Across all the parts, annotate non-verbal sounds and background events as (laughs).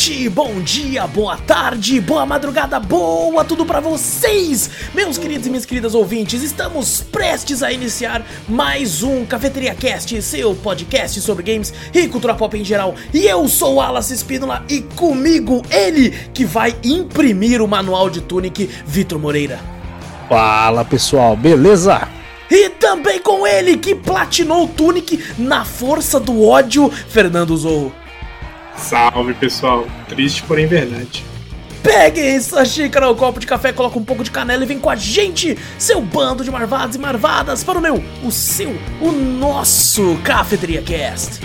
noite, bom dia, boa tarde, boa madrugada, boa tudo pra vocês, meus queridos e minhas queridas ouvintes. Estamos prestes a iniciar mais um Cafeteria Cast, seu podcast sobre games e cultura pop em geral. E eu sou o Alas Espínola e comigo ele que vai imprimir o manual de Tunic, Vitor Moreira. Fala pessoal, beleza? E também com ele que platinou o Tunic na força do ódio, Fernando Zorro. Salve pessoal, triste porém verdade. Peguem sua xícara ou copo de café, coloca um pouco de canela e vem com a gente, seu bando de marvados e marvadas, para o meu, o seu, o nosso Cafeteria Cast.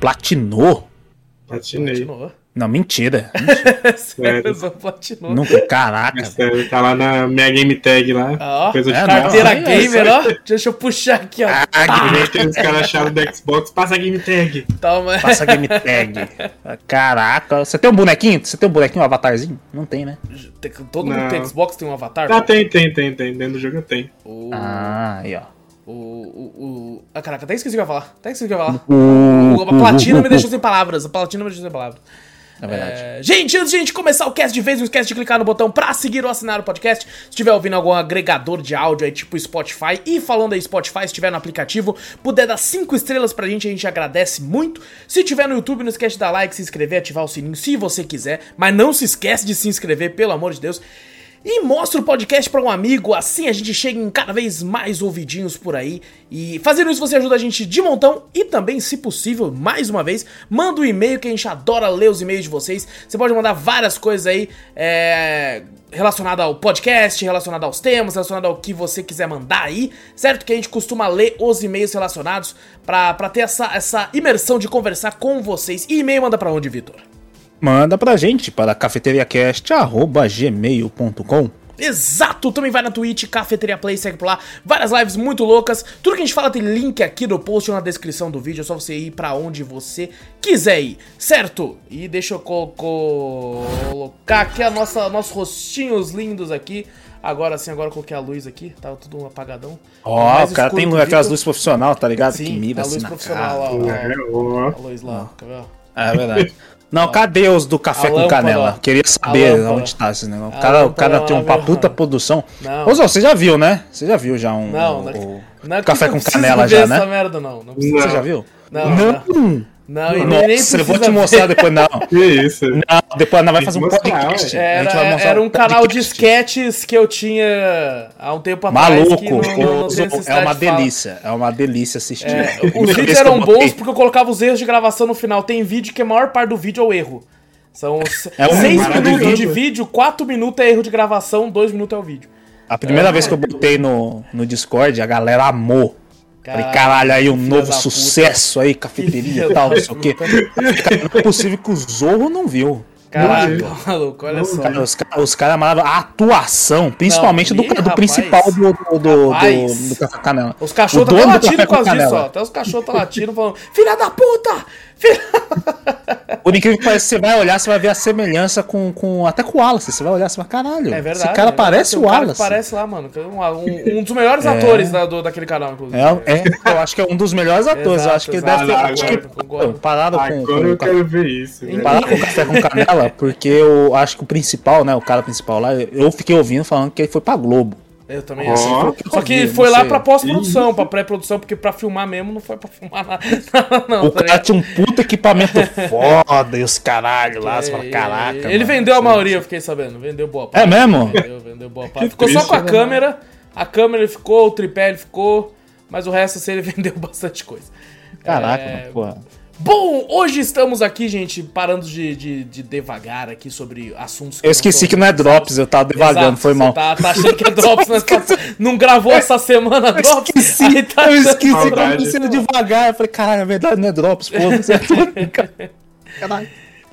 Platinou? Platinei. Platinou. Não, mentira. (laughs) Sério, só platinou. Nunca, caraca. É sério, tá lá na minha game tag lá. Ó, coisa de é, Carteira não, gamer, ó. Deixa eu puxar aqui, ó. Ah, que nem aqueles caras acharam do Xbox, passa a game tag. Toma. Passa game tag. Caraca, você tem um bonequinho? Você tem um bonequinho, um avatarzinho? Não tem, né? Tem- Todo mundo Não. tem Xbox, tem um avatar? Ah, tem, tem, tem, tem. Dentro do jogo eu tenho. O, Ah, aí ó. O, o, o- Ah, caraca, até esqueci o que eu ia falar. Até esqueci o que eu ia falar. O, A platina me deixou (laughs) sem palavras. A platina me deixou sem palavras. É verdade. É, gente, antes de a gente começar o cast de vez, não esquece de clicar no botão pra seguir ou assinar o podcast. Se estiver ouvindo algum agregador de áudio aí, tipo Spotify, e falando aí Spotify, se estiver no aplicativo, puder dar 5 estrelas pra gente, a gente agradece muito. Se tiver no YouTube, não esquece de dar like, se inscrever, ativar o sininho se você quiser. Mas não se esquece de se inscrever, pelo amor de Deus. E mostra o podcast pra um amigo, assim a gente chega em cada vez mais ouvidinhos por aí. E fazendo isso você ajuda a gente de montão e também, se possível, mais uma vez, manda um e-mail que a gente adora ler os e-mails de vocês. Você pode mandar várias coisas aí é, relacionadas ao podcast, relacionadas aos temas, relacionado ao que você quiser mandar aí, certo? Que a gente costuma ler os e-mails relacionados pra ter essa, essa imersão de conversar com vocês. E e-mail manda pra onde, Vitor? Manda pra gente para cafeteriacast.gmail.com Exato! Também vai na Twitch, Cafeteria Play, segue por lá. Várias lives muito loucas. Tudo que a gente fala tem link aqui no post ou na descrição do vídeo. É só você ir pra onde você quiser ir, certo? E deixa eu co- co- colocar aqui a nossa, nossos rostinhos lindos aqui. Agora sim, agora eu coloquei a luz aqui. Tava tudo apagadão. Ó, Mais o cara tem aquelas luzes profissional, tá ligado? Sim, que mira a assim luz na profissional cara. lá, ó. É, ó. A luz lá, ver? É verdade. (laughs) Não, cadê os do café A com lâmpada, canela? ó. Queria saber onde tá esse negócio. O cara, o cara tem uma puta produção. Não. Ô, Zó, você já viu, né? Você já viu já um. Não, o- não, o- não é café com canela já, né? merda, não. Não precisa. Não. Você já viu? Não, Não. Não, e nem Nossa, precisa eu vou te ver. mostrar depois, não. Que isso? Não, depois nós vai fazer um podcast. Era, era um canal de sketches que eu tinha há um tempo atrás. Maluco, não- não- não tem Zó, é uma de delícia. É uma delícia assistir. É, (laughs) os vídeos eram bons porque eu colocava os erros de gravação no final. Tem vídeo que a maior parte do vídeo é o erro. São É um seis minutos de vídeo, quatro minutos é erro de gravação, dois minutos é o vídeo. A primeira vez que eu botei no, no Discord, a galera amou. Falei, Caralho, caralho, aí um novo puta. sucesso aí, cafeteria e tal, não sei o quê. Cara, não é possível que o Zorro não viu. Caraca, maluco, olha só. Cara, os caras cara amaram a atuação, principalmente Não, do, do rapaz. principal do, do, do, Rapaz. do, do Café Canela. Os cachorros estão do latindo com causa disso, ó. Até os cachorros estão latindo falando, filha da puta! (laughs) Por incrível que pareça, você vai olhar, você vai ver a semelhança com, com até com o Wallace. Você vai olhar, você vai, caralho, É verdade. esse cara é verdade, parece o um Wallace. Parece lá, mano. é Um, um- (laughs) dos melhores atores da- do- daquele canal, inclusive. É, é, eu acho que é um dos melhores (laughs) atores. eu acho que Exato, deve ter. exato. Acho que, parado com, Agora eu com, quero ver isso. Parar com o café com canela, porque eu acho que o principal, né? O cara principal lá, eu fiquei ouvindo falando que ele foi pra Globo. Eu também Ó. acho. Só que Não foi lá sei. pra pós-produção, pra pré-produção, porque pra filmar mesmo não foi pra filmar nada. (laughs) Não, O tá cara tinha um puta equipamento (laughs) foda e os caralho lá. Você fala, caraca. Ele mano, vendeu a maioria, eu fiquei sabendo. Vendeu boa É parte. mesmo? Vendeu, vendeu boa (laughs) parte. Ficou só triste, com a né, câmera. A câmera ele ficou, o tripé ele ficou. Mas o resto, assim, ele vendeu bastante coisa. Caraca, É, mano, porra. Bom, hoje estamos aqui, gente, parando de, de, de devagar aqui sobre assuntos que Eu esqueci que não é Drops, eu tava devagando, Exato, foi mal. Tá, tá, achando que é Drops, (laughs) mas tá, não gravou essa semana Drops? Eu esqueci, tá eu esqueci que eu devagar. Eu falei, caralho, é verdade, não é Drops, pô. (laughs) Caralho.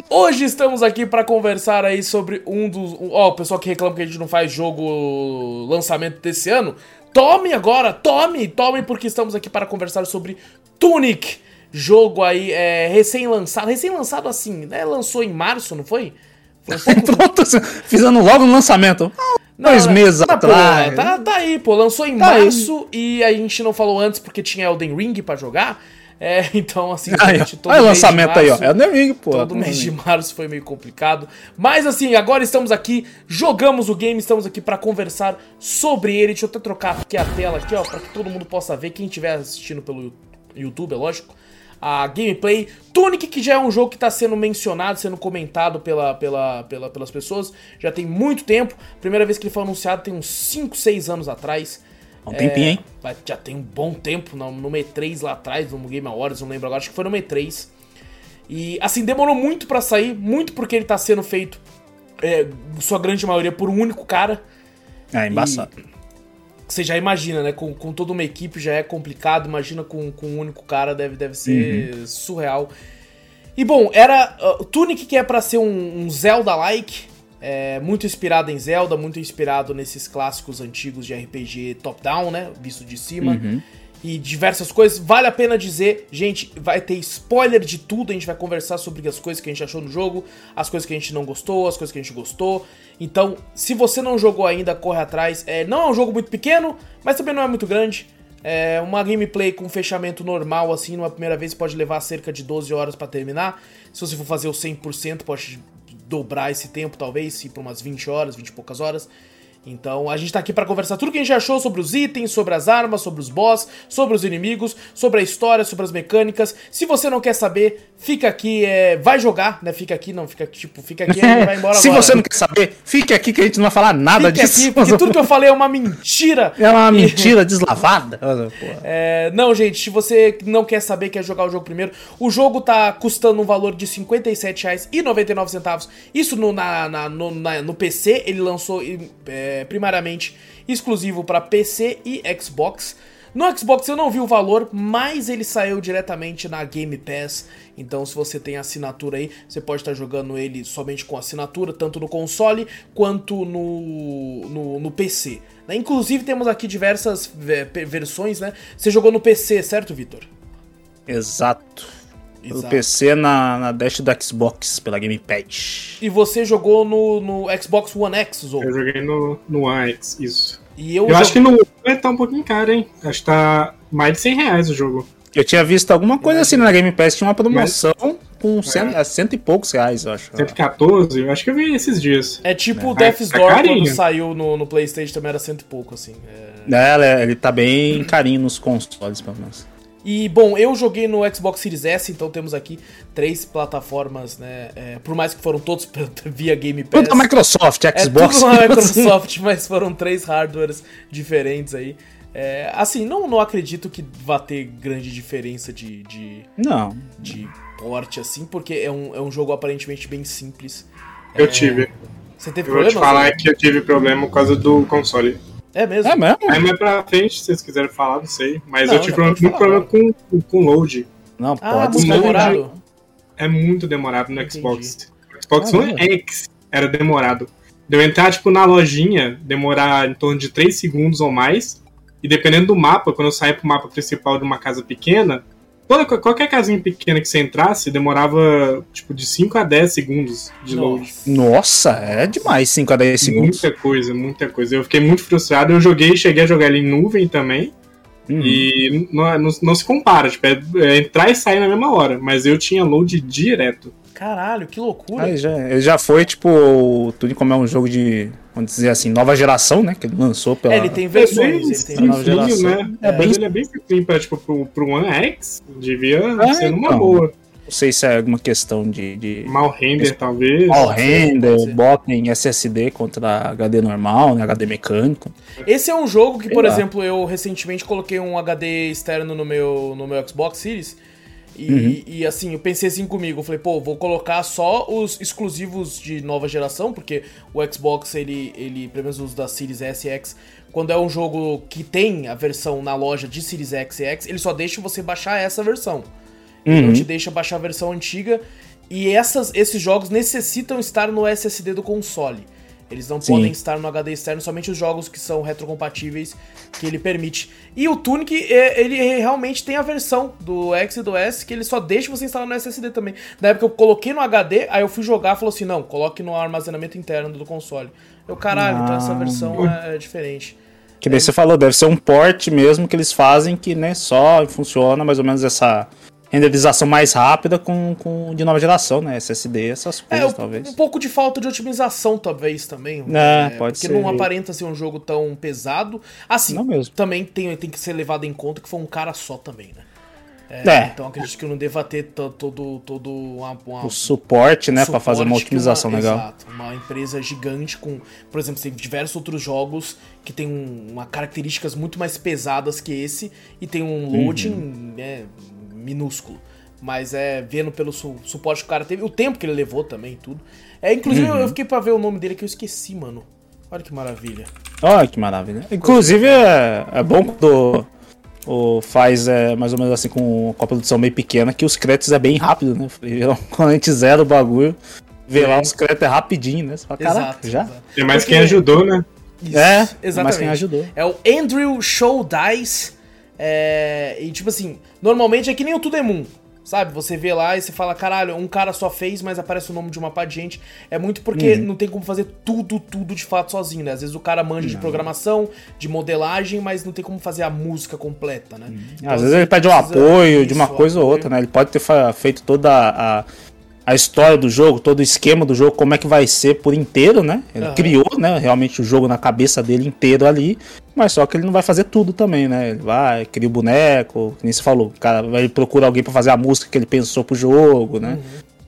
Hoje estamos aqui para conversar aí sobre um dos. Ó, oh, o pessoal que reclama que a gente não faz jogo lançamento desse ano. Tome agora, tome, tome, porque estamos aqui para conversar sobre Tunic jogo aí é, recém-lançado. Recém-lançado assim, né? Lançou em março, não foi? foi um (laughs) Pronto, fizendo logo no lançamento. Não, dois meses tá, atrás. Tá, tá, aí, pô. Lançou em tá março aí. e a gente não falou antes porque tinha Elden Ring para jogar. É, (laughs) então, assim, aí, gente, todo Olha o lançamento março, aí, ó. Elden Ring, pô. Todo mês de março foi meio complicado. Mas, assim, agora estamos aqui, jogamos o game, estamos aqui para conversar sobre ele. Deixa eu até trocar aqui a tela, aqui, ó, para que todo mundo possa ver. Quem estiver assistindo pelo YouTube, é lógico a gameplay. Tunic, que já é um jogo que está sendo mencionado, sendo comentado pela, pela, pela, pelas pessoas, já tem muito tempo. Primeira vez que ele foi anunciado tem uns 5, 6 anos atrás. Um tempinho, é, hein? Já tem um bom tempo, no, no E3 lá atrás, no Game Awards, não lembro agora, acho que foi no E3. E assim, demorou muito para sair, muito porque ele tá sendo feito, é, sua grande maioria, por um único cara. É, embaçado. E você já imagina, né? Com, com toda uma equipe já é complicado. Imagina com, com um único cara, deve, deve ser uhum. surreal. E bom, era. Uh, Tunic que é para ser um, um Zelda-like. É, muito inspirado em Zelda, muito inspirado nesses clássicos antigos de RPG top-down, né? Visto de cima. Uhum e diversas coisas. Vale a pena dizer, gente, vai ter spoiler de tudo. A gente vai conversar sobre as coisas que a gente achou no jogo, as coisas que a gente não gostou, as coisas que a gente gostou. Então, se você não jogou ainda, corre atrás. É, não é um jogo muito pequeno, mas também não é muito grande. É uma gameplay com fechamento normal, assim, numa primeira vez pode levar cerca de 12 horas para terminar. Se você for fazer o 100%, pode dobrar esse tempo, talvez, ir para umas 20 horas, 20 e poucas horas. Então a gente tá aqui para conversar tudo que a gente achou sobre os itens, sobre as armas, sobre os boss, sobre os inimigos, sobre a história, sobre as mecânicas. Se você não quer saber, fica aqui, é, vai jogar, né? Fica aqui, não, fica aqui, tipo, fica aqui e vai embora (laughs) Se agora. você não quer saber, fique aqui que a gente não vai falar nada fique disso. Aqui, porque tudo que eu falei é uma mentira. (laughs) É uma mentira (laughs) deslavada. É, não, gente, se você não quer saber, quer jogar o jogo primeiro, o jogo tá custando um valor de R$ 57,99. Isso no, na, na, no, na, no PC, ele lançou. É, primariamente exclusivo para PC e Xbox. No Xbox eu não vi o valor, mas ele saiu diretamente na Game Pass. Então, se você tem assinatura aí, você pode estar jogando ele somente com assinatura, tanto no console quanto no, no, no PC. Né? Inclusive, temos aqui diversas versões, né? Você jogou no PC, certo, Vitor? Exato. Exato. O PC na, na dash do Xbox, pela Gamepad. E você jogou no, no Xbox One X, Zou? Eu joguei no, no One X, isso. E eu, eu acho que no One tá um pouquinho caro, hein? Acho que tá mais de 100 reais o jogo. Eu tinha visto alguma coisa assim na Game Pass, tinha uma promoção Mas, com cento, é. cento e poucos reais, eu acho. 114? Eu acho que eu vi esses dias. É tipo o é. Death's tá Door tá quando saiu no, no Playstation também era cento e pouco, assim. É... é, ele tá bem carinho nos consoles, pelo menos. E, bom, eu joguei no Xbox Series S, então temos aqui três plataformas, né? É, por mais que foram todos (laughs) via Game Pass. Tudo da Microsoft, Xbox. É tudo da Microsoft, (laughs) mas foram três hardwares diferentes aí. É, assim, não, não acredito que vá ter grande diferença de, de, não. de porte, assim, porque é um, é um jogo aparentemente bem simples. Eu é... tive. Você teve eu problema? Vou te falar que eu tive problema por causa do console. É mesmo? É mesmo? Aí mais pra frente, se vocês quiserem falar, não sei. Mas não, eu tive muito falar, problema com, com load. Não, ah, pode ser. demorado? É muito demorado no Entendi. Xbox. O Xbox ah, One X era demorado. Deu entrar, tipo, na lojinha, demorar em torno de 3 segundos ou mais. E dependendo do mapa, quando eu saía pro mapa principal de uma casa pequena, Toda, qualquer casinha pequena que você entrasse demorava tipo de 5 a 10 segundos de load. Nossa, é demais 5 a 10 segundos. Muita coisa, muita coisa. Eu fiquei muito frustrado. Eu joguei, cheguei a jogar ele em nuvem também. Uhum. E não, não, não, se compara, tipo, é, é, entrar e sair na mesma hora. Mas eu tinha load direto. Caralho, que loucura. Aí já, ele já foi, tipo, tudo como é um jogo de, vamos dizer assim, nova geração, né? Que ele lançou pela. É, ele tem versões, ele tem nova geração. Né? É, é bem... Ele é bem pequenininho pra, tipo, pro, pro One X, devia é, ser uma então. boa. Não sei se é alguma questão de. de... Mal render, talvez. Mal render, botem SSD contra HD normal, né? HD mecânico. Esse é um jogo que, por exemplo, eu recentemente coloquei um HD externo no meu, no meu Xbox Series E, uhum. e, assim, eu pensei assim comigo, eu falei, pô, vou colocar só os exclusivos de nova geração, porque o Xbox, ele, ele pelo menos os da Series S e X, quando é um jogo que tem a versão na loja de Series X e X, ele só deixa você baixar essa versão. Ele não uhum. te deixa baixar a versão antiga. E essas, esses jogos necessitam estar no SSD do console. Eles não Sim. podem estar no HD externo, somente os jogos que são retrocompatíveis que ele permite. E o Tunic, é, ele realmente tem a versão do X e do S que ele só deixa você instalar no SSD também. Na época eu coloquei no HD, aí eu fui jogar e falou assim: não, coloque no armazenamento interno do console. Eu, caralho, ah. então essa versão ah. é diferente. Que daí é. você falou, deve ser um port mesmo que eles fazem que né, só funciona mais ou menos essa renderização mais rápida com, com de nova geração, né? SSD, essas é, coisas, é, talvez. Um pouco de falta de otimização, talvez, também. É, é pode porque ser. Porque não aparenta ser um jogo tão pesado. Assim, não mesmo. também tem, tem que ser levado em conta que foi um cara só também, né? É, é. Então acredito que não deva ter todo, todo uma, uma, o suporte, né, para fazer uma otimização uma, legal. Exato, uma empresa gigante com, por exemplo, tem diversos outros jogos que tem um, uma características muito mais pesadas que esse e tem um loading uhum. né, minúsculo. Mas é, vendo pelo su suporte que o cara teve, o tempo que ele levou também tudo. É, inclusive uhum. eu fiquei pra ver o nome dele que eu esqueci, mano. Olha que maravilha. Olha que maravilha. Inclusive é, é bom quando o faz é, mais ou menos assim com, com a produção meio pequena, que os créditos é bem rápido, né? Quando a gente zera o bagulho, vê é. lá os créditos é rapidinho, né? Você fala, exato, já? Exato. Tem mais Porque... quem ajudou, né? Isso, é, exatamente. mais quem ajudou. É o Andrew Show Dice. É, e tipo assim, normalmente é que nem o Tudemon. Sabe? Você vê lá e você fala, caralho, um cara só fez, mas aparece o nome de uma parte de gente. É muito porque uhum. não tem como fazer tudo, tudo de fato sozinho, né? Às vezes o cara manja não. de programação, de modelagem, mas não tem como fazer a música completa, né? Uhum. Então, Às vezes ele pede um apoio de uma coisa ou outra, né? Ele pode ter feito toda a a história do jogo, todo o esquema do jogo, como é que vai ser por inteiro, né? Ele uhum. criou, né, realmente o jogo na cabeça dele inteiro ali, mas só que ele não vai fazer tudo também, né? Ele vai, cria o boneco, como você falou, o cara vai procurar alguém para fazer a música que ele pensou pro jogo, né?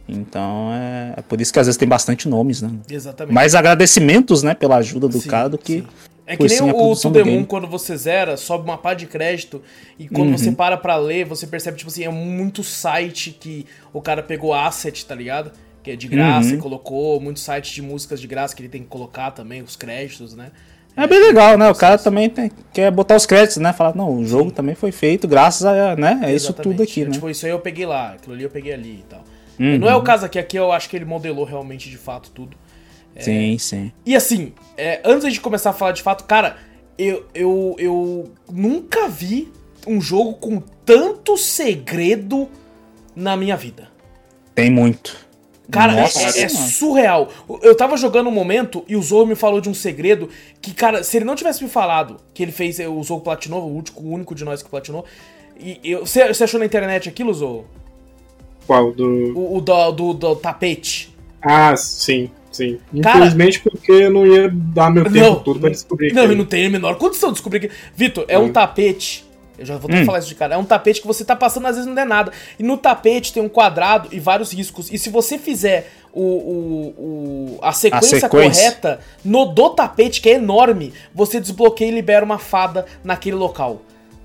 Uhum. Então é, é, por isso que às vezes tem bastante nomes, né? Exatamente. Mais agradecimentos, né, pela ajuda do sim, cara do que sim. É que nem o Tudemon, quando você zera, sobe uma pá de crédito e quando uhum. você para pra ler, você percebe, tipo assim, é muito site que o cara pegou asset, tá ligado? Que é de graça uhum. e colocou, muito site de músicas de graça que ele tem que colocar também, os créditos, né? É bem legal, né? O cara também tem, quer botar os créditos, né? Falar, não, o jogo Sim. também foi feito graças a, né? É isso tudo aqui, né? Tipo, isso aí eu peguei lá, aquilo ali eu peguei ali e tal. Uhum. Não é o caso aqui, aqui eu acho que ele modelou realmente de fato tudo. É, sim, sim. E assim, é, antes de começar a falar de fato, cara, eu, eu, eu nunca vi um jogo com tanto segredo na minha vida. Tem muito. Cara, é, é, é, surreal. Eu tava jogando um momento e o Zou me falou de um segredo que, cara, se ele não tivesse me falado que ele fez, o Zou platinou, o único, o único de nós que platinou. E eu, você, você achou na internet aquilo, Zou? Qual? Do... O, o do, do, do tapete. Ah, sim. Sim. Infelizmente, Cara, porque eu não ia dar meu tempo não, todo pra descobrir. Não, eu não tenho a menor condição de descobrir que. Vitor, é hum. um tapete. Eu já vou ter hum. que falar isso de cara. É um tapete que você tá passando, às vezes não é nada. E no tapete tem um quadrado e vários riscos. E se você fizer o, o, o a, sequência a, sequência correta no do tapete, que é enorme, você desbloqueia e libera uma fada naquele local.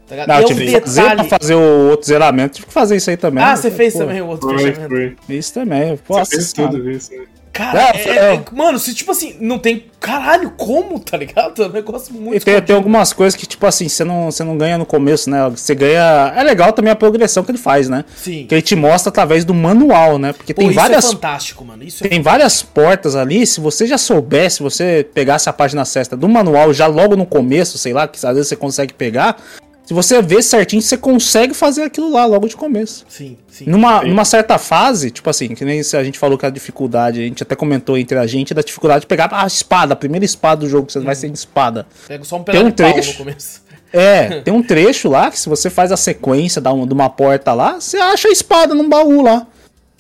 Tá não, eu tive que fazer pra fazer o outro zeramento, tive que fazer isso aí também. Ah, você fez pô, também o outro fechamento. Isso também. Pô, você fez tudo isso, né? Cara, é, é, é, mano, se tipo assim, não tem. Caralho, como, tá ligado? (laughs) É um negócio muito. E tem, tem, algumas coisas que, tipo assim, você não, você não ganha no começo, né? Você ganha. É legal também a progressão que ele faz, né? Sim. Que ele te mostra através do manual, né? Porque Pô, tem várias. É fantástico, mano. Isso é tem várias portas ali. Se você já soubesse, se você pegasse a página certa do manual já logo no começo, sei lá, que às vezes você consegue pegar, se você vê certinho, você consegue fazer aquilo lá logo de começo. Sim, sim. Numa, sim. numa certa fase, tipo assim, que nem se a gente falou que a dificuldade, a gente até comentou entre a gente da dificuldade de pegar a espada, a primeira espada do jogo, que você hum. vai ser de espada. Pega só um pedaço um de trecho, no começo. (laughs) É, (laughs) tem um trecho lá que se você faz a sequência da, de uma porta lá, você acha a espada num baú lá.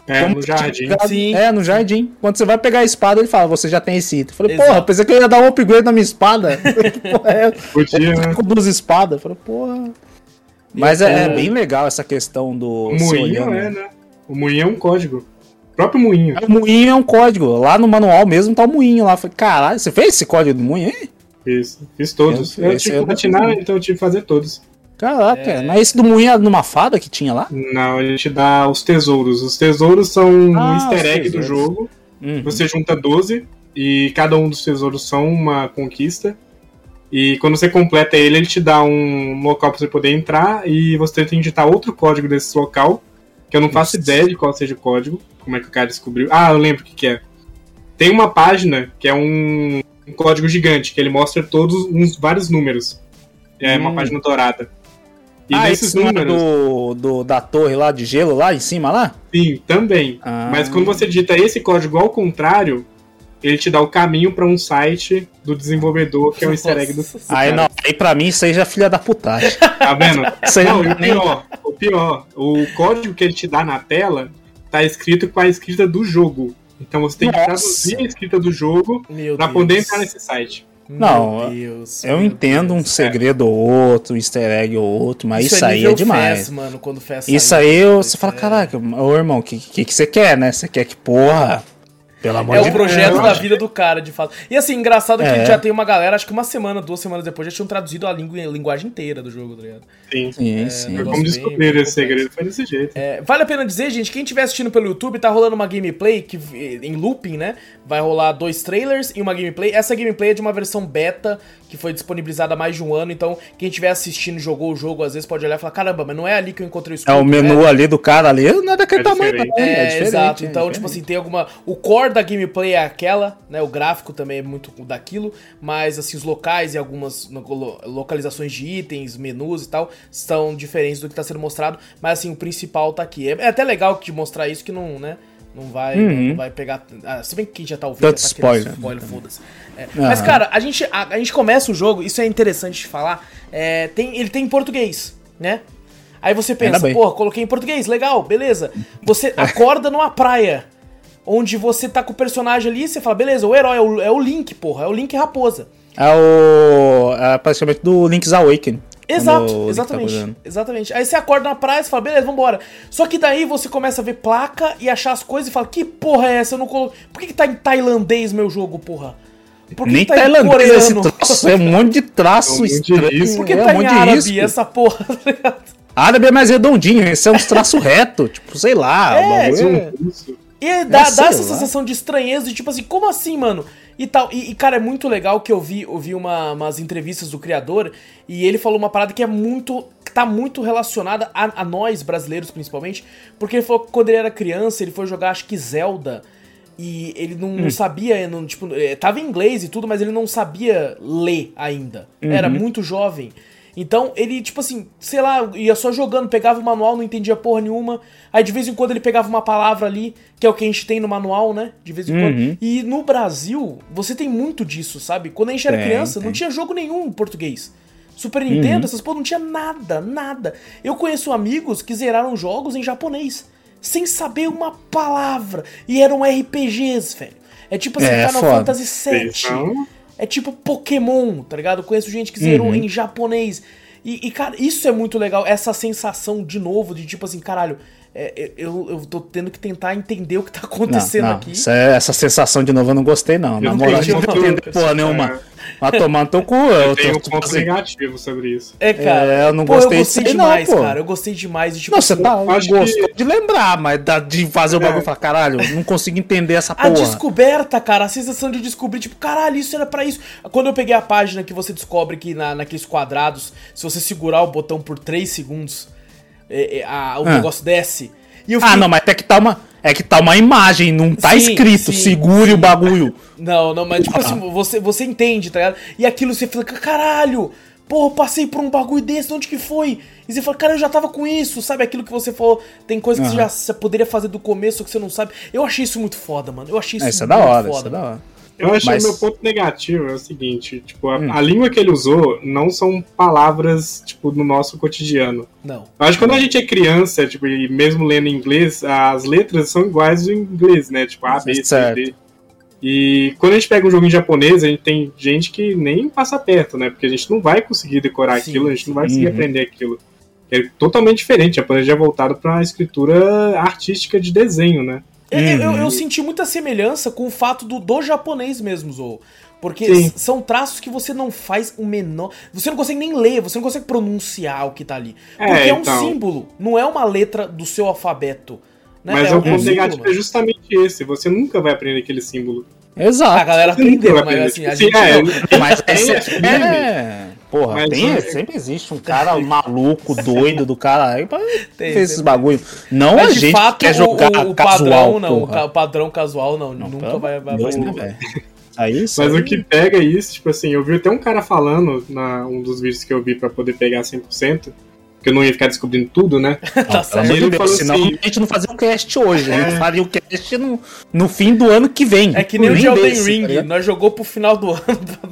É, Como no jardim. Sim. É, no jardim. Quando você vai pegar a espada, ele fala, você já tem esse item. Eu falei, Exato. porra, pensei que eu ia dar um upgrade na minha espada. (laughs) que porra é? Podia, né? Com duas espadas. Eu falei, porra. Mas é, é, bem legal essa questão do. O moinho é, né? O moinho é um código. O próprio moinho. É, o moinho é um código. Lá no manual mesmo tá o moinho lá. Eu falei, caralho, você fez esse código do moinho aí? Fiz, fiz todos. Eu, eu tive que platinar, então eu tive que fazer todos. Caraca, é... é esse do moinho numa fada que tinha lá? Não, a gente dá os tesouros. Os tesouros são ah, um easter egg do jogo. Uhum. Você junta 12 e cada um dos tesouros são uma conquista. E quando você completa ele, ele te dá um local para você poder entrar e você tem que digitar outro código desse local, que eu não faço ideia de qual seja o código, como é que o cara descobriu. Ah, eu lembro o que, que é. Tem uma página que é um, um, código gigante, que ele mostra todos uns vários números. É hum. uma página dourada. E ah, nesses números. Do, do, da torre lá de gelo lá em cima lá? Sim, também. Ah. Mas quando você digita esse código ao contrário, ele te dá o caminho para um site do desenvolvedor, que é o (laughs) easter egg do. Aí não, aí pra mim isso aí já é filha da putagem. (laughs) Tá vendo? (laughs) não, e o pior, o pior, o código que ele te dá na tela tá escrito com a escrita do jogo. Então você tem que Nossa. traduzir a escrita do jogo para poder entrar nesse site. Não, Deus, eu entendo Deus. um segredo ou outro, um easter egg ou outro, mas isso, isso é aí é demais. Fez, mano, quando isso aí você fala, é... caraca, ô irmão, o que, que, que você quer, né? Você quer que, porra, pelo amor é de o projeto Deus. da vida do cara, de fato. E assim, engraçado é. que já tem uma galera, acho que uma semana, duas semanas depois, já tinham traduzido a, língua, a linguagem inteira do jogo, tá ligado? Sim, sim. É, sim. Como descobrir esse segredo foi desse jeito. É, vale a pena dizer, gente, quem estiver assistindo pelo YouTube, tá rolando uma gameplay que, em looping, né? Vai rolar dois trailers e uma gameplay. Essa gameplay é de uma versão beta que foi disponibilizada há mais de um ano, então quem estiver assistindo, jogou o jogo, às vezes pode olhar e falar, caramba, mas não é ali que eu encontrei o escudo. É o menu né? ali do cara ali, não é daquele é tamanho, não. É, é exato. Então, tipo assim, tem alguma... O core da gameplay é aquela, né? O gráfico também é muito daquilo, mas assim, os locais e algumas localizações de itens, menus e tal, são diferentes do que está sendo mostrado, mas assim, o principal tá aqui. É, é até legal que mostrar isso que não, né? Não vai, uhum. não vai pegar. Ah, se bem que quem já tá ouvindo. Tanto tá spoiler. spoiler foda-se. É. Uhum. Mas, cara, a gente, a, a, gente começa o jogo, isso é interessante de falar. É, tem, ele tem em português, né? Aí você pensa, pô, coloquei em português, legal, beleza. Você (laughs) acorda numa praia onde você tá com o personagem ali e você fala, beleza, o herói é o, é o Link, porra, é o Link Raposa. É o. É praticamente do Link's Awakening. Exato, tá exatamente. Tá exatamente. Aí você acorda na praia e fala, beleza, vambora. Só que daí você começa a ver placa e achar as coisas e fala, que porra é essa? Eu não colo... Por que, que tá em tailandês meu jogo, porra? Por que Nem que tá tailandês é esse traço, é um monte de traço é um estranho. Por que é, tá um em árabe essa porra, (laughs) tá Árabe é mais redondinho, esse é uns traços reto, tipo, sei lá. É, é... E dá, dá essa lá. sensação de estranheza, de tipo assim, como assim, mano? E tal. E, e, cara, é muito legal que eu vi, eu vi uma, umas entrevistas do criador e ele falou uma parada que é muito. Que tá muito relacionada a, a, nós, brasileiros, principalmente. Porque ele falou que quando ele era criança, ele foi jogar, acho que Zelda. E ele não, hum. sabia, não, tipo, eh, tava em inglês e tudo, mas ele não sabia ler ainda. Uhum. Era muito jovem. Então ele, tipo assim, sei lá, ia só jogando, pegava o manual, não entendia porra nenhuma. Aí de vez em quando ele pegava uma palavra ali, que é o que a gente tem no manual, né? De vez em uhum. quando. E no Brasil, você tem muito disso, sabe? Quando a gente era tem, criança, tem. não tinha jogo nenhum em português. Super Nintendo, uhum. essas porra não tinha nada, nada. Eu conheço amigos que zeraram jogos em japonês, sem saber uma palavra. E eram RPGs, velho. É tipo assim, é, Final foda. Fantasy VII. É tipo Pokémon, tá ligado? Eu conheço gente que zerou uhum. em japonês. E, e, cara, isso é muito legal, essa sensação de novo, de tipo assim, caralho, é, é, eu, eu tô tendo que tentar entender o que tá acontecendo não, não. aqui. É, essa sensação de novo eu não gostei, não. Na moral, eu não entendo porra nenhuma. Vai tomar no teu cu. Eu, eu tenho um ponto assim, negativo sobre isso. É, cara. É, eu não pô, gostei, eu gostei demais, não, cara. Eu gostei demais. De, tipo, não, você tá, gostou que... de lembrar, mas de fazer o bagulho e falar, caralho, não consigo entender essa porra. A descoberta, cara, a sensação de descobrir, tipo, caralho, isso era pra isso. Quando eu peguei a página que você descobre que na, naqueles quadrados, se você segurar o botão por 3 segundos, é, é, a, o ah. negócio desce. Fiquei... Ah, não, mas é que tá uma. É que tá uma imagem, não tá sim, escrito, sim, segure sim. o bagulho. (laughs) Não, não, mas tipo assim, você, você entende, tá ligado? E aquilo você fica, caralho, porra, eu passei por um bagulho desse, de onde que foi? E você fala, cara, eu já tava com isso, sabe? Aquilo que você falou, tem coisa que uhum. você já você poderia fazer do começo que você não sabe. Eu achei isso muito foda, mano. Eu achei isso, isso muito é da hora, foda. Isso é da hora. Eu acho Mas... que o meu ponto negativo é o seguinte, tipo, a, hum. a, língua que ele usou não são palavras, tipo, no nosso cotidiano. Não. Eu acho que quando a gente é criança, tipo, e mesmo lendo inglês, as letras são iguais do inglês, né? Tipo, A, B, C, D. E quando a gente pega um jogo em japonês, a gente tem gente que nem passa perto, né? Porque a gente não vai conseguir decorar Sim. aquilo, a gente não vai conseguir uhum. aprender aquilo. É totalmente diferente, a japonês já é voltado para a escritura artística de desenho, né? Eu, eu, eu, eu, senti muita semelhança com o fato do, do japonês mesmo, Zou. Porque Sim. são traços que você não faz o menor. Você não consegue nem ler, você não consegue pronunciar o que tá ali. É, Porque é, é um então... símbolo, não é uma letra do seu alfabeto. Né? Mas é o ponto negativo é justamente esse. Você nunca vai aprender aquele símbolo. Exato. A galera aprendeu, mas assim, a gente. É, não... mas (laughs) é, é, Porra, mas, tem, é... sempre existe um cara maluco, (laughs) doido do cara aí pra tem, fazer esses bagulho. Não mas a gente fato, quer jogar o, o casual, padrão, não. O padrão casual, não. não nunca vai, vai, Deus, né, Aí, Mas o que pega isso, tipo assim, eu vi até um cara falando na um dos vídeos que eu vi para poder pegar 100%, que eu não ia ficar descobrindo tudo, né? (laughs) tá certo. Ele Deus, falou senão assim, a gente não fazia o cast hoje, é. a gente faria o cast no, no fim do ano que vem. É que nem o de Elden Ring, tá nós jogou pro final do ano.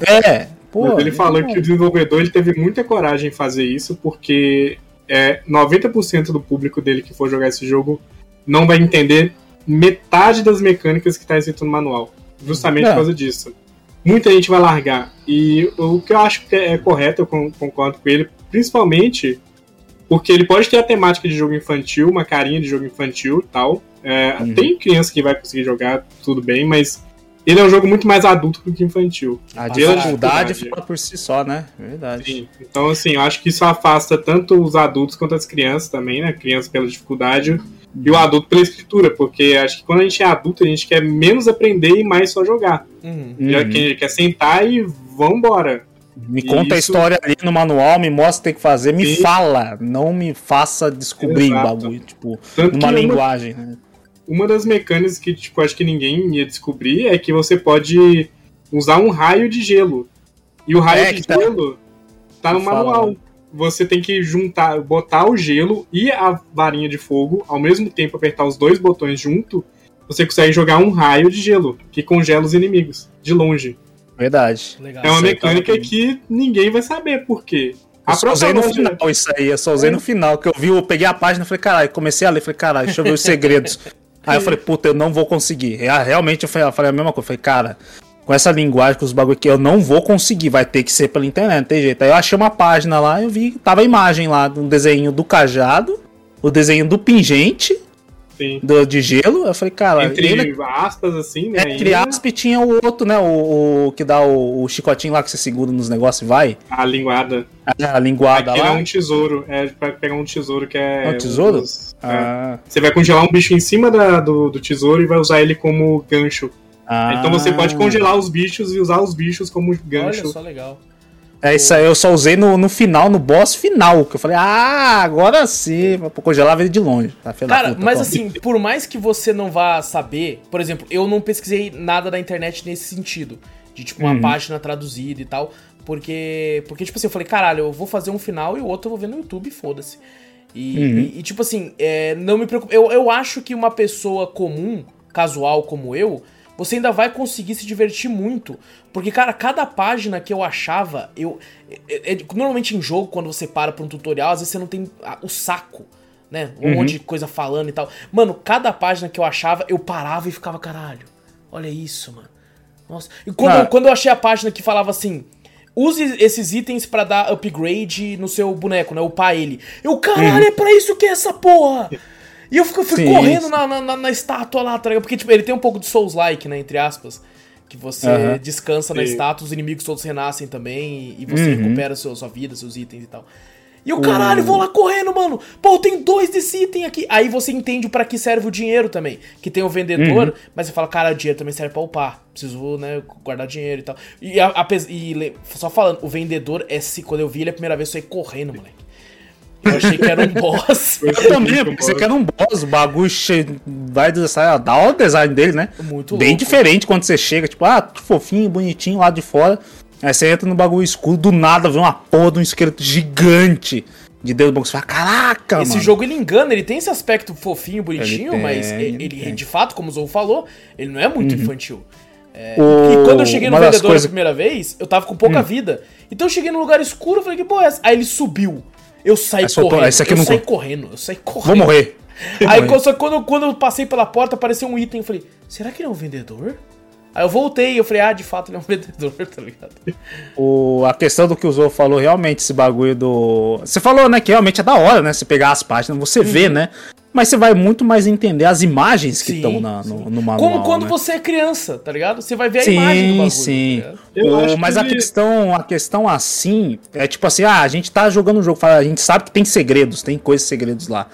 É, (laughs) Pô, ele falou que o desenvolvedor ele teve muita coragem em fazer isso, porque é, 90% do público dele que for jogar esse jogo não vai entender metade das mecânicas que está escrito no manual. Justamente é. por causa disso. Muita gente vai largar. E o que eu acho que é correto, eu concordo com ele, principalmente porque ele pode ter a temática de jogo infantil, uma carinha de jogo infantil tal. É, uhum. Tem criança que vai conseguir jogar, tudo bem, mas ele é um jogo muito mais adulto do que infantil. A dificuldade fala por si só, né? Verdade. Sim. Então, assim, eu acho que isso afasta tanto os adultos quanto as crianças também, né? Crianças pela dificuldade e o adulto pela escritura, porque acho que quando a gente é adulto, a gente quer menos aprender e mais só jogar. Uhum. Já que a gente quer sentar e vambora. Me conta isso... a história ali no manual, me mostra o que tem que fazer, me Sim. fala, não me faça descobrir Exato. o bagulho, tipo, Tanto numa linguagem, né? Uma das mecânicas que, tipo, acho que ninguém ia descobrir é que você pode usar um raio de gelo. E o raio é, de tá... gelo tá no manual. Fala, Você tem que juntar, botar o gelo e a varinha de fogo, ao mesmo tempo apertar os dois botões junto, você consegue jogar um raio de gelo, que congela os inimigos, de longe. Verdade. Legal. É uma mecânica que ninguém vai saber por quê. Eu só usei no final isso aí, eu só usei no final, que eu vi, eu peguei a página e falei, caralho, comecei a ler, falei, caralho, deixa eu ver os segredos. Aí eu falei, puta, eu não vou conseguir. Realmente eu falei, eu falei a mesma coisa. Eu falei, cara, com essa linguagem, com os bagulho aqui, eu não vou conseguir, vai ter que ser pela internet, não tem jeito. Aí eu achei uma página lá, eu vi, tava a imagem lá, um desenho do cajado, o desenho do pingente do, de gelo. Eu falei, cara. Entre ainda... aspas, assim, né? Entre aspas, tinha o outro, né? O, o que dá o, o, chicotinho lá que você segura nos negócios e vai. A linguada. É, a linguada Aquilo lá. é um tesouro. É pra pegar um tesouro que é. É um tesouro? Os, é. ah. é. Você vai congelar um bicho em cima da, do, do tesouro e vai usar ele como gancho. Ah. Então você pode congelar os bichos e usar os bichos como gancho. Olha só legal. É isso aí, eu só usei no, no final, no boss final, que eu falei, ah, agora sim, vou congelar ele de longe. Tá, Cara, puta, mas assim, por mais que você não vá saber, por exemplo, eu não pesquisei nada na internet nesse sentido, de tipo uma uhum. página traduzida e tal, porque, porque tipo assim, eu falei, caralho, eu vou fazer um final e o outro eu vou ver no YouTube, foda-se. E, uhum. e, e, tipo assim, é, não me preocupo, eu, eu acho que uma pessoa comum, casual como eu, você ainda vai conseguir se divertir muito. Porque, cara, cada página que eu achava, eu. É, é, normalmente em jogo, quando você para pra um tutorial, às vezes você não tem a, o saco, né? Um uhum. monte de coisa falando e tal. Mano, cada página que eu achava, eu parava e ficava, caralho, olha isso, mano. Nossa. E quando, ah. quando eu achei a página que falava assim. Use esses itens para dar upgrade no seu boneco, né? Upar ele. Eu, caralho, uhum. é pra isso que é essa porra! E eu fui, fui correndo na, na, na, estátua lá, tá Porque, tipo, ele tem um pouco de Souls-like, né? Entre aspas. Que você uhum. descansa na estátua, os inimigos todos renascem também. E, você uhum. recupera seu, sua vida, seus itens e tal. E o caralho, vou lá correndo, mano. Pô, tem dois desse item aqui. Aí você entende para que serve o dinheiro também. Que tem o vendedor, uhum. mas você fala, cara, o dinheiro também serve pra upar. Preciso, né, guardar dinheiro e tal. E, a, a, e só falando, o vendedor, é, quando eu vi ele a primeira vez, eu saí correndo, moleque. Eu achei que era um boss. (laughs) Eu também, porque você quer um boss, o bagulho vai dar o design dele, né? Muito Bem louco. diferente quando você chega, tipo, ah, fofinho, bonitinho lá de fora. Aí você entra no bagulho escuro, do nada vem uma porra de um esqueleto gigante de Deus bom. Você fala, caraca, Esse mano. jogo ele engana, ele tem esse aspecto fofinho, bonitinho, ele mas ele, ele de fato, como o Zou falou, ele não é muito uhum. infantil. É, o... E quando eu cheguei no vendedor coisas... a primeira vez, eu tava com pouca hum. vida. Então eu cheguei num lugar escuro, eu falei, que boa é essa? Aí ele subiu. Eu saí correndo. Esse aqui eu não... saí correndo. Eu saí correndo. Vou morrer. Aí quando, quando eu passei pela porta, apareceu um item. Eu falei, será que ele é um vendedor? Aí eu voltei e eu falei, ah, de fato ele é um (laughs) vendedor, tá ligado? O, a questão do que o Zou falou, realmente, esse bagulho do. Você falou, né, que realmente é da hora, né? Você pegar as páginas, você uhum. vê, né? Mas você vai muito mais entender as imagens que estão no, no manual. Como quando né? você é criança, tá ligado? Você vai ver a sim, imagem do bagulho. Sim, tá sim. Mas a ele... questão, a questão assim, é tipo assim, ah, a gente tá jogando um jogo, a gente sabe que tem segredos, tem coisas segredos lá.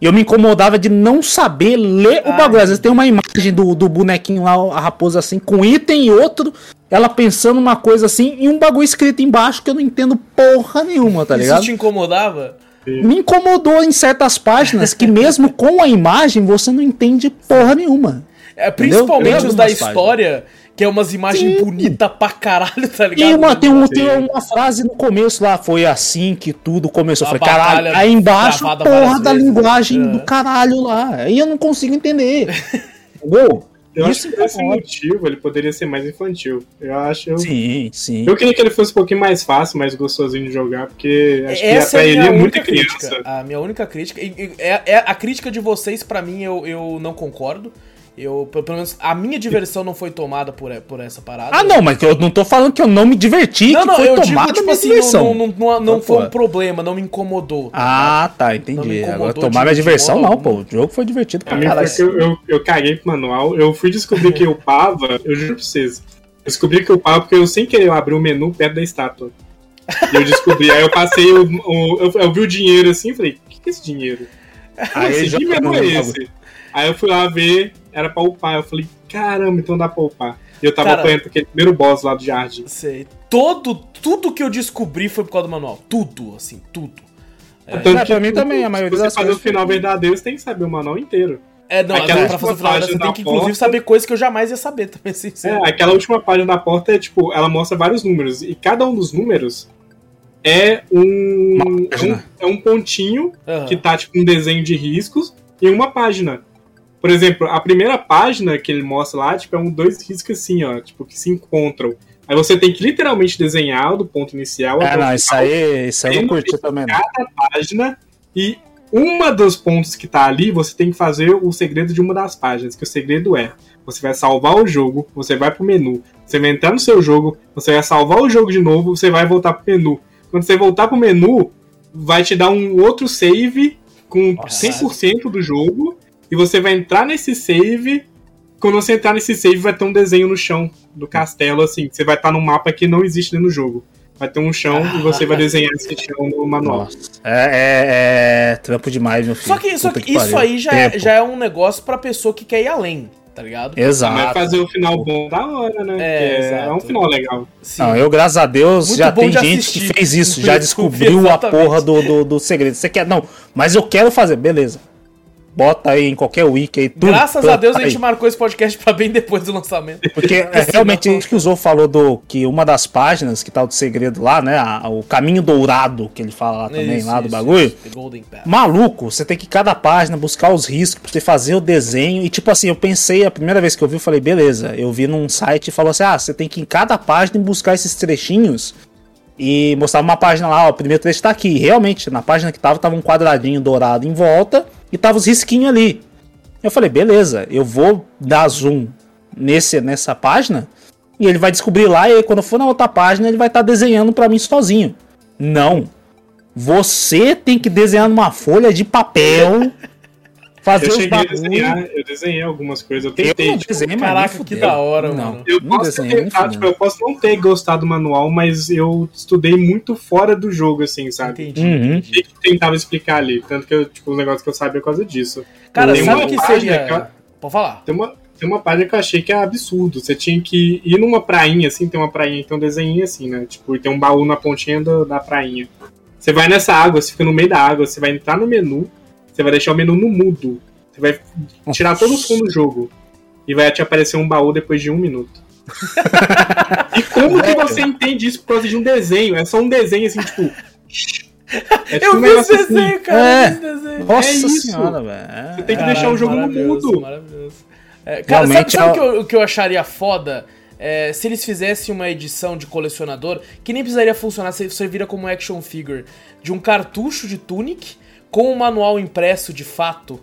E eu me incomodava de não saber ler Ai. o bagulho. Às vezes tem uma imagem do, do bonequinho lá, a raposa assim, com item e outro, ela pensando uma coisa assim, e um bagulho escrito embaixo que eu não entendo porra nenhuma, tá ligado? Isso te incomodava? Me incomodou em certas páginas que mesmo (laughs) com a imagem você não entende porra nenhuma. É, principalmente os da história, que é umas imagens bonitas pra caralho, tá ligado? E uma, tem, um, tem uma frase no começo lá, foi assim que tudo começou. Eu falei, caralho, aí embaixo, porra da vezes, linguagem é. do caralho lá. Aí eu não consigo entender. (laughs) Entendeu? Eu Isso acho que esse motivo ele poderia ser mais infantil. Eu acho. Eu... Sim, sim. Eu queria que ele fosse um pouquinho mais fácil, mais gostosinho de jogar, porque acho Essa que é ele é muita crítica. criança. A minha única crítica. É, é, a crítica de vocês, para mim, eu, eu não concordo. Eu, pelo menos, a minha diversão não foi tomada por, por essa parada. Ah, não, mas eu não tô falando que eu não me diverti, não, que não, foi eu tomada digo, tipo assim, diversão. Não, não, não, não foi um problema, não me incomodou. Tá ah, tá, entendi. Agora tomar minha diversão, não, pô. O jogo foi divertido pra caralho. Eu, eu, eu caguei pro manual, eu fui descobrir que eu upava, eu juro pra vocês. Eu descobri que eu upava porque eu sem querer abri o menu perto da estátua. E eu descobri, aí eu passei o. o eu, eu, vi o dinheiro assim e falei, o que, que é esse dinheiro? Aí, assim, que menu é esse? Aí eu fui lá ver, era pra upar. Eu falei, caramba, então dá pra upar. E eu tava Cara, apanhando aquele primeiro boss lá do jardim. Sei. Todo, tudo que eu descobri foi por causa do manual. Tudo, assim, tudo. É, Tanto é, pra mim também, a maioria das coisas. Se você fazer o final verdadeiro, você tem que saber o manual inteiro. É, não, aquela pra fazer o final você tem que inclusive porta, saber coisas que eu jamais ia saber também. Assim, é, aquela última página da porta é tipo, ela mostra vários números. E cada um dos números é um. É um, é um pontinho uhum. que tá tipo um desenho de riscos em uma página. Por exemplo, a primeira página que ele mostra lá, tipo, é um dois riscos assim, ó, tipo, que se encontram. Aí você tem que literalmente desenhar do ponto inicial é, não, isso aí, isso aí eu não curti também. Cada página e uma dos pontos que tá ali, você tem que fazer o segredo de uma das páginas, que o segredo é, você vai salvar o jogo, você vai pro menu, você vai entrar no seu jogo, você vai salvar o jogo de novo, você vai voltar pro menu. Quando você voltar pro menu, vai te dar um outro save com Nossa. 100% do jogo e você vai entrar nesse save. Quando você entrar nesse save, vai ter um desenho no chão do castelo, assim. Você vai estar num mapa que não existe no jogo. Vai ter um chão ah, e você vai desenhar esse chão no manual. É, é, é, trampo demais, meu filho. Só que, só que, que isso aí já é, já é um negócio pra pessoa que quer ir além tá ligado? Exato. Vai fazer o final bom da hora, né? É, é um final legal. Sim. Não, eu, graças a Deus, Muito já tem gente assistir. que fez isso, (laughs) já descobriu a porra do, do, do segredo. Você quer. Não, mas eu quero fazer, beleza. Bota aí em qualquer wiki aí. Tudo, Graças a Deus aí. a gente marcou esse podcast pra bem depois do lançamento. Porque é, realmente isso que o Zou falou do que uma das páginas que tá o segredo lá, né? A, o caminho dourado que ele fala lá também, isso, lá do isso, bagulho. Isso, Maluco, você tem que cada página buscar os riscos pra você fazer o desenho. E tipo assim, eu pensei, a primeira vez que eu vi, eu falei, beleza. Eu vi num site e falou assim: ah, você tem que ir em cada página buscar esses trechinhos e mostrava uma página lá, ó, o primeiro trecho tá aqui. Realmente, na página que tava, tava um quadradinho dourado em volta e tava os risquinhos ali. Eu falei, beleza, eu vou dar zoom nesse, nessa página e ele vai descobrir lá e aí, quando for na outra página ele vai estar tá desenhando para mim sozinho. Não. Você tem que desenhar numa folha de papel fazer eu cheguei a desenhar, eu desenhei algumas coisas, eu tentei. Eu tipo, desenhei, caraca, que da hora, não, mano. Eu não posso, desenhei, tentar, tipo, eu posso não ter gostado do manual, mas eu estudei muito fora do jogo, assim, sabe? Entendi. Uhum. que tentava explicar ali. Tanto que eu, tipo, os negócios que eu sabia por causa disso. Cara, tem sabe o que seria... Que eu... Pode falar. Tem uma, tem uma página que eu achei que é absurdo. Você tinha que ir numa prainha, assim, tem uma prainha, tem um desenho assim, né? Tipo, tem um baú na pontinha do, da prainha. Você vai nessa água, você fica no meio da água, você vai entrar no menu, você vai deixar o menu no mudo. Você vai tirar todo o som do jogo. E vai te aparecer um baú depois de um minuto. e como que você entende isso por causa de um desenho? É só um desenho assim, tipo. É tipo eu vi esse assim. desenho, cara. É. Desenho. Nossa é senhora, velho. Você tem que Caralho, deixar o jogo no mudo. Maravilhoso. É, cara, Realmente, sabe, sabe o que, eu, que eu acharia foda? É, se eles fizessem uma edição de colecionador, que nem precisaria funcionar, vira como action figure, de um cartucho de Tunic com um manual impresso de fato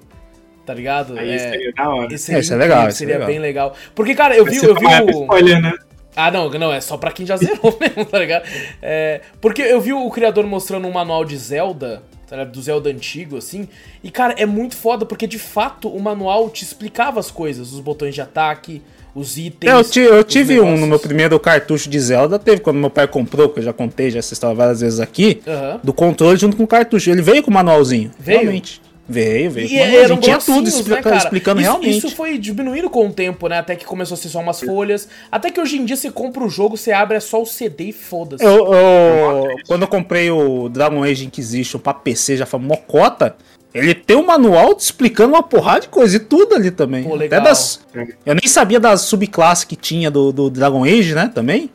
tá ligado? Aí é, seria da hora. Seria, é, isso é legal. Seria legal. bem legal. Porque, cara, eu vi, eu vi o. Spoiler, né? Ah, não, não, é só pra quem já (laughs) zerou mesmo, tá ligado? É, porque eu vi o criador mostrando um manual de Zelda, tá do Zelda antigo, assim. E, cara, é muito foda, porque de fato o manual te explicava as coisas, os botões de ataque, os itens. É, eu, eu tive negócios. um no meu primeiro cartucho de Zelda, teve quando meu pai comprou, que eu já contei já essa história várias vezes aqui, uhum. do controle junto com o cartucho. Ele veio com o manualzinho. Veio. Realmente. Veio, veio. E eram tinha tudo explica, né, explicando isso, realmente. Isso foi diminuindo com o tempo, né? Até que começou a ser só umas folhas. Até que hoje em dia você compra o jogo, você abre é só o CD e foda-se. Eu, eu, quando eu comprei o Dragon Age Inquisition pra PC, já foi mocota. Ele tem um manual explicando uma porrada de coisa e tudo ali também. Pô, legal. Até das, eu nem sabia das subclasses que tinha do, do Dragon Age, né? Também.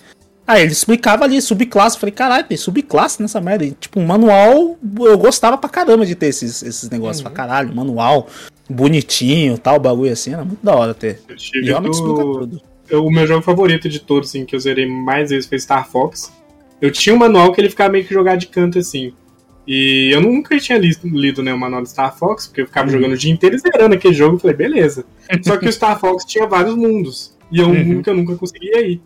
Aí ele explicava ali, subclasse. Falei, caralho, tem subclasse nessa merda. E, tipo, um manual, eu gostava pra caramba de ter esses, esses negócios. Uhum. Pra caralho, manual bonitinho, tal, bagulho assim. Era muito da hora ter. E do... explica tudo. O meu jogo favorito de todos, assim, que eu zerei mais vezes foi Star Fox. Eu tinha um manual que ele ficava meio que jogado de canto, assim. E eu nunca tinha lido, lido né, o manual do Star Fox, porque eu ficava uhum. jogando o dia inteiro e zerando aquele jogo. Eu falei, beleza. Só que o Star Fox tinha vários mundos. E eu uhum. nunca, nunca conseguia ir.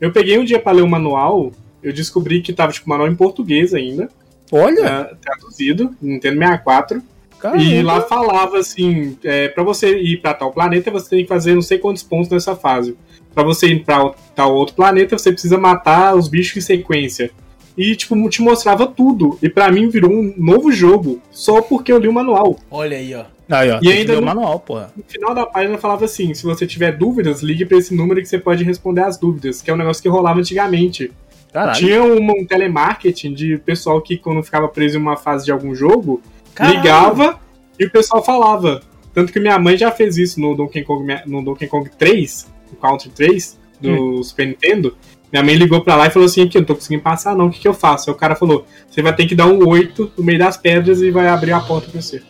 Eu peguei um dia para ler o manual, eu descobri que tava, tipo, manual em português ainda. Olha! Uh, traduzido, Nintendo 64. Caramba. E lá falava assim: é, para você ir para tal planeta, você tem que fazer não sei quantos pontos nessa fase. Para você ir para tal outro planeta, você precisa matar os bichos em sequência e tipo te mostrava tudo. E para mim virou um novo jogo só porque eu li o manual. Olha aí, ó. Aí, ó e ainda no, manual, porra. no final da página falava assim: se você tiver dúvidas, ligue para esse número que você pode responder as dúvidas, que é um negócio que rolava antigamente. Caralho. Tinha um, um telemarketing de pessoal que, quando ficava preso em uma fase de algum jogo, Caralho. ligava e o pessoal falava. Tanto que minha mãe já fez isso no Donkey Kong, no Donkey Kong 3, no Country 3, do hum. Super Nintendo. Minha mãe ligou pra lá e falou assim: aqui, eu não tô conseguindo passar, não. O que, que eu faço? Aí o cara falou: você vai ter que dar um 8 no meio das pedras e vai abrir a porta pra você.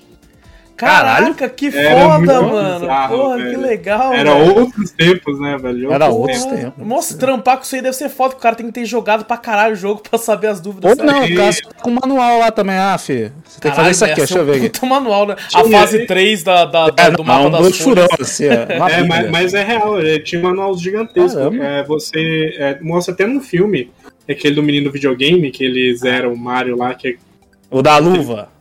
Caraca, que foda, mano. Bizarro, Porra, velho. que legal. Era velho. outros tempos, né, velho? Era outros tempos. tempos. Nossa, trampar com isso aí deve ser foda, que o cara tem que ter jogado pra caralho o jogo pra saber as dúvidas. Ou não, o cara com o manual lá também, ah, filho. Você tem que fazer isso aqui, deixa eu ver aqui. Puta manual, né? A fase 3 da, da, da, é, do mapa não, das furão, assim, é, (laughs) é mas, mas, é real, é, tinha um manual gigantesco. É, você é, mostra até no filme, aquele do menino videogame, que eles eram o Mario lá, que é o da luva.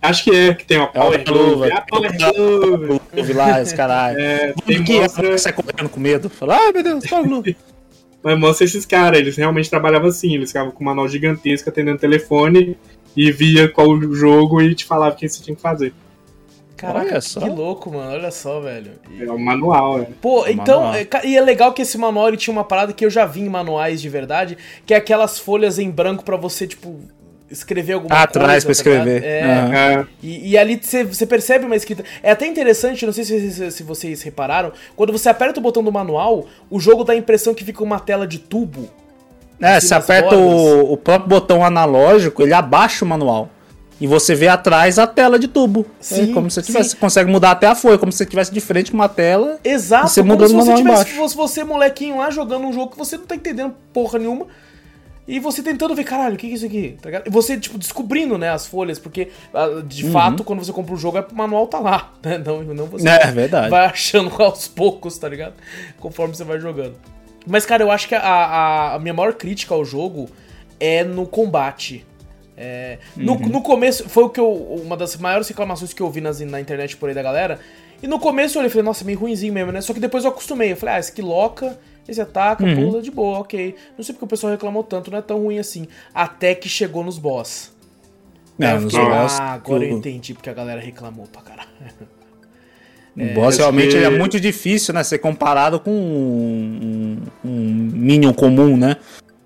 Acho que é, que tem uma Power é Glove. É a Power Glove. lá, esse caralho. É, tem que mostra... sai correndo com medo. Fala, ai meu Deus, Power Glove. (laughs) Mas mostra esses caras, eles realmente trabalhavam assim, eles ficavam com um manual gigantesco atendendo telefone e via qual o jogo e te falava o que você tinha que fazer. Caraca, que louco, mano. Olha só, velho. É um manual, é. Pô, é então. Manual. É, e é legal que esse manual ele tinha uma parada que eu já vi em manuais de verdade, que é aquelas folhas em branco para você, tipo, escrever alguma ah, coisa. Atrás pra tá escrever. Tá é, uhum. e, e, ali você percebe uma escrita. É até interessante, não sei se, se, se, vocês repararam, quando você aperta o botão do manual, o jogo dá a impressão que fica uma tela de tubo. É, assim, você aperta o, o, próprio botão analógico, ele abaixa o manual. E você vê atrás a tela de tubo. Sim, é como se você tivesse, sim. consegue mudar até a folha, como se você estivesse de frente com uma tela. Exato, você como se você tivesse, fosse você, molequinho lá, jogando um jogo que você não tá entendendo porra nenhuma. E você tentando ver, caralho, o que é isso aqui? Tá e você, tipo, descobrindo, né, as folhas, porque ah, de uhum. fato, quando você compra o jogo, é, o manual tá lá, (laughs) né? Não, não você é, verdade. vai achando (laughs) aos poucos, tá ligado? Conforme você vai jogando. Mas, cara, eu acho que a, a, a minha maior crítica ao jogo é no combate. É, uhum. no, no começo, foi o que eu, uma das maiores reclamações que eu vi nas, na internet por aí da galera. E no começo eu olhei e falei, nossa, meio ruimzinho mesmo, né? Só que depois eu acostumei. Eu falei, ah, esse aqui esse ataca, uhum. pula de boa, ok. Não sei porque o pessoal reclamou tanto, não é tão ruim assim. Até que chegou nos boss. É, nos fiquei, boss. Ah, agora eu entendi porque a galera reclamou pra caralho. O é, boss realmente que... é muito difícil, né? Ser comparado com um, um Minion comum, né?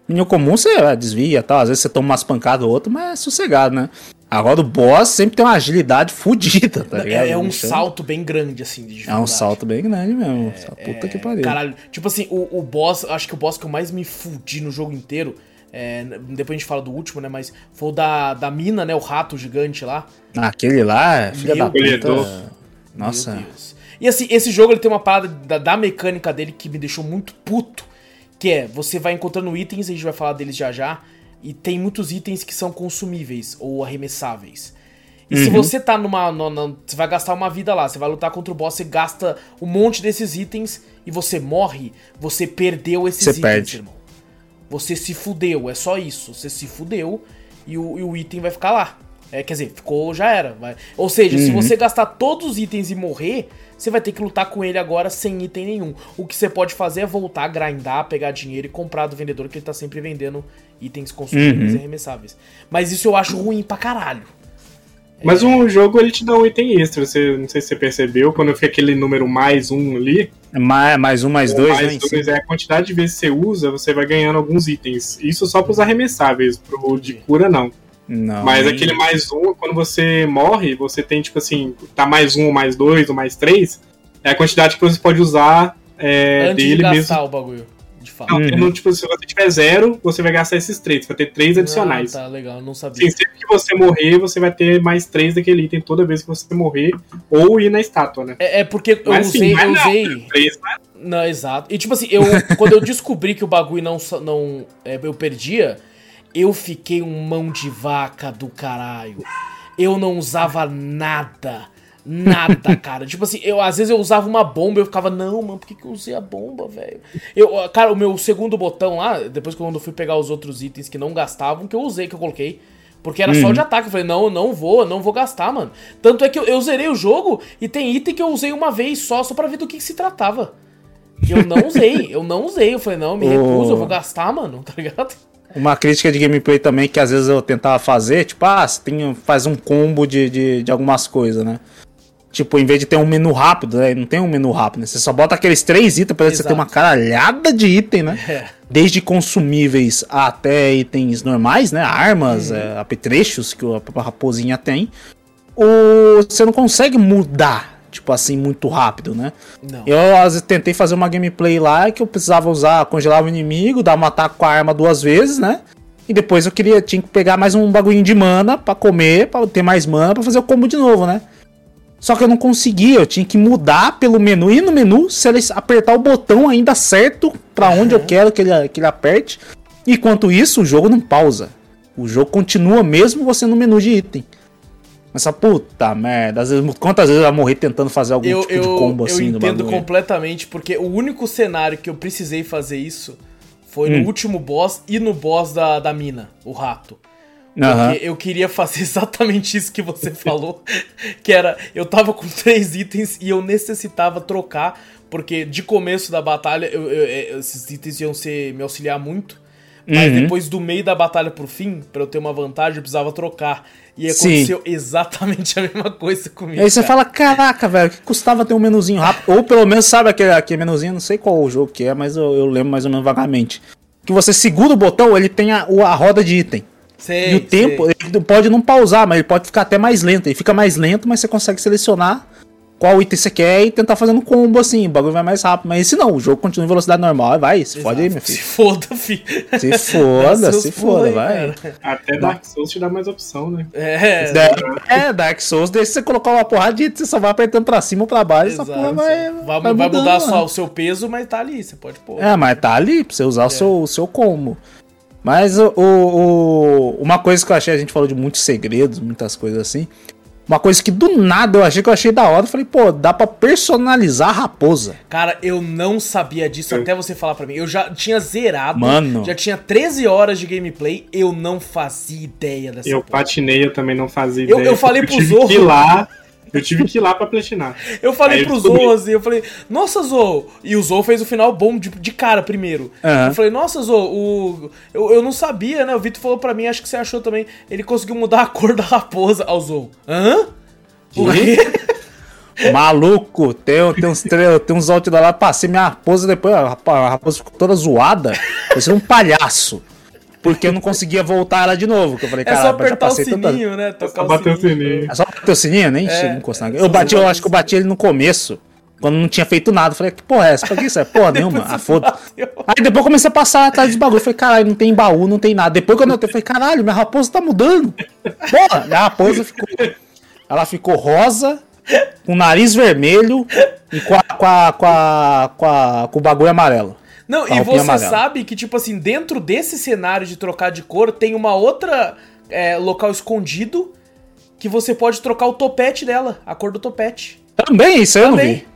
Minion comum você desvia tal, às vezes você toma umas pancadas ou outra, mas é sossegado, né? Agora o boss sempre tem uma agilidade fodida, tá ligado? É, é um salto bem grande, assim, de É um salto bem grande mesmo. É, Puta é... que pariu. Caralho, tipo assim, o, o boss, acho que o boss que eu mais me fudi no jogo inteiro, é, depois a gente fala do último, né? Mas foi o da, da mina, né? O rato gigante lá. Ah, aquele lá, filha Meu da puta. Nossa. E assim, esse jogo ele tem uma parada da, da mecânica dele que me deixou muito puto. Que é, você vai encontrando itens, a gente vai falar deles já já e tem muitos itens que são consumíveis ou arremessáveis. E uhum. se você tá numa, numa, Você vai gastar uma vida lá, você vai lutar contra o boss, você gasta um monte desses itens e você morre, você perdeu esses você itens, perde. irmão. Você se fudeu, é só isso. Você se fudeu e o, e o item vai ficar lá. É, quer dizer, ficou, já era. Vai. Ou seja, uhum. se você gastar todos os itens e morrer, você vai ter que lutar com ele agora sem item nenhum. O que você pode fazer é voltar, grindar, pegar dinheiro e comprar do vendedor, que ele tá sempre vendendo itens consumíveis uhum. e arremessáveis. Mas isso eu acho ruim pra caralho. Mas é... um jogo ele te dá um item extra. Você, não sei se você percebeu, quando fica aquele número mais um ali. Mais, mais um, mais dois, mais né? dois é a quantidade de vezes que você usa, você vai ganhando alguns itens. Isso só pros arremessáveis, pro de cura não. Não. Mas aquele mais um, quando você morre, você tem, tipo assim, tá mais um, mais dois, ou mais três, é a quantidade que você pode usar é, Antes dele de gastar mesmo. o bagulho. De fato. Não, uhum. tipo, se você tiver zero, você vai gastar esses três. Vai ter três ah, adicionais. Ah, tá, legal, não sabia. Sim, sempre que você morrer, você vai ter mais três daquele item toda vez que você morrer. Ou ir na estátua, né? É, é porque eu Mas, usei. Sim, eu usei... Não, três, né? não, exato. E tipo assim, eu, quando eu descobri que o bagulho não. não é, eu perdia eu fiquei um mão de vaca do caralho. Eu não usava nada. Nada, (laughs) cara. tipo assim, eu às vezes eu usava uma bomba e eu ficava, não, mano, por que, que eu usei a bomba, velho? Eu, cara, o meu segundo botão lá, depois quando eu fui pegar os outros itens que não gastavam, que eu usei, que eu coloquei. Porque era uhum. só de ataque. Eu falei, não, não vou, não vou gastar, mano. Tanto é que eu, eu zerei o jogo e tem item que eu usei uma vez só, só pra ver do que, que se tratava. E eu não (laughs) usei, eu não usei. Eu falei, não, me recuso, eu vou gastar, mano, (laughs) tá ligado? Uma crítica de gameplay também que às vezes eu tentava fazer, tipo, ah, você tem, faz um combo de, de, de algumas coisas, né? Tipo, em vez de ter um menu rápido, né? Não tem um menu rápido, né? Você só bota aqueles três itens pra você ter uma caralhada de item, né? É. Desde consumíveis até itens normais, né? Armas, uhum. é, apetrechos que a raposinha tem. Ou você não consegue mudar tipo assim, muito rápido, né? Não. Eu às vezes tentei fazer uma gameplay lá que eu precisava usar, congelar o inimigo, dar um ataque com a arma duas vezes, né? E depois eu queria, tinha que pegar mais um bagulhinho de mana para comer, para ter mais mana para fazer o combo de novo, né? Só que eu não conseguia, eu tinha que mudar pelo menu, ir no menu, apertar o botão ainda certo para onde uhum. eu quero que ele, que ele aperte. Enquanto isso, o jogo não pausa. O jogo continua mesmo você no menu de item. Essa puta merda. Às vezes, quantas vezes eu morri tentando fazer algum eu, tipo eu, de combo assim Eu entendo completamente, porque o único cenário que eu precisei fazer isso foi hum. no último boss e no boss da, da mina, o rato. Porque uhum. eu queria fazer (laughs) exatamente isso que você falou. que era, eu tava com três itens e eu necessitava trocar, porque de começo da batalha eu, eu, esses itens iam ser, me auxiliar muito. Mas uhum. depois do meio da batalha pro fim, para eu ter uma vantagem, eu precisava trocar. E aconteceu Sim. exatamente a mesma coisa comigo. Aí você cara. fala, caraca, velho, que custava ter um menuzinho rápido. Ou pelo menos, sabe aquele, aquele menuzinho, não sei qual o jogo que é, mas eu, eu lembro mais ou menos vagamente. Que você segura o botão, ele tem a, a roda de item. Sei, e o tempo, sei. ele pode não pausar, mas ele pode ficar até mais lento. Ele fica mais lento, mas você consegue selecionar qual item você quer e tentar fazer um combo assim, o bagulho vai mais rápido. Mas se não, o jogo continua em velocidade normal, vai, se Exato. fode aí, meu filho. Se foda, filho. Se foda, (laughs) se foda, aí, vai. Cara. Até Dark Souls te dá mais opção, né? É, é, é Dark Souls, deixa você colocar uma porrada de você só vai apertando pra cima ou pra baixo, Exato. essa porra vai. Vai, vai, vai mudar só o seu peso, mas tá ali, você pode pôr. É, mas tá ali pra você usar é. o, seu, o seu combo. Mas o, o, uma coisa que eu achei, a gente falou de muitos segredos, muitas coisas assim. Uma coisa que do nada eu achei que eu achei da hora. Eu falei, pô, dá pra personalizar a raposa. Cara, eu não sabia disso eu... até você falar pra mim. Eu já tinha zerado. Mano. Já tinha 13 horas de gameplay. Eu não fazia ideia dessa Eu porra. patinei, eu também não fazia ideia. Eu, eu falei pro Zorro. Ir lá eu tive que ir lá pra platinar. (laughs) eu falei Aí pro Zou assim, eu falei, nossa Zou. E o Zou fez o final bom de, de cara primeiro. Uhum. Eu falei, nossa Zou, o... eu, eu não sabia, né? O Vitor falou pra mim, acho que você achou também. Ele conseguiu mudar (laughs) a cor da raposa ao Zou. Hã? O quê? Maluco, tem, tem uns, tem uns outdoors lá, passei minha raposa depois, a raposa ficou toda zoada, parecia um palhaço porque eu não conseguia voltar ela de novo. Que eu falei, é só apertar o sininho, tanta... né? Tocar o sininho. o sininho. É só bater o sininho? Nem é, encostar. Eu bati, eu acho que eu bati ele no começo. Quando não tinha feito nada, eu falei, que porra é essa? Pra que isso é? Porra nenhuma. Ah, foda. Aí depois eu comecei a passar atrás dos bagulho. Falei, caralho, não tem baú, não tem nada. Depois quando eu falei, caralho, minha raposa tá mudando. Porra, minha raposa ficou. Ela ficou rosa, com o nariz vermelho e com, a, com, a, com, a, com, a, com o bagulho amarelo. Não, e você amarelo. sabe que, tipo assim, dentro desse cenário de trocar de cor, tem uma outra é, local escondido que você pode trocar o topete dela, a cor do topete. Também, isso eu Também. não vi.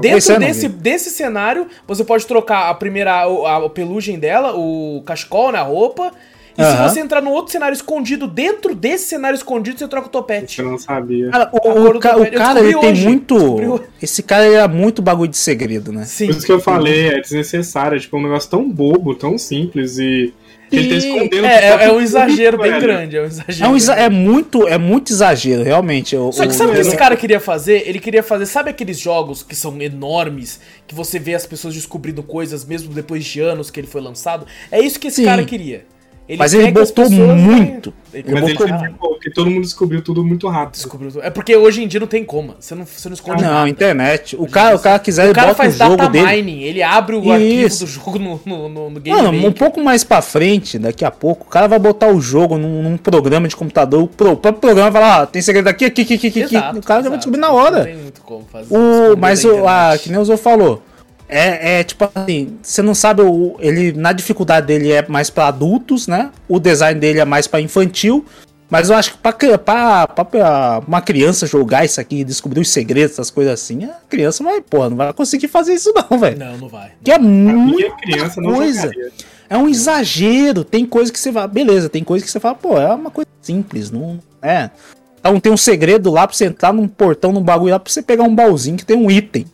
Dentro desse, desse cenário, você pode trocar a primeira, a, a pelugem dela, o cachecol, né, a roupa, E se você entrar no outro cenário escondido, dentro desse cenário escondido, você troca o topete. Eu não sabia. Cara, o, o, o, ca, o cara, ele tem muito. Esse cara é muito bagulho de segredo, né? Sim. Por isso que eu falei, é desnecessário. É tipo um negócio tão bobo, tão simples e. Ele tá escondendo é, é, é um exagero bem velho. grande. É um exagero. É, um exa é, muito, é muito exagero, realmente. O, Só que sabe o que esse cara queria fazer? Ele queria fazer, sabe aqueles jogos que são enormes, que você vê as pessoas descobrindo coisas mesmo depois de anos que ele foi lançado? É isso que esse Sim. cara queria. Ele mas ele botou muito. Ele mas botou ele muito. porque todo mundo descobriu tudo muito rápido. Descobriu tudo. É porque hoje em dia não tem como. Você não, você não esconde Não, nada. internet. O cara, o cara quiser, o cara faz data dele. mining. Ele abre o Isso. arquivo do jogo no, no, no, no Game Mano, um pouco mais pra frente, daqui a pouco, o cara vai botar o jogo num, num programa de computador. O próprio programa vai lá, ah, tem segredo aqui, aqui, aqui, aqui, aqui. O cara já vai descobrir na hora. Não tem muito como fazer. O, mas o, a, que nem o Zô falou é, é, tipo assim, você não sabe, o, ele na dificuldade dele é mais para adultos, né? O design dele é mais para infantil. Mas eu acho que pra, uma criança jogar isso aqui, descobrir os segredos, essas coisas assim, a criança vai, porra, não vai conseguir fazer isso não, velho. Não, não vai. Que é muita criança coisa. É um exagero. Tem coisa que você vai, beleza, tem coisa que você fala, pô, é uma coisa simples, não é. Então tem um segredo lá pra você entrar num portão, num bagulho lá, pra você pegar um baúzinho que tem um item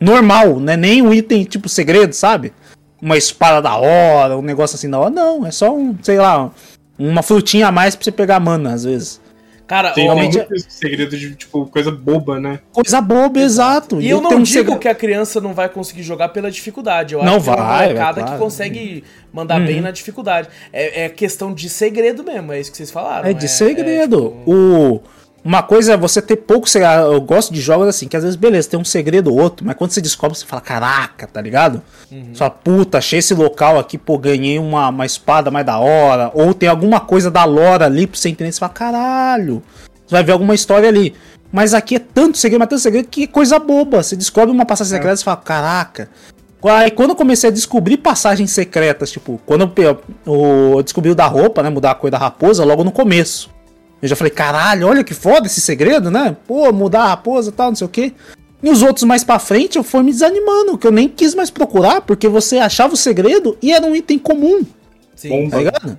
normal, né? Nem um item tipo segredo, sabe? Uma espada da hora, um negócio assim da hora. Não, é só um, sei lá, uma frutinha a mais pra você pegar mana, às vezes. Cara, tem realmente é... segredo de tipo coisa boba, né? Coisa boba, exato. E, e eu não um digo segredo... que a criança não vai conseguir jogar pela dificuldade. Eu não acho vai, que é uma molecada claro. que consegue mandar uhum. bem na dificuldade. É, é, questão de segredo mesmo, é isso que vocês falaram. É de é, segredo. É, tipo... O uma coisa é você ter pouco segredo. Eu gosto de jogos assim, que às vezes, beleza, tem um segredo ou outro, mas quando você descobre, você fala, caraca, tá ligado? Uhum. Sua puta, achei esse local aqui, pô, ganhei uma, uma espada mais da hora. Ou tem alguma coisa da lore ali pra você entender, você fala, caralho. Você vai ver alguma história ali. Mas aqui é tanto segredo, mas tanto segredo que é coisa boba. Você descobre uma passagem secreta e é. fala, caraca. Aí quando eu comecei a descobrir passagens secretas, tipo, quando eu, eu, eu descobri o da roupa, né? Mudar a cor da raposa, logo no começo. Eu já falei, caralho, olha que foda esse segredo, né? Pô, mudar a raposa e tal, não sei o quê. E os outros mais pra frente eu fui me desanimando, que eu nem quis mais procurar, porque você achava o segredo e era um item comum. Sim. Tá ligado?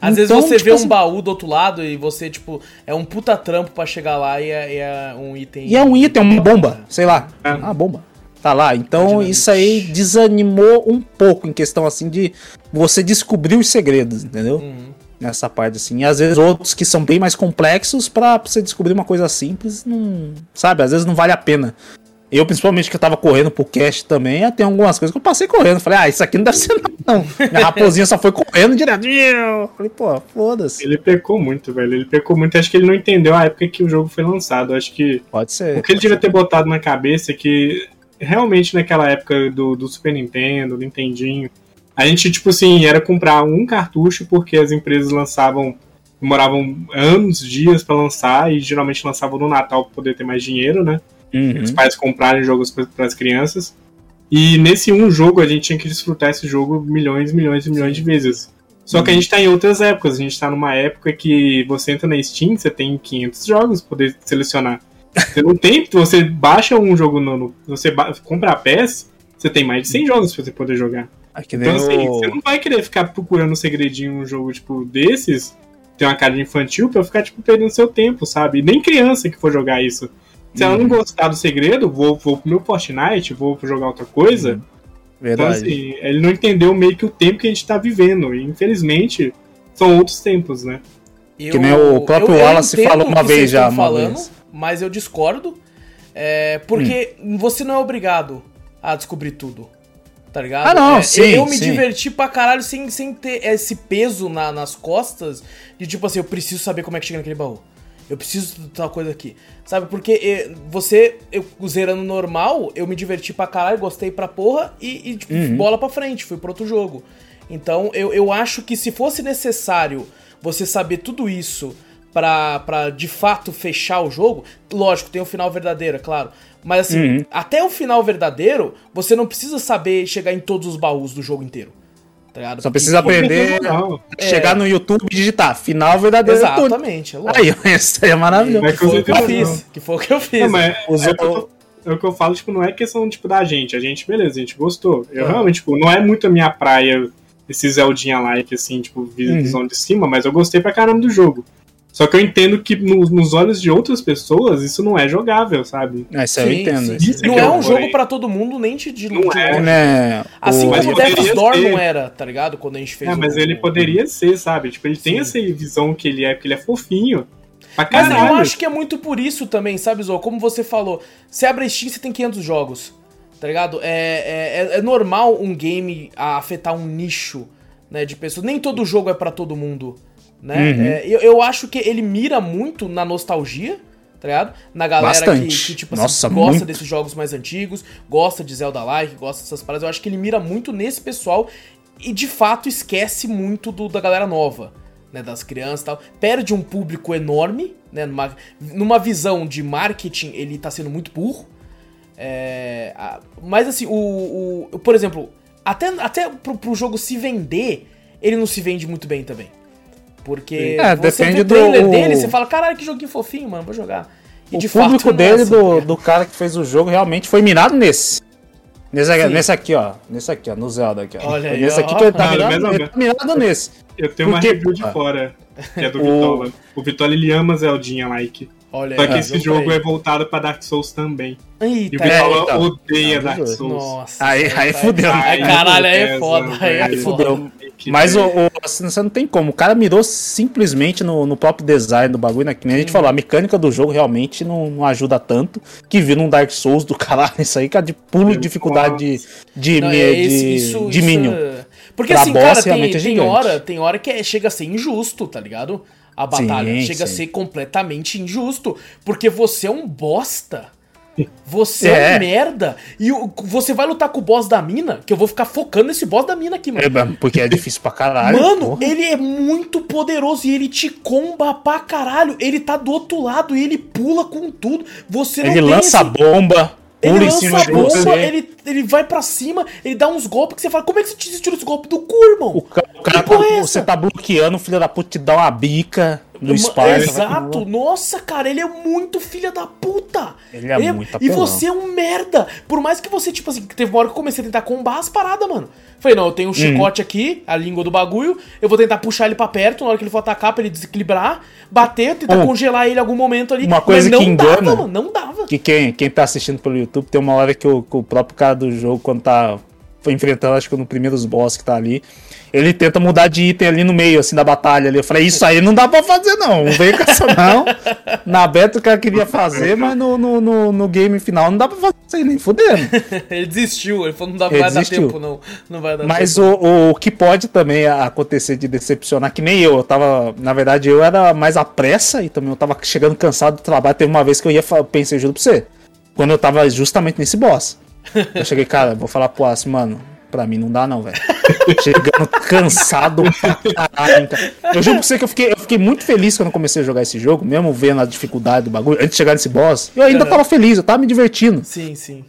Às então, vezes você tipo vê um assim, baú do outro lado e você, tipo, é um puta trampo para chegar lá e é, é, um item. E é um item, uma bomba, sei lá. É uma bomba. Tá lá. Então isso aí desanimou um pouco em questão assim de você descobrir os segredos, entendeu? Uhum nessa parte assim. E às vezes outros que são bem mais complexos para você descobrir uma coisa simples, não, sabe? Às vezes não vale a pena. Eu, principalmente, que eu tava correndo pro cast também, tem algumas coisas que eu passei correndo. Falei, ah, isso aqui não deve ser não. Minha raposinha só foi correndo direto. Falei, pô, foda-se. Ele pecou muito, velho. Ele pecou muito. Acho que ele não entendeu a época que o jogo foi lançado. Acho que. Pode ser. O que ele devia ter botado na cabeça é que realmente naquela época do, do Super Nintendo, do Nintendinho, a gente, tipo assim, era comprar um cartucho porque as empresas lançavam, demoravam anos, dias para lançar e geralmente lançavam no Natal para poder ter mais dinheiro, né? Uhum. Os pais comprarem jogos para as crianças. E nesse um jogo a gente tinha que desfrutar esse jogo milhões, milhões e milhões de vezes. Só que a uhum. gente tá em outras épocas. A gente tá numa época que você entra na Steam, você tem 500 jogos pra poder selecionar. Você não tem, você baixa um jogo no, você compra a PES, você tem mais de 100 jogos pra você poder jogar. Ah, então, assim, você não vai querer ficar procurando um segredinho num jogo, tipo, desses, tem uma cara de infantil, pra ficar, tipo, perdendo seu tempo, sabe? Nem criança que for jogar isso. Se ela não uhum. gostar do segredo, vou, vou pro meu Fortnite, vou jogar outra coisa. Uhum. Verdade. Então, assim, ele não entendeu meio que o tempo que a gente tá vivendo. E, infelizmente, são outros tempos, né? Eu, que nem o próprio eu, eu Wallace falou uma vez já. falando, vez. mas eu discordo. É, porque hum. você não é obrigado a descobrir tudo tá ligado? Ah, não, é, sim, Eu me sim. diverti pra caralho sem, sem ter esse peso na, nas costas de tipo assim, eu preciso saber como é que chega naquele baú. Eu preciso de tal coisa aqui. Sabe? Porque você, eu zerando normal, eu me diverti pra caralho, gostei pra porra e, e tipo, uhum. bola pra frente, fui pro outro jogo. Então eu, eu acho que se fosse necessário você saber tudo isso pra, pra de fato fechar o jogo, lógico, tem o um final verdadeiro, é claro. Mas assim, uhum. até o final verdadeiro, você não precisa saber chegar em todos os baús do jogo inteiro. Tá Só precisa aprender é. chegar no YouTube e digitar final verdadeiro. Exatamente, é Aí, (laughs) isso aí é maravilhoso. Que foi o que eu fiz. Que foi o que eu fiz. Não, mas é, é, o que eu falo, tipo, não é questão tipo, da gente. A gente, beleza, a gente gostou. Eu é. realmente, tipo, não é muito a minha praia esse Zeldinha like, assim, tipo, visão uhum. de cima, mas eu gostei pra caramba do jogo. Só que eu entendo que no, nos olhos de outras pessoas isso não é jogável, sabe? É, isso sim, eu entendo. Sim. Não é um jogo para todo mundo, nem de, de Não é, né? Assim o... como o Death's Door não era, tá ligado? Quando a gente fez. É, mas ele poderia ser, sabe? Tipo, ele sim. tem essa visão que ele é, porque ele é fofinho. Mas eu acho que é muito por isso também, sabe, Zô? Como você falou, você abre a Steam, você tem 500 jogos, tá ligado? É, é, é normal um game afetar um nicho, né, de pessoas. Nem todo jogo é para todo mundo né? Uhum. É, eu, eu acho que ele mira muito na nostalgia, tá ligado? Na galera que, que, tipo, assim, Nossa, gosta muito. desses jogos mais antigos, gosta de Zelda-like, gosta dessas paradas. Eu acho que ele mira muito nesse pessoal e, de fato, esquece muito do, da galera nova. Né, das crianças e tal, perde um público enorme, né, numa, numa visão de marketing, ele tá sendo muito burro. É, mas assim, o, o, por exemplo, até, até pro, pro jogo se vender, ele não se vende muito bem também. Porque é, depende vê o trailer do... dele, você fala, caralho, que joguinho fofinho, mano, vou jogar. E o de público fato, dele, é assim, do, do cara que fez o jogo, realmente foi mirado nesse. Nesse, nesse aqui, ó. Nesse aqui, ó. No Zelda aqui, ó. Olha aí, nesse aqui que ele tá mirado, ele tá mirado nesse. Eu tenho Porque, uma review de fora, que é do (laughs) Vitola. O Vitola, ele ama Zeldinha like. Olha Só que esse jogo é voltado pra Dark Souls também. Eita, e o Vitola é, então. odeia Dark Souls. Nossa. Aí, aí fudeu. Aí, caralho, aí é foda. Aí, aí fudeu. Mas o, o, assim, você não tem como. O cara mirou simplesmente no, no próprio design do bagulho, né? Que nem a gente falou, a mecânica do jogo realmente não, não ajuda tanto. Que vira um Dark Souls do (laughs) caralho, isso aí, que é de pulo de dificuldade de, de, não, é esse, de, isso, de isso Minion. É... Porque pra assim, cara, tem, é tem hora, tem hora que é, chega a ser injusto, tá ligado? A batalha sim, chega sim. a ser completamente injusto. Porque você é um bosta. Você é. é um merda. E você vai lutar com o boss da mina, que eu vou ficar focando nesse boss da mina aqui, mano. É, porque é difícil pra caralho. Mano, porra. ele é muito poderoso e ele te comba pra caralho. Ele tá do outro lado e ele pula com tudo. Você ele lança esse... bomba. Ele lança a bomba, ele, ele vai pra cima, ele dá uns golpes que você fala, como é que você tira esse golpe do cu, irmão? O, ca o cara, é você tá bloqueando, o filho da puta te dá uma bica no Spy. Exato, nossa, cara, ele é muito filha da puta. Ele é ele muito é... E você é um merda. Por mais que você, tipo assim, teve uma hora que eu comecei a tentar combar as paradas, mano. Falei, não, eu tenho um uhum. chicote aqui, a língua do bagulho, eu vou tentar puxar ele pra perto, na hora que ele for atacar, pra ele desequilibrar, bater, tentar uhum. congelar ele em algum momento ali. Uma coisa que engana, dava, mano, não dava. Que quem, quem tá assistindo pelo YouTube, tem uma hora que o, que o próprio cara do jogo, quando tá enfrentando, acho que no primeiros boss que tá ali, ele tenta mudar de item ali no meio, assim, da batalha ali. Eu falei, isso aí não dá pra fazer, não. Não veio com essa, não. (laughs) Na beta o cara queria fazer, mas no, no, no, no, game final não dá pra fazer isso aí, nem fudendo. (laughs) ele desistiu, ele falou, não dá, vai desistiu. dar tempo, não. Não vai dar mas tempo. O, o que pode também acontecer de decepcionar, que nem eu, eu tava, na verdade, eu era mais à pressa e também eu tava chegando cansado do trabalho. Teve uma vez que eu ia, pensei, juro pra você, quando eu tava justamente nesse boss. (laughs) Eu cheguei, cara, vou falar pro Aço, mano, pra mim não dá não, velho. (laughs) Chegando cansado pra caralho. Eu juro pra você que eu fiquei, eu fiquei muito feliz quando eu comecei a jogar esse jogo, mesmo vendo a dificuldade do bagulho, antes de chegar nesse boss. Eu ainda uhum. tava feliz, eu tava me divertindo. Sim, sim.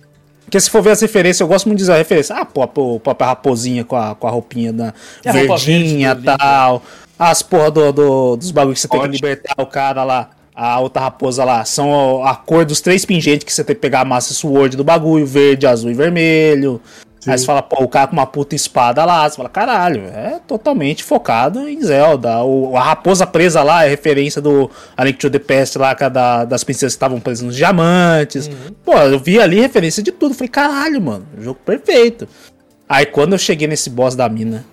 Porque se for ver as referências, eu gosto muito de dizer a referência. Ah, pô, pô, pô a raposinha com a, com a roupinha da a verdinha e tal. As porra do, do, dos bagulhos que você tem que libertar o cara lá a outra raposa lá, são a cor dos três pingentes que você tem que pegar a massa sword do bagulho, verde, azul e vermelho. Sim. Aí você fala, pô, o cara com uma puta espada lá, você fala, caralho, é totalmente focado em Zelda. O, a raposa presa lá é referência do A Link to the Past lá, é da, das princesas que estavam presas nos diamantes. Uhum. Pô, eu vi ali referência de tudo. Falei, caralho, mano, jogo perfeito. Aí quando eu cheguei nesse boss da mina,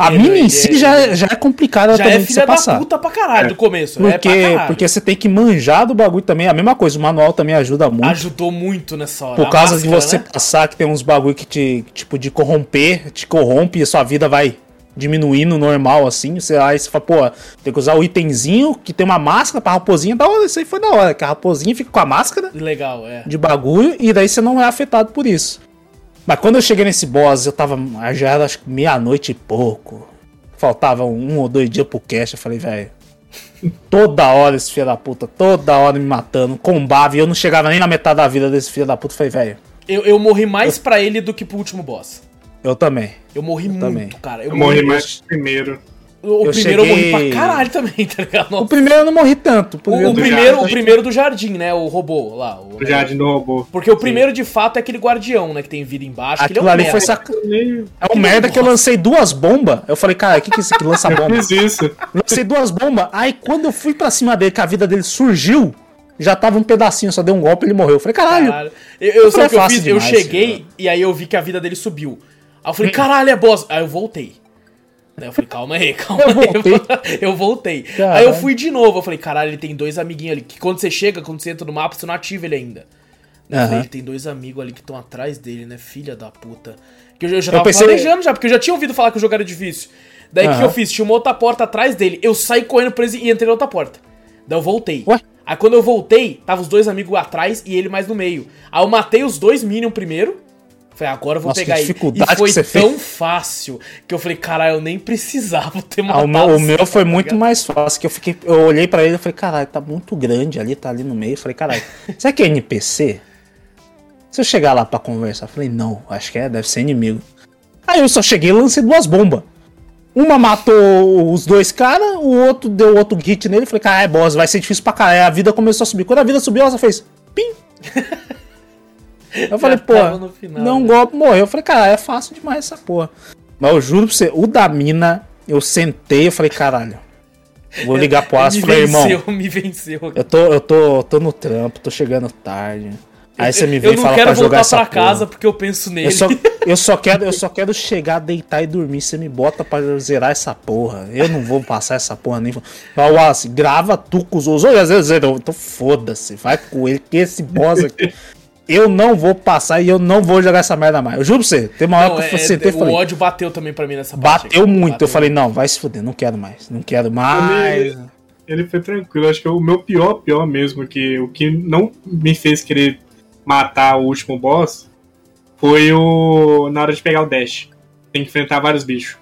a mina em si já, já é complicada já também é de você passar. puta pra caralho é. do começo. Porque, é porque você tem que manjar do bagulho também. A mesma coisa, o manual também ajuda muito. Ajudou muito nessa hora. Por causa máscara, de você né? passar que tem uns bagulho que te, tipo, de corromper, te corrompe e a sua vida vai diminuindo normal, assim. Você, aí você fala, pô, tem que usar o itemzinho que tem uma máscara pra raposinha. Da hora, isso aí foi da hora. Que a raposinha fica com a máscara. Legal, é. De bagulho, e daí você não é afetado por isso. Mas quando eu cheguei nesse boss, eu tava. Já era acho que meia-noite e pouco. Faltava um ou dois dias pro cast. Eu falei, velho. Toda hora esse filho da puta, toda hora me matando, combava, e eu não chegava nem na metade da vida desse filho da puta. Eu falei, velho. Eu, eu morri mais eu... pra ele do que pro último boss. Eu também. Eu morri eu muito, também. cara. Eu, eu morri mais primeiro. O eu primeiro cheguei... eu morri pra caralho também, (laughs) tá ligado? Nossa. O primeiro eu não morri tanto. O primeiro, o, o primeiro, o primeiro do jardim, né? O robô lá. O, o jardim do robô. Porque o primeiro, de fato, é aquele guardião, né? Que tem vida embaixo. Aquilo é um ali merda. foi sac... É um merda que eu lancei duas bombas. Eu falei, cara, o que, que é esse que lança (laughs) bomba? Eu fiz isso. Lancei duas bombas. Aí quando eu fui pra cima dele, que a vida dele surgiu, já tava um pedacinho, só deu um golpe e ele morreu. Eu falei, caralho. caralho. Eu, eu, eu, falei, é que eu fiz? Demais, eu cheguei e aí eu vi que a vida dele subiu. Aí eu falei, caralho, é boss. Aí eu voltei. Eu falei, calma aí, (laughs) calma eu aí. Voltei. eu voltei. Aí eu fui de novo. Eu falei, caralho, ele tem dois amiguinhos ali. Que quando você chega, quando você entra no mapa, você não ativa ele ainda. Uhum. Eu falei, ele tem dois amigos ali que estão atrás dele, né? Filha da puta. Que eu, eu já tava eu pensei... planejando já, porque eu já tinha ouvido falar que o jogo era difícil. Daí o uhum. que eu fiz? Tinha uma outra porta atrás dele. Eu saí correndo preso e entrei na outra porta. Daí eu voltei. Ué? Aí quando eu voltei, tava os dois amigos atrás e ele mais no meio. Aí eu matei os dois Minion primeiro. Falei, agora eu vou Nossa, pegar ele. E foi tão fez. fácil que eu falei, caralho, eu nem precisava ter matado. Ah, o meu, o meu foi tá muito mais fácil, que eu fiquei. Eu olhei para ele e falei, caralho, tá muito grande ali, tá ali no meio. Eu falei, caralho, (laughs) será que é NPC? Se eu chegar lá para conversar, eu falei, não, acho que é, deve ser inimigo. Aí eu só cheguei e lancei duas bombas. Uma matou os dois caras, o outro deu outro hit nele. Falei, cara, é boss, vai ser difícil pra caralho. A vida começou a subir. Quando a vida subiu, ela só fez pim. (laughs) Eu falei, pô, não né? golpe morreu. Eu falei, cara, é fácil demais essa porra. Mas eu juro pra você, o da mina, eu sentei e falei, caralho. Vou ligar pro (laughs) e falei, irmão. Me venceu. Eu tô, eu tô, tô no trampo, tô chegando tarde. Aí você me vem e fala pra jogar essa pra casa porque eu penso nele. Eu só, (laughs) eu só, quero, eu só quero chegar, deitar e dormir. Você me bota pra zerar essa porra. Eu não vou passar essa porra nem. Fala, Wallace, grava tu com os outros. Às vezes eu tô foda-se. Vai com ele, que esse boss aqui. Eu não vou passar e eu não vou jogar essa merda mais. Eu juro pra você. Tem uma hora que eu é, sentei e falei. O ódio bateu também pra mim nessa parte. Bateu aqui. muito. Bateu. Eu falei, não, vai se fuder, não quero mais. Não quero mais. Ele, ele foi tranquilo. Acho que o meu pior, pior mesmo, que o que não me fez querer matar o último boss foi o. na hora de pegar o dash. Tem que enfrentar vários bichos.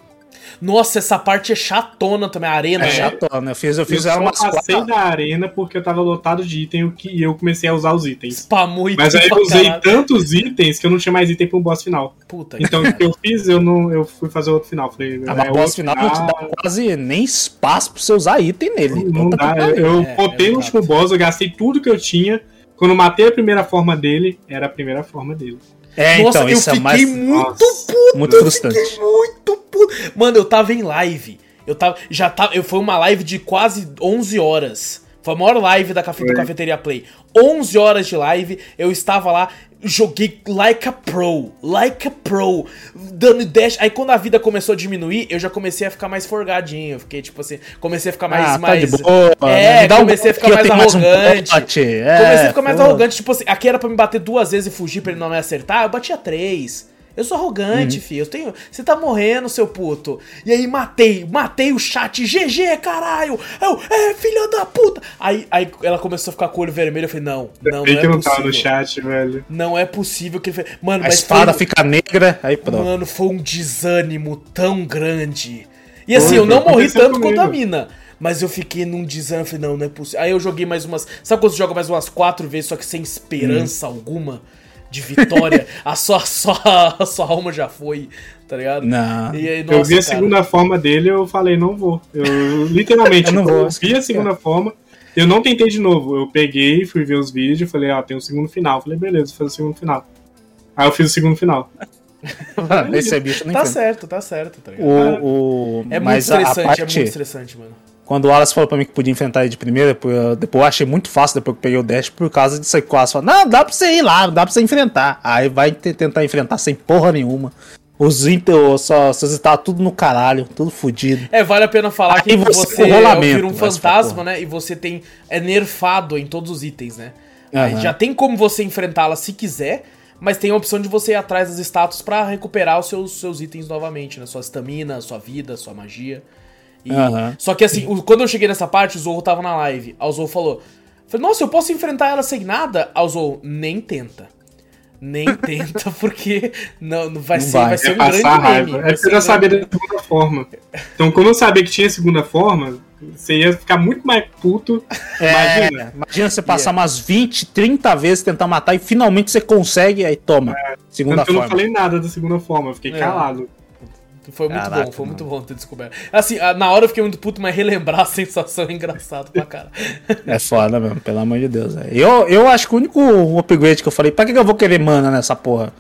Nossa, essa parte é chatona também, a arena. É, é chatona. Eu fiz, eu fiz eu ela umas passei quatro... da arena porque eu tava lotado de item e eu comecei a usar os itens. Spamou Mas aí eu usei caralho. tantos itens que eu não tinha mais item pro boss final. Puta então o que eu fiz, eu não eu fui fazer outro final. Falei, ah, é, boss final não te dá quase nem espaço pra você usar item nele. Não, não dá. Eu é, botei é, no último boss, eu gastei tudo que eu tinha. Quando matei a primeira forma dele, era a primeira forma dele. É, Nossa, então, isso é mais. muito puto, muito frustrante. muito puto. Mano, eu tava em live. Eu tava. Já tava. Eu, foi uma live de quase 11 horas. Foi a maior live da Cafe, do Cafeteria Play. 11 horas de live, eu estava lá, joguei like a pro, like a pro, dando dash. Aí quando a vida começou a diminuir, eu já comecei a ficar mais forgadinho. Eu fiquei tipo assim, comecei a ficar mais. Ah, mais tá de boa, é, né? comecei um a ficar mais arrogante. Mais um é, comecei a ficar mais arrogante. Tipo assim, aqui era pra me bater duas vezes e fugir pra ele não me acertar. Eu batia três. Eu sou arrogante, uhum. filho. Eu tenho. Você tá morrendo, seu puto. E aí matei, matei o chat. GG, caralho! Eu, é, filha da puta! Aí, aí ela começou a ficar com o olho vermelho. Eu falei, não, não, não é não possível. No chat, velho. Não é possível que ele fez. Mano, a espada foi... fica negra, aí pronto. Mano, foi um desânimo tão grande. E assim, eu não morri tanto quanto a mina. Mas eu fiquei num desânimo, falei, não, não é possível. Aí eu joguei mais umas. Sabe quando você joga mais umas quatro vezes, só que sem esperança hum. alguma? De vitória, a sua, sua, a sua alma já foi, tá ligado? Não. E aí, nossa, eu vi a cara. segunda forma dele, eu falei, não vou. Eu (laughs) literalmente eu não vou. vi a segunda forma. Eu não tentei de novo. Eu peguei, fui ver os vídeos, falei, ah, tem um segundo final. Falei, beleza, vou fazer o segundo final. Aí eu fiz o segundo final. (laughs) Esse é bicho não Tá certo, tá certo, tá ligado? O, o... É muito estressante, parte... é muito estressante, mano. Quando o Wallace falou pra mim que podia enfrentar ele de primeira, depois, depois eu achei muito fácil depois que eu peguei o dash, por causa disso aí o Wallace falou, não, dá pra você ir lá, dá pra você enfrentar. Aí vai tentar enfrentar sem porra nenhuma. Os Intel, só, vocês estavam tudo no caralho, tudo fodido. É, vale a pena falar aí que você, você vira um fantasma, né? E você tem. É nerfado em todos os itens, né? Uhum. já tem como você enfrentá-la se quiser, mas tem a opção de você ir atrás das status para recuperar os seus, seus itens novamente, né? Sua estamina, sua vida, sua magia. E, uhum. Só que assim, o, quando eu cheguei nessa parte, o Zorro tava na live. O Zorro falou: falei, Nossa, eu posso enfrentar ela sem nada? O Zorro, nem tenta. Nem (laughs) tenta, porque não, não vai, não ser, vai. vai ser um grande raiva. meme. É porque eu já sabia da segunda forma. Então, quando eu sabia que tinha segunda forma, você ia ficar muito mais puto. É, imagina. Imagina você passar yeah. umas 20, 30 vezes tentar matar e finalmente você consegue, aí toma. É, segunda forma. Eu não falei nada da segunda forma, eu fiquei é. calado. Foi muito Caraca, bom, foi mano. muito bom ter descoberto. Assim, na hora eu fiquei muito puto, mas relembrar a sensação é engraçado pra cara. É foda mesmo, pelo amor de Deus. Eu, eu acho que o único upgrade que eu falei, pra que eu vou querer mana nessa porra?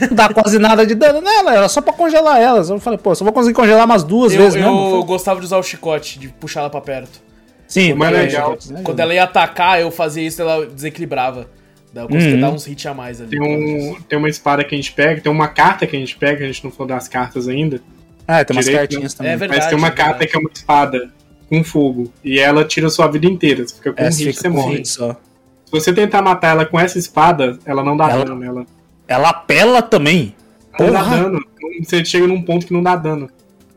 Não dá quase nada de dano nela, era só pra congelar elas. Eu falei, pô, só vou conseguir congelar umas duas eu, vezes eu mesmo. Eu gostava de usar o chicote, de puxar ela pra perto. Sim, mas legal. Quando ela ia atacar, eu fazia isso, ela desequilibrava. Conseguia uhum. dar uns hits a mais ali. Tem, um, tem uma espada que a gente pega, tem uma carta que a gente pega, a gente não falou das cartas ainda. Ah, tem umas Direito, cartinhas né? também. É verdade. Mas tem uma é carta que é uma espada com fogo. E ela tira sua vida inteira. Você fica com é, um hit, você morre. Só. Se você tentar matar ela com essa espada, ela não dá ela, dano nela. Ela apela também. Ela dá dano. Você chega num ponto que não dá dano.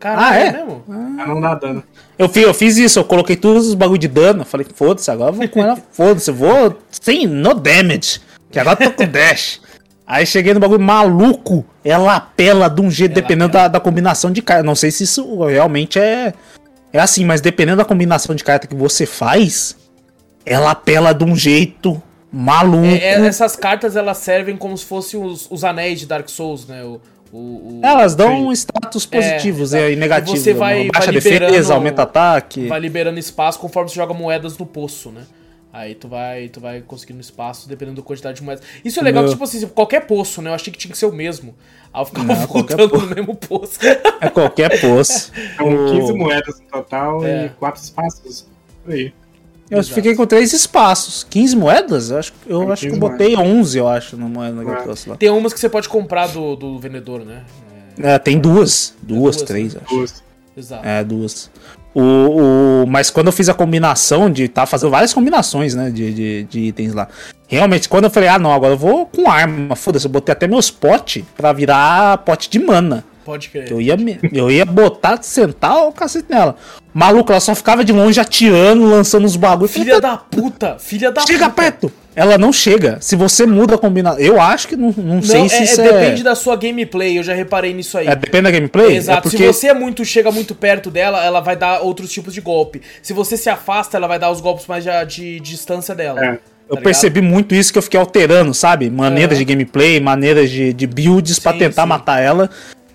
Caralho, ah, é? é mesmo? Ela não dá dano. Eu fiz, eu fiz isso, eu coloquei todos os bagulho de dano. Falei, foda-se, agora eu vou com ela, (laughs) foda-se, eu vou sem no damage. Que agora tô com dash. Aí cheguei no bagulho maluco. Ela apela de um jeito, ela dependendo da, da, combinação de carta. Não sei se isso realmente é, é assim, mas dependendo da combinação de carta que você faz, ela apela de um jeito maluco. É, é, essas cartas elas servem como se fossem os, os anéis de Dark Souls, né? O, o, o... Elas dão status é, positivos é, e negativos. Você vai, baixa vai defesa, aumenta ataque. Vai liberando espaço conforme você joga moedas no poço, né? Aí tu vai, tu vai conseguindo espaço dependendo da quantidade de moedas. Isso é legal, Meu... tipo assim, qualquer poço, né? Eu achei que tinha que ser o mesmo. Aí eu ficava Não, (laughs) voltando po... no mesmo poço. É qualquer poço. (laughs) São 15 moedas no total é. e 4 espaços. Aí. Eu Exato. fiquei com 3 espaços. 15 moedas? Eu acho, eu acho que eu botei moedas. 11, eu acho, no moeda que eu trouxe lá. Tem umas que você pode comprar do, do vendedor, né? É, é tem duas. Duas, duas três, né? acho. Duas. Exato. É, duas. O, o, mas quando eu fiz a combinação de tá fazendo várias combinações, né, de, de, de, itens lá. Realmente, quando eu falei, ah, não, agora eu vou com arma, foda-se, eu botei até meus potes pra virar pote de mana. Pode crer. Eu ia, eu ia botar, sentar o cacete nela. Maluco, ela só ficava de longe atirando, lançando os bagulhos. Filha da puta, filha da Chega puta. perto. Ela não chega. Se você muda a combinação. Eu acho que não, não, não sei é, se isso é. Depende da sua gameplay, eu já reparei nisso aí. É, depende da gameplay? É, exato. É porque... Se você é muito, chega muito perto dela, ela vai dar outros tipos de golpe. Se você se afasta, ela vai dar os golpes mais de, de, distância dela. É. Eu tá percebi muito isso que eu fiquei alterando, sabe? Maneiras de gameplay, maneiras de, de builds para tentar sim. matar ela.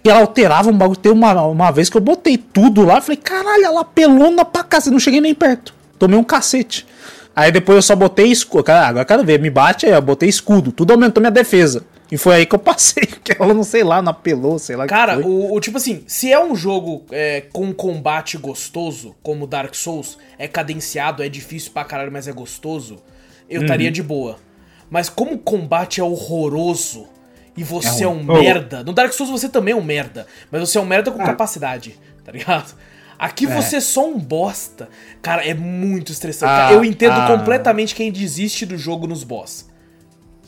E ela alterava um bagulho. Tem uma, uma vez que eu botei tudo lá. Falei, caralho, ela pelona pra casa. Não cheguei nem perto. Tomei um cacete. Aí depois eu só botei escudo. Agora quero ver, me bate aí, eu botei escudo. Tudo aumentou minha defesa. E foi aí que eu passei, (laughs) que ela não sei lá, não apelou, sei lá. Cara, o, o, tipo assim, se é um jogo é, com combate gostoso, como Dark Souls, é cadenciado, é difícil pra caralho, mas é gostoso, eu estaria uhum. de boa. Mas como o combate é horroroso, e você é, um, é um merda. No Dark Souls você também é um merda, mas você é um merda com ah. capacidade, tá ligado? Aqui é. você é só um bosta. Cara, é muito estressante. Ah, eu entendo ah. completamente quem desiste do jogo nos boss.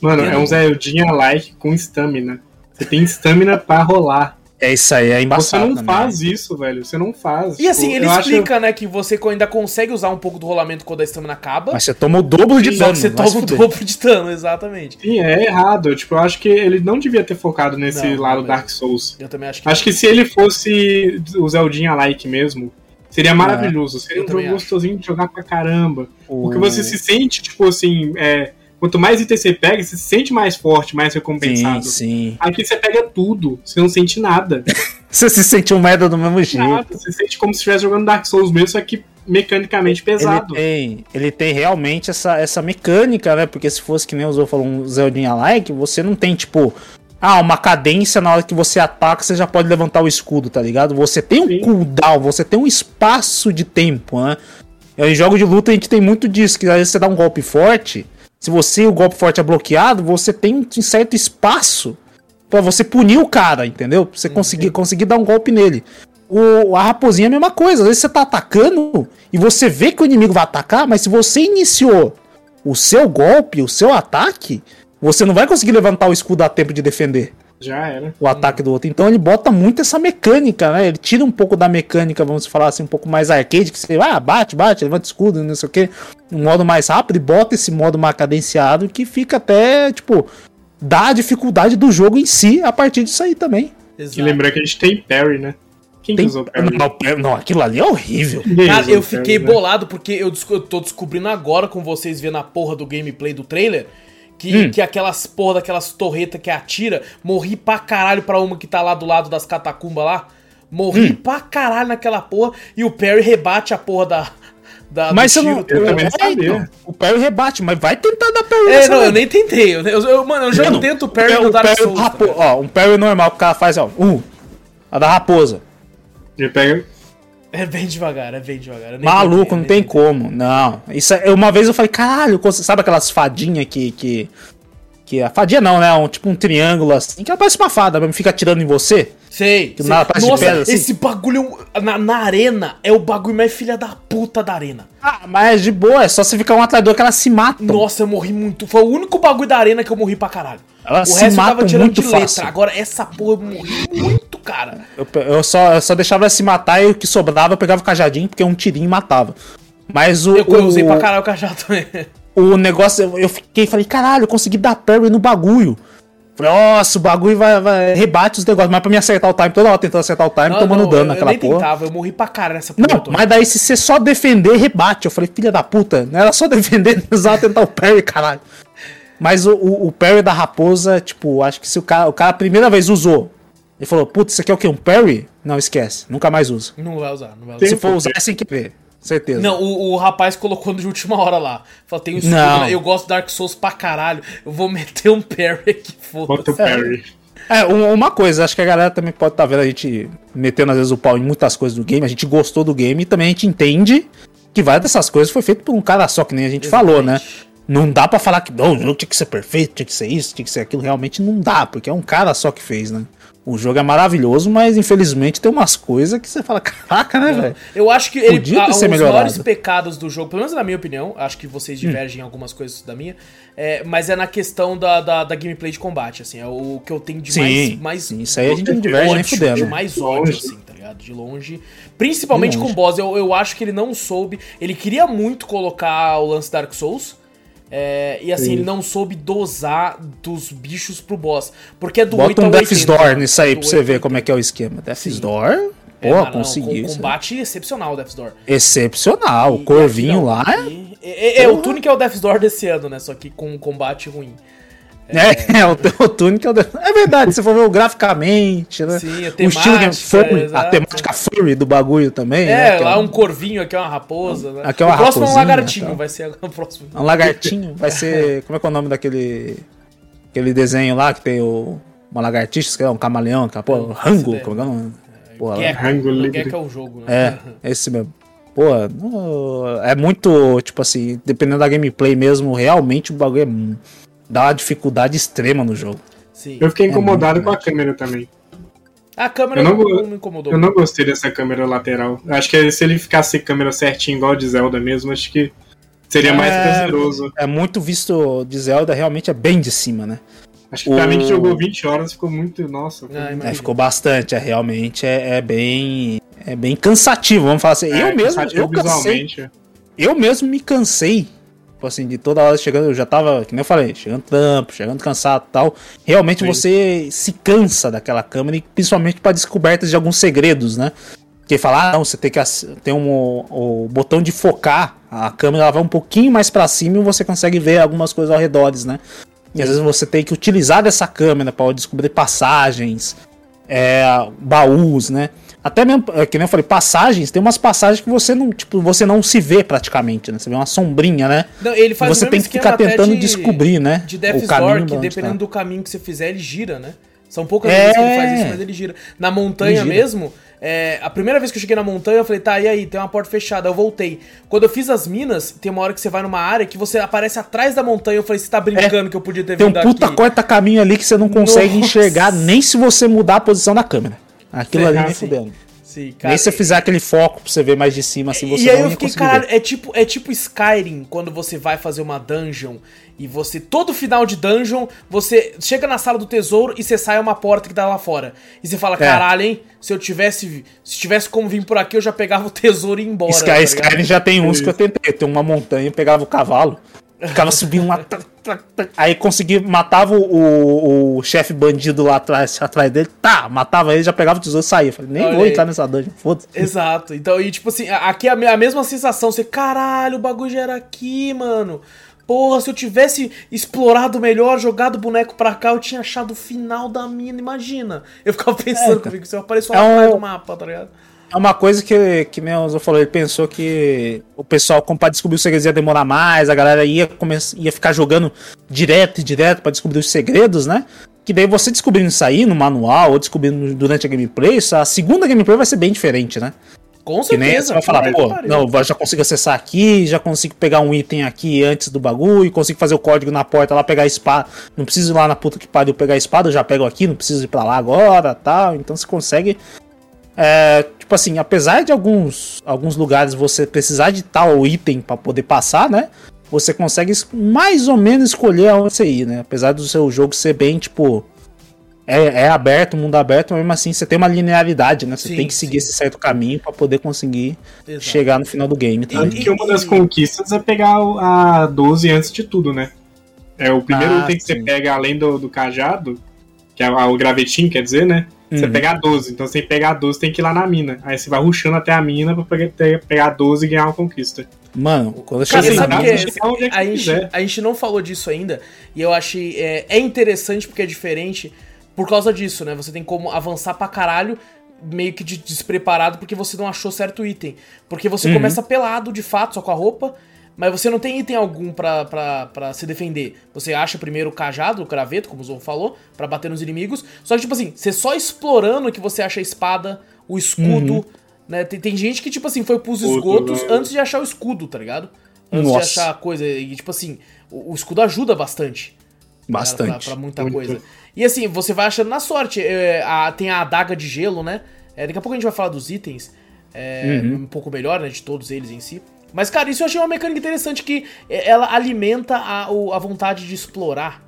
Mano, é um Zeldinha-like com stamina. Você tem stamina pra rolar. É isso aí, é embaçado. Você não também. faz isso, velho. Você não faz. E assim, tipo, ele explica, acho... né, que você ainda consegue usar um pouco do rolamento quando a estamina acaba. Mas você toma o dobro de dano. Você toma o dobro de dano, exatamente. Sim, é errado. Tipo, eu acho que ele não devia ter focado nesse não, lado Dark Souls. Eu também acho que Acho que se ele fosse o Zeldinha-like mesmo, seria maravilhoso. Seria um jogo gostosinho de jogar pra caramba. Porque você se sente, tipo assim, é Quanto mais itens você pega, você se sente mais forte, mais recompensado. Sim, sim. Aqui você pega tudo, você não sente nada. (laughs) você se sente um merda do mesmo jeito. Nada, você sente como se estivesse jogando Dark Souls mesmo, só que mecanicamente pesado. Ele tem, ele tem realmente essa, essa mecânica, né? Porque se fosse que nem o Zou falou um Zeldinha like, você não tem, tipo, ah, uma cadência na hora que você ataca, você já pode levantar o escudo, tá ligado? Você tem um Sim. cooldown, você tem um espaço de tempo, né? Em jogos de luta a gente tem muito disso, que às vezes você dá um golpe forte, se você o golpe forte é bloqueado, você tem um certo espaço para você punir o cara, entendeu? Pra você uhum. conseguir, conseguir dar um golpe nele. O, a raposinha é a mesma coisa. Às vezes você tá atacando e você vê que o inimigo vai atacar, mas se você iniciou o seu golpe, o seu ataque, você não vai conseguir levantar o escudo a tempo de defender. Já era. O ataque do outro. Então ele bota muito essa mecânica, né? Ele tira um pouco da mecânica, vamos falar assim, um pouco mais arcade, que você ah, bate, bate, levanta escudo, não sei o que. Um modo mais rápido e bota esse modo mais cadenciado que fica até, tipo, dá a dificuldade do jogo em si a partir disso aí também. Exato. E lembrar que a gente tem parry, né? Quem tem... usou parry? Não, não, aquilo ali é horrível. Cara, eu fiquei parry, né? bolado porque eu, eu tô descobrindo agora com vocês vendo a porra do gameplay do trailer que, hum. que aquelas porra daquelas torretas que atira, morri pra caralho pra uma que tá lá do lado das catacumbas lá. Morri hum. pra caralho naquela porra e o Perry rebate a porra da. da mas você não. Eu também é, então, o Perry rebate, mas vai tentar dar Perry. É, não, eu nem tentei. Eu, eu, mano, eu já não, tento o Perry no Dark Souls. Rapo, ó, um Perry normal que o cara faz, ó. Um. A da raposa. Ele pega. É bem devagar, é bem devagar. Maluco, não tem como. Não. Isso é, uma vez eu falei, caralho, sabe aquelas fadinhas que, que que a fadinha não, né? Um, tipo um triângulo assim, que ela parece uma fada, mas fica atirando em você. Sei. Que sei. Nada, Nossa, pedra, assim. esse bagulho na, na, arena é o bagulho mais filha da puta da arena. Ah, mas de boa, é só você ficar um atrás que elas se matam. Nossa, eu morri muito. Foi o único bagulho da arena que eu morri pra caralho. Elas o se resto matam eu tava tirando muito de letra. Fácil. Agora, essa porra eu morri muito, cara. Eu, eu, só, eu só deixava ela se matar e o que sobrava eu pegava o cajadinho, porque um tirinho matava. Mas o. Eu, o... usei pra caralho o cajado também o negócio, eu fiquei, falei, caralho, eu consegui dar parry no bagulho. Falei, nossa, o bagulho vai, vai rebate os negócios, mas pra me acertar o time, toda hora tentando acertar o time, não, tomando não, dano eu, naquela eu nem porra. Tentava, eu morri pra cara nessa porra. Não, mas daí se você só defender, rebate. Eu falei, filha da puta, não era só defender, (laughs) não precisava tentar o parry, caralho. Mas o, o, o, parry da raposa, tipo, acho que se o cara, o cara a primeira vez usou, ele falou, putz, isso aqui é o quê? Um parry? Não, esquece, nunca mais usa. Não vai usar, não vai usar. Se for usar, é sem querer. Certeza. Não, o, o rapaz colocou de última hora lá. Falou, tem um escudo, né? eu gosto do Dark Souls pra caralho. Eu vou meter um parry aqui, foda-se. parry. É, uma coisa, acho que a galera também pode estar tá vendo a gente metendo às vezes o pau em muitas coisas do game. A gente gostou do game e também a gente entende que várias dessas coisas foi feito por um cara só, que nem a gente Exatamente. falou, né? Não dá para falar que não, o jogo tinha que ser perfeito, tinha que ser isso, tinha que ser aquilo. Realmente não dá, porque é um cara só que fez, né? O jogo é maravilhoso, mas infelizmente tem umas coisas que você fala, caraca, né, velho? Eu acho que ele, Podia ter um dos maiores pecados do jogo, pelo menos na minha opinião, acho que vocês hum. divergem em algumas coisas da minha, é, mas é na questão da, da, da, gameplay de combate, assim, é o que eu tenho de sim, mais, mais. Sim, isso aí a gente não diverge nem fudendo. De mais ódio, assim, tá ligado? De longe. Principalmente de longe. com o boss, eu, eu acho que ele não soube. Ele queria muito colocar o lance Dark Souls. É, e assim, Sim. ele não soube dosar dos bichos pro boss. Porque é do Bota 8 um Death's Door nisso aí pra você ver como é que é o esquema. Death's Door, pô, é, conseguiu. Com, combate excepcional, Death's Door. Excepcional, o corvinho lá. É, é, é, o Tunic é o Death's Door desse ano, né? Só que com um combate ruim. É, (laughs) é, o, o Tunic é o É verdade, se for ver graficamente, né? Sim, a temática, o estilo que é furry, a temática furry do bagulho também. É, né? lá é um... um corvinho, aqui é uma raposa, né? Aqui é uma o próximo é um lagartinho, tá. vai ser o (laughs) próximo. Um lagartinho, vai ser. (laughs) Como é que é o nome daquele. Aquele desenho lá que tem o. Uma lagartixa, que é um camaleão, que é, pô, Rango, como é o nome? Pô, Gecko, Gecko é o jogo, né? É, esse mesmo. Pô, é muito, tipo assim, dependendo da gameplay mesmo, realmente o bagulho é dá uma dificuldade extrema no jogo. Sim. Eu fiquei é incomodado é com a câmera também. A câmera eu não, não, me incomodou. Eu não gostei dessa câmera lateral. Acho que se ele ficasse câmera certinho, igual de Zelda mesmo, acho que seria é, mais prazeroso. É muito visto de Zelda, realmente é bem de cima, né? Acho que o... pra mim que jogou 20 horas ficou muito. Nossa. Ah, é, ficou bastante, é, realmente é, é, bem. É bem cansativo, vamos falar assim. É, eu mesmo. Eu cansei. Eu mesmo me cansei Tipo assim, de toda hora chegando, eu já tava, que nem eu falei, chegando trampo, chegando cansado tal. Realmente Sim. você se cansa daquela câmera, e principalmente para descobertas de alguns segredos, né? Que falar, ah, não, você tem que ter um, o, botão de focar, a câmera ela vai um pouquinho mais para cima e você consegue ver algumas coisas ao redor, né? E às vezes você tem que utilizar dessa câmera para descobrir passagens, é, baús, né? Até mesmo, é, que nem eu falei, passagens, tem umas passagens que você não, tipo, você não se vê praticamente, né? Você vê uma sombrinha, né? Não, ele faz você tem que ficar tentando de, descobrir, né? De Death's o caminho Door, que dependendo tá. do caminho que você fizer, ele gira, né? São poucas é... vezes que ele faz isso, mas ele gira. Na montanha mesmo, é, a primeira vez que eu cheguei na montanha, eu falei, tá, e aí? Tem uma porta fechada. Eu voltei. Quando eu fiz as minas, tem uma hora que você vai numa área que você aparece atrás da montanha. Eu falei, você tá brincando é, que eu podia ter vindo Tem um puta aqui. corta caminho ali que você não consegue Nossa. enxergar nem se você mudar a posição da câmera. Aquilo ali nem fudendo. Sim, cara. Nem se você fizer aquele foco pra você ver mais de cima, assim, você e aí eu fiquei, caralho, é tipo, é tipo Skyrim, quando você vai fazer uma dungeon e você, todo final de dungeon, você chega na sala do tesouro e você sai uma porta que dá lá fora. E você fala, é. caralho, hein, se eu tivesse, se tivesse como vir por aqui, eu já pegava o tesouro e ia embora. Sky, tá Skyrim já tem uns que eu tentei, tem uma montanha, eu pegava o cavalo, ficava subindo lá... Aí consegui, matava o, o chefe bandido lá atrás, atrás dele, tá, matava ele, já pegava o tesouro e saía. Falei, nem Olha vou aí. entrar nessa dungeon, foda-se. Exato. Então, e tipo assim, aqui é a mesma sensação, você, caralho, o bagulho já era aqui, mano. porra, se eu tivesse explorado melhor, jogado o boneco pra cá, eu tinha achado o final da mina, imagina. Eu ficava (laughs) pensando é, comigo, se eu apareço lá é um... do mapa, tá ligado? É uma coisa que, que o Zô falou, ele pensou que o pessoal, como pra descobrir os segredos ia demorar mais, a galera ia, começar, ia ficar jogando direto e direto para descobrir os segredos, né? Que daí você descobrindo isso aí no manual ou descobrindo durante a gameplay, a segunda gameplay vai ser bem diferente, né? Com certeza. Que nem você vai falar, pô, não, eu já consigo acessar aqui, já consigo pegar um item aqui antes do bagulho, consigo fazer o código na porta lá, pegar a espada. Não preciso ir lá na puta que pariu pegar a espada, eu já pego aqui, não preciso ir pra lá agora tal. Então você consegue. É, tipo assim, apesar de alguns, alguns lugares você precisar de tal item para poder passar, né? Você consegue mais ou menos escolher aonde você ir, né? Apesar do seu jogo ser bem, tipo, é, é aberto, mundo aberto, mas mesmo assim você tem uma linearidade, né? Você sim, tem que seguir sim. esse certo caminho para poder conseguir Exato. chegar no final do game. Tá? E, que uma das conquistas é pegar a 12 antes de tudo, né? É o primeiro ah, item que sim. você pega além do, do cajado, que é o gravetinho, quer dizer, né? Você uhum. pega a 12. Então, você pegar a 12, tem que ir lá na mina. Aí você vai ruxando até a mina pra pegar, pegar a 12 e ganhar uma conquista. Mano, quando eu cheguei lá, a, gente, a gente não falou disso ainda. E eu achei. É, é interessante porque é diferente por causa disso, né? Você tem como avançar pra caralho meio que de despreparado porque você não achou certo item. Porque você uhum. começa pelado, de fato, só com a roupa, mas você não tem item algum para se defender. Você acha primeiro o cajado, o craveto, como o Zorro falou, para bater nos inimigos. Só que, tipo assim, você só explorando que você acha a espada, o escudo, uhum. né? Tem, tem, gente que, tipo assim, foi pros esgotos antes de achar o escudo, tá ligado? Antes Nossa. de achar a coisa. E, tipo assim, o, o escudo ajuda bastante. Bastante. Pra, pra muita Muito. coisa. E assim, você vai achando na sorte. É, a, tem a adaga de gelo, né? É, daqui a pouco a gente vai falar dos itens. É, uhum. Um pouco melhor, né? De todos eles em si. Mas, cara, isso eu achei uma mecânica interessante que é, ela alimenta a, a vontade de explorar.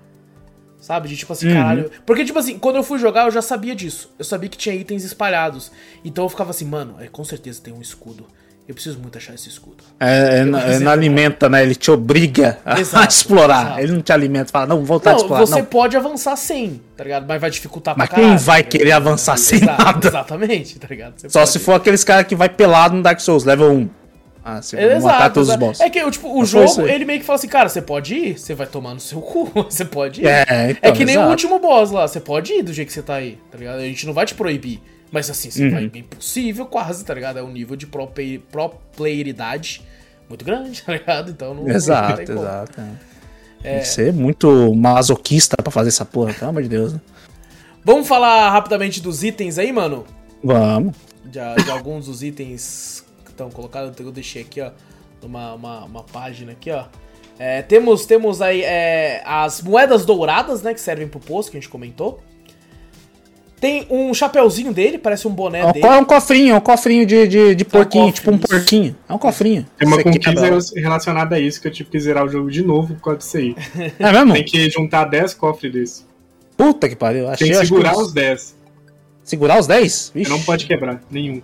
Sabe? De tipo assim, uhum. caralho. Porque, tipo assim, quando eu fui jogar, eu já sabia disso. Eu sabia que tinha itens espalhados. Então eu ficava assim, mano, é, com certeza tem um escudo. Eu preciso muito achar esse escudo. É, é, não, é não alimenta, né? Ele te obriga a, (laughs) exato, explorar. Exato. Ele não te alimenta, fala, não, voltar não, a explorar. Você não. pode avançar sem, tá ligado? Mas vai dificultar Mas pra caralho. Mas quem vai tá querer avançar sem Exato, nada? Exatamente, tá ligado? Você Só pode... se for aqueles caras que vai pelado no Dark Souls, level 1. Ah, você vai matar todos os boss. É que, tipo, o Mas jogo, ele meio que fala assim, cara, você pode ir, você vai tomar no seu cu, (laughs) você pode ir. É, então, é que nem exato. o último boss lá, você pode ir do jeito que você tá aí, tá ligado? A gente não vai te proibir. Mas assim, você uhum. vai impossível quase, tá ligado? É um nível de pro, play, pro playeridade muito grande, (laughs) tá ligado? Então não Exato, não exato. É. Tem que ser muito masoquista pra fazer essa porra, pelo amor de Deus. Né? Vamos falar rapidamente dos itens aí, mano? Vamos. De, de alguns dos itens estão colocados, eu deixei aqui, ó, numa uma, uma página aqui, ó. É, temos, temos aí é, as moedas douradas, né, que servem pro posto, que a gente comentou. Tem um chapeuzinho dele, parece um boné é um, dele. É um cofrinho, é um cofrinho de, de, de porquinho, é um tipo um porquinho. É um cofrinho. Tem uma conquista relacionada a isso que eu tive que zerar o jogo de novo por causa disso aí. É mesmo? Tem que juntar 10 cofres desse. Puta que pariu. Achei, Tem que segurar os 10. Segurar os 10? Você não pode quebrar, nenhum.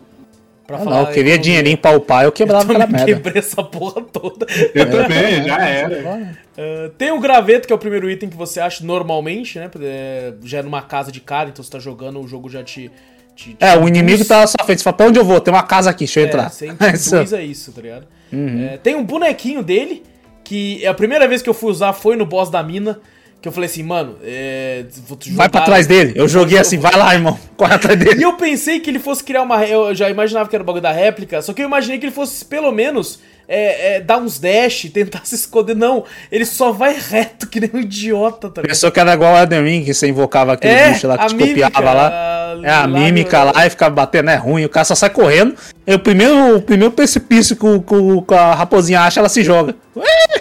Pra ah, não, eu queria eu dinheirinho pra upar, eu quebrava (laughs) aquela merda. Eu quebrei essa porra toda. Eu também, (laughs) já era. Uh, tem o graveto, que é o primeiro item que você acha normalmente, né? É, já é numa casa de cara, então você tá jogando, o jogo já te. te, te é, o inimigo tá na sua frente. Você fala, pra onde eu vou? Tem uma casa aqui, deixa eu é, entrar. Você é (laughs) isso, tá ligado? Uhum. É, tem um bonequinho dele, que a primeira vez que eu fui usar foi no boss da mina. Que eu falei assim, mano, é, vai pra trás dele. Eu joguei assim, vai lá, irmão, (laughs) corre atrás dele. E eu pensei que ele fosse criar uma. Eu já imaginava que era o bagulho da réplica, só que eu imaginei que ele fosse pelo menos é, é, dar uns dash, (laughs) tentar se esconder. Não, ele só vai reto, que nem um idiota, tá Pensou que era igual o Elden Ring, que você invocava aquele é, bicho lá que te mímica, copiava lá. é, a lá mímica lá e ficava batendo, é ruim. O cara só sai correndo. E o primeiro, o primeiro precipício que, que, que a raposinha acha, ela se joga. Ué!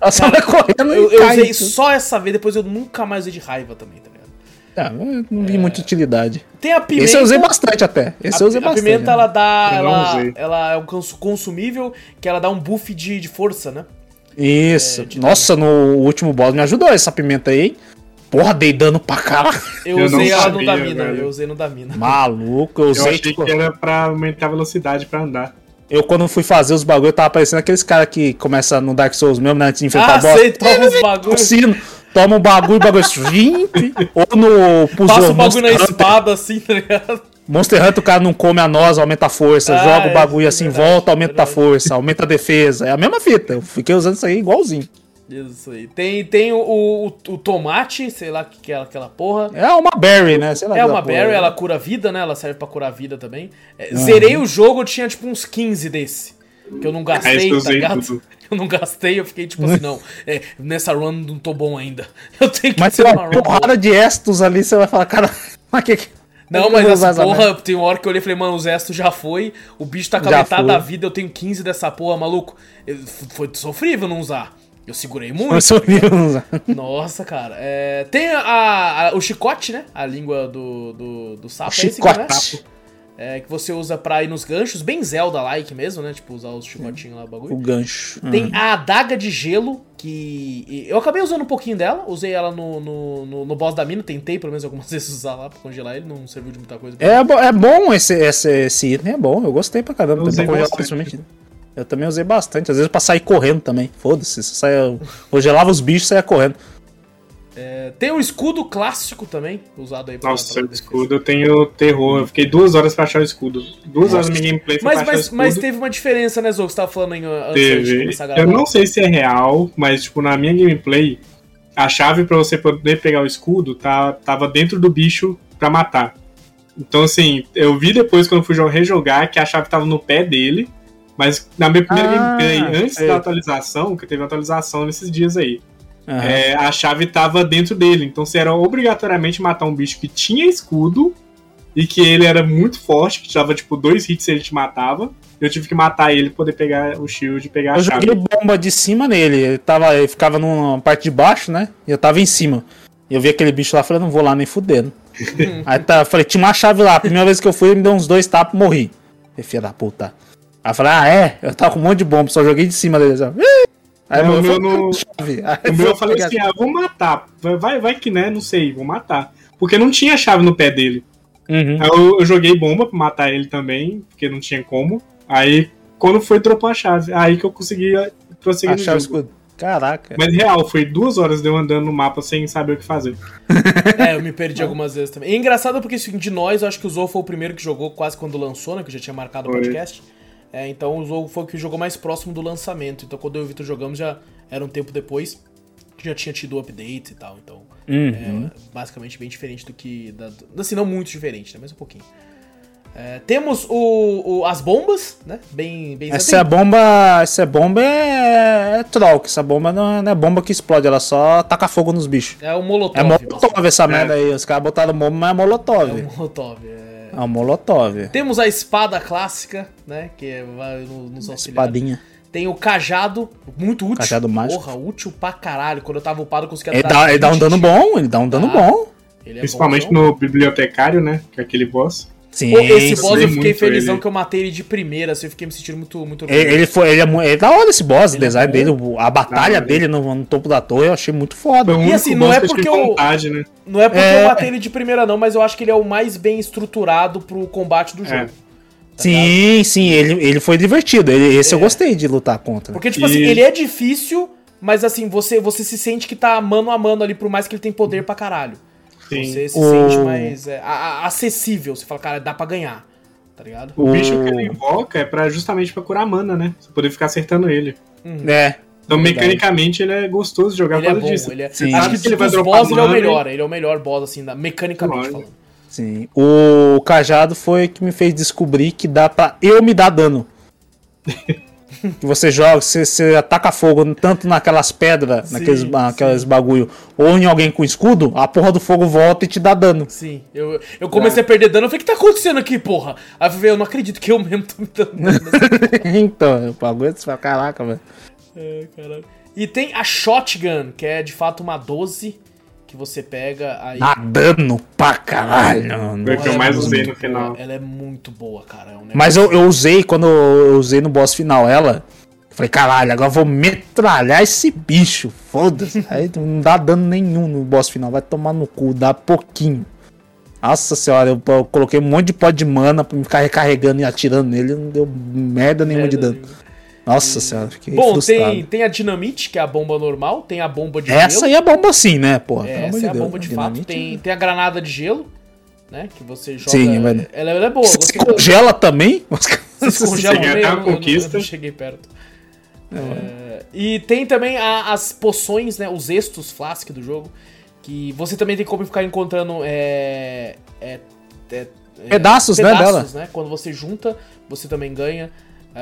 Ela só vai correndo eu, eu usei só essa vez, depois eu nunca mais usei de raiva também, tá ligado? É, não vi é... muita utilidade. Tem a pimenta. Esse eu usei bastante até. Esse a, eu usei a bastante. A pimenta, ela dá. Ela, ela, é um consumível que ela dá um buff de, de força, né? Isso. É, Nossa, no último boss me ajudou essa pimenta aí, hein? Porra, dei dano pra caralho. Eu, eu usei ela no da mina. Velho. Eu usei no da mina. Maluco, eu usei. Eu achei tipo... que era pra aumentar a velocidade pra andar. Eu, quando fui fazer os bagulho, tava parecendo aqueles caras que começa no Dark Souls mesmo, né? Antes de enfrentar ah, o boss. Sei, toma os bagulho. toma um bagulho, bagulho assim, (laughs) ou no Passa o bagulho na espada, assim, tá ligado? Monster Hunter, o cara não come a noz, aumenta a força, ah, joga o é, bagulho é, assim, verdade, volta, aumenta verdade. a força, aumenta a defesa. É a mesma fita. Eu fiquei usando isso aí igualzinho. Isso aí. Tem, tem o, o, o tomate, sei lá o que, que é aquela porra. É uma berry, né? Sei lá É uma porra. berry, ela cura vida, né? Ela serve pra curar a vida também. É, Zerei o jogo, eu tinha tipo uns 15 desse. Que eu não É, gastei, isso eu tá ligado? tudo. (laughs) Eu não gastei, eu fiquei tipo assim, não. é, nessa run não tô bom ainda. (laughs) Eu tenho que Mas ser tem uma uma run boa. porrada de estos ali, você vai falar, cara, (laughs) mas que que... Não, mas essa porra, tem uma hora que eu olhei e falei, mano, o Zesto já foi, o bicho tá com a metade da vida, eu tenho 15 dessa porra, maluco. Foi sofrível não usar. Eu segurei muito. Eu sou usar. Nossa, cara. É, tem a, a- o chicote, né? A língua do, do, do sapo. é esse que, né? Chicote. É, que você usa pra ir nos ganchos, bem Zelda-like mesmo, né? Tipo, usar os chicotinhos lá, o bagulho. O gancho. Tem a adaga de gelo, que eu acabei usando um pouquinho dela, usei ela no, no, no, no boss da mina, tentei pelo menos algumas (laughs) vezes usar lá pra congelar ele, não serviu de muita coisa. É, bo- é bom esse, esse, esse item, é bom. Eu gostei pra caramba. Eu usei Pra congelar, bastante. Eu também usei bastante. Às vezes pra sair correndo também. Foda-se. você saia- Congelava os bichos e saia correndo. É, tem o escudo clássico também, usado aí pra Nossa, pra o escudo eu tenho terror. Eu fiquei duas horas pra achar o escudo. Duas horas na minha gameplay foi Mas, pra achar o escudo. mas teve uma diferença, né, Zou, que você tava falando em, antes de Teve. começar a gravar. Eu não sei se é real, mas tipo, na minha gameplay, a chave pra você poder pegar o escudo tá, tava dentro do bicho pra matar. Então, assim, eu vi depois quando eu fui jo- rejogar que a chave tava no pé dele. Mas na minha primeira Ah, gameplay, antes sei. da atualização, que teve atualização nesses dias aí, Aham. é, a chave tava dentro dele. Então você era obrigatoriamente matar um bicho que tinha escudo e que ele era muito forte, que dava tipo dois hits e ele te matava. Eu tive que matar ele pra poder pegar o shield e pegar a Eu chave. joguei bomba de cima nele. Ele, tava, ele ficava numa parte de baixo, né? E eu tava em cima. E eu vi aquele bicho lá, falei, não vou lá nem fudendo. (laughs) Aí tá, eu falei, tinha uma chave lá. A primeira vez que eu fui, ele me deu uns dois tapas e morri. Filha da puta. Aí eu falei, ah, é? Eu tava com um monte de bomba, só joguei de cima dele. Só. Aí Não, meu falei, não- chave. Aí O meu eu falei assim, ah, vou matar. Vai, vai, que né, não sei, vou matar. Porque não tinha chave no pé dele. Uhum. Aí eu, eu joguei bomba pra matar ele também, porque não tinha como. Aí, quando foi, dropou a chave. Aí que eu consegui eh, prosseguir no Achar o jogo. escudo. Caraca. Mas real, foi duas horas de eu andando no mapa sem saber o que fazer. (laughs) É, eu me perdi algumas vezes também. E é engraçado porque assim, de nós, eu acho que o Zou foi o primeiro que jogou quase quando lançou, né? Que eu já tinha marcado o Foi. É, então o Zou foi o que jogou mais próximo do lançamento. Então quando eu e o Vitor jogamos já era um tempo depois. Que já tinha tido updates e tal. Então, Uhum. é basicamente bem diferente do que. Da, assim, não muito diferente, né? Mas um pouquinho. É, temos o, o- as bombas, né? Bem. bem Essa é bomba. Essa bomba é, é troll, que essa bomba não é, não é bomba que explode, ela só taca fogo nos bichos. É o Molotov. É molotov essa merda aí. Os caras botaram bomba, mas é molotov. É o Molotov. É. É um molotov. Temos a espada clássica, né? Que é- vai no- nos auxiliar. Espadinha. Tem o cajado, muito útil. Cajado mágico. Porra, útil pra caralho. Quando eu tava upado, eu conseguia Ele dar dá, ele dá um 20 dano bom, ele dá um dano Ah. bom. É Principalmente bonzão. no bibliotecário, né? Que é aquele boss. Sim, Pô, esse sim. boss eu fiquei felizão ele. que eu matei ele de primeira, assim, eu fiquei me sentindo muito, muito Ele, ele foi, ele é, ele é da hora esse boss, o Ele é design bom. dele, o- a batalha Ah, dele no, no topo da torre eu achei muito foda. Foi o único assim, não é eu porque eu- vontade, né? Não é porque É. eu matei ele de primeira, não, mas eu acho que ele é o mais bem estruturado pro combate do É. jogo. tá sim, sim, ele, ele foi divertido. Ele, esse eu É. gostei de lutar contra. Porque, tipo E- assim, ele é difícil, mas assim, você, você se sente que tá mano a mano ali, por mais que ele tem poder pra caralho. Sim. Você se O- sente mais é, acessível. Você fala, cara, dá pra ganhar. Tá ligado? O O- bicho que ele invoca é pra, justamente pra curar mana, né? Você poder ficar acertando ele. É. Então, mecanicamente, ele é gostoso de jogar Ele é por causa bom, disso. ele é... Sim. Acho Sabe que que ele vai dropar boss ele é o mana, melhor, ele é o melhor boss, assim, da, mecanicamente Lógico. falando. Sim. O cajado foi que me fez descobrir que dá pra eu me dar dano. (laughs) que você joga, você, você ataca fogo tanto naquelas pedras, Sim, naqueles, bagulho, ou em alguém com escudo, a porra do fogo volta e te dá dano. Sim, eu, eu comecei a perder dano, eu falei, o que tá acontecendo aqui, porra? Aí eu falei, eu não acredito que eu mesmo tô me dando dano. (laughs) então, o bagulho, você fala, caraca, velho. É, caralho. E tem a Shotgun, que é de fato uma 12 que você pega aí. Dá dano pra caralho. Foi o que eu Ela é mais muito usei no boa, final. Ela é muito boa, cara. É um Mas eu, eu usei, quando eu usei no boss final ela, falei, caralho, agora eu vou metralhar esse bicho, foda-se. (laughs) Aí não dá dano nenhum no boss final, vai tomar no cu, dá pouquinho. Nossa senhora, eu, eu coloquei um monte de pó de mana pra me ficar recarregando e atirando nele, não deu merda nenhuma de Merda dano. nenhuma. Nossa senhora, fiquei Bom, frustrado. tem, tem a Dinamite, que é a bomba normal, tem a bomba de Essa gelo. aí é bomba sim, né, porra? amor Essa de é a Deus, bomba de né? fato. Dinamite- Tem, tem a granada de gelo, né? Que você joga. Sim, vai- ela, ela é boa. Você se congela também? (laughs) Você se congela a eu eu conquista. eu não cheguei perto. É, e tem também a, as poções, né? Os estos flask do jogo. Que você também tem como ficar encontrando. É, é, é, pedaços, né, pedaços, né, né? Quando você junta, você também ganha.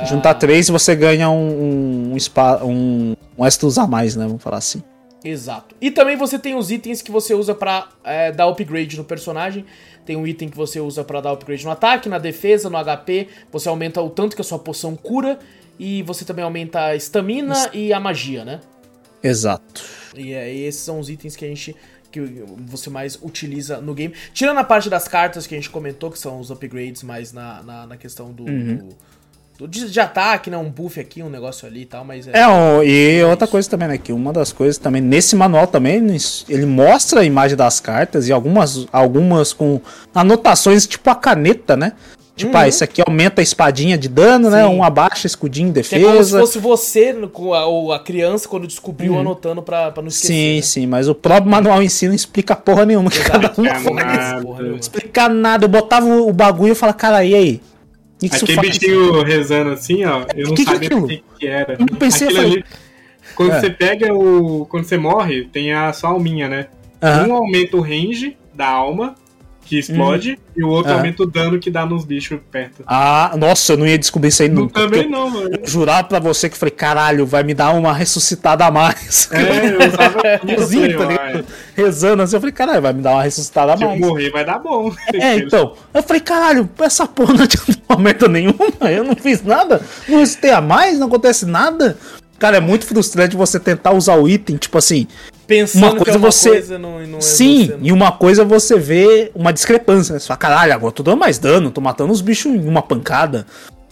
Juntar ah, três você ganha um, um, um, um Estus a mais, né? Vamos falar assim. Exato. E também você tem os itens que você usa pra é, dar upgrade no personagem. Tem um item que você usa para dar upgrade no ataque, na defesa, no HP. Você aumenta o tanto que a sua poção cura. E você também aumenta a estamina e a magia, né? Exato. E é, esses são os itens que a gente. que você mais utiliza no game. Tirando a parte das cartas que a gente comentou, que são os upgrades mais na, na, na questão do, uhum. do de, de ataque, né? Um buff aqui, um negócio ali e tal, mas... É, é e é outra coisa também, né? Que uma das coisas também, nesse manual também, ele mostra a imagem das cartas e algumas, algumas com anotações tipo a caneta, né? Tipo, ah, uhum. ah, esse aqui aumenta a espadinha de dano, né? Sim. né? Um abaixa escudinho de defesa. Que é como se fosse você, ou a criança, quando descobriu, uhum. anotando pra, pra não esquecer. Sim, né? sim, mas o próprio manual em si não explica porra nenhuma. Exato, (laughs) cada um Não explica nada. Eu botava o bagulho e falava, cara, e aí? Que que Aquele bichinho rezando assim, ó, eu não que sabia o que, que, era. Eu pensei, Aquilo ali, quando é. você pega o. Quando você morre, tem a sua alminha, né? Uhum. Um aumenta o range da alma que explode, hum. e o outro é. aumenta o dano que dá nos bichos perto. Ah, nossa, eu não ia descobrir isso aí nunca. Também não, mano. Eu jurava pra você que falei, caralho, vai me dar uma ressuscitada a mais. É, eu usava (laughs) tá ligado? Rezando assim, eu falei, caralho, vai me dar uma ressuscitada a mais. Se eu morrer, vai dar bom. (laughs) É, então. Eu falei, caralho, essa porra não uma aumenta nenhuma, eu não fiz nada, não ressuscitei a mais, não acontece nada. Cara, é muito frustrante você tentar usar o item, tipo assim, pensando uma coisa que é uma você... coisa não, não é Sim, você, não. e uma coisa você vê uma discrepância. Né? Você fala, caralho, agora eu tô dando mais dano, tô matando os bichos em uma pancada.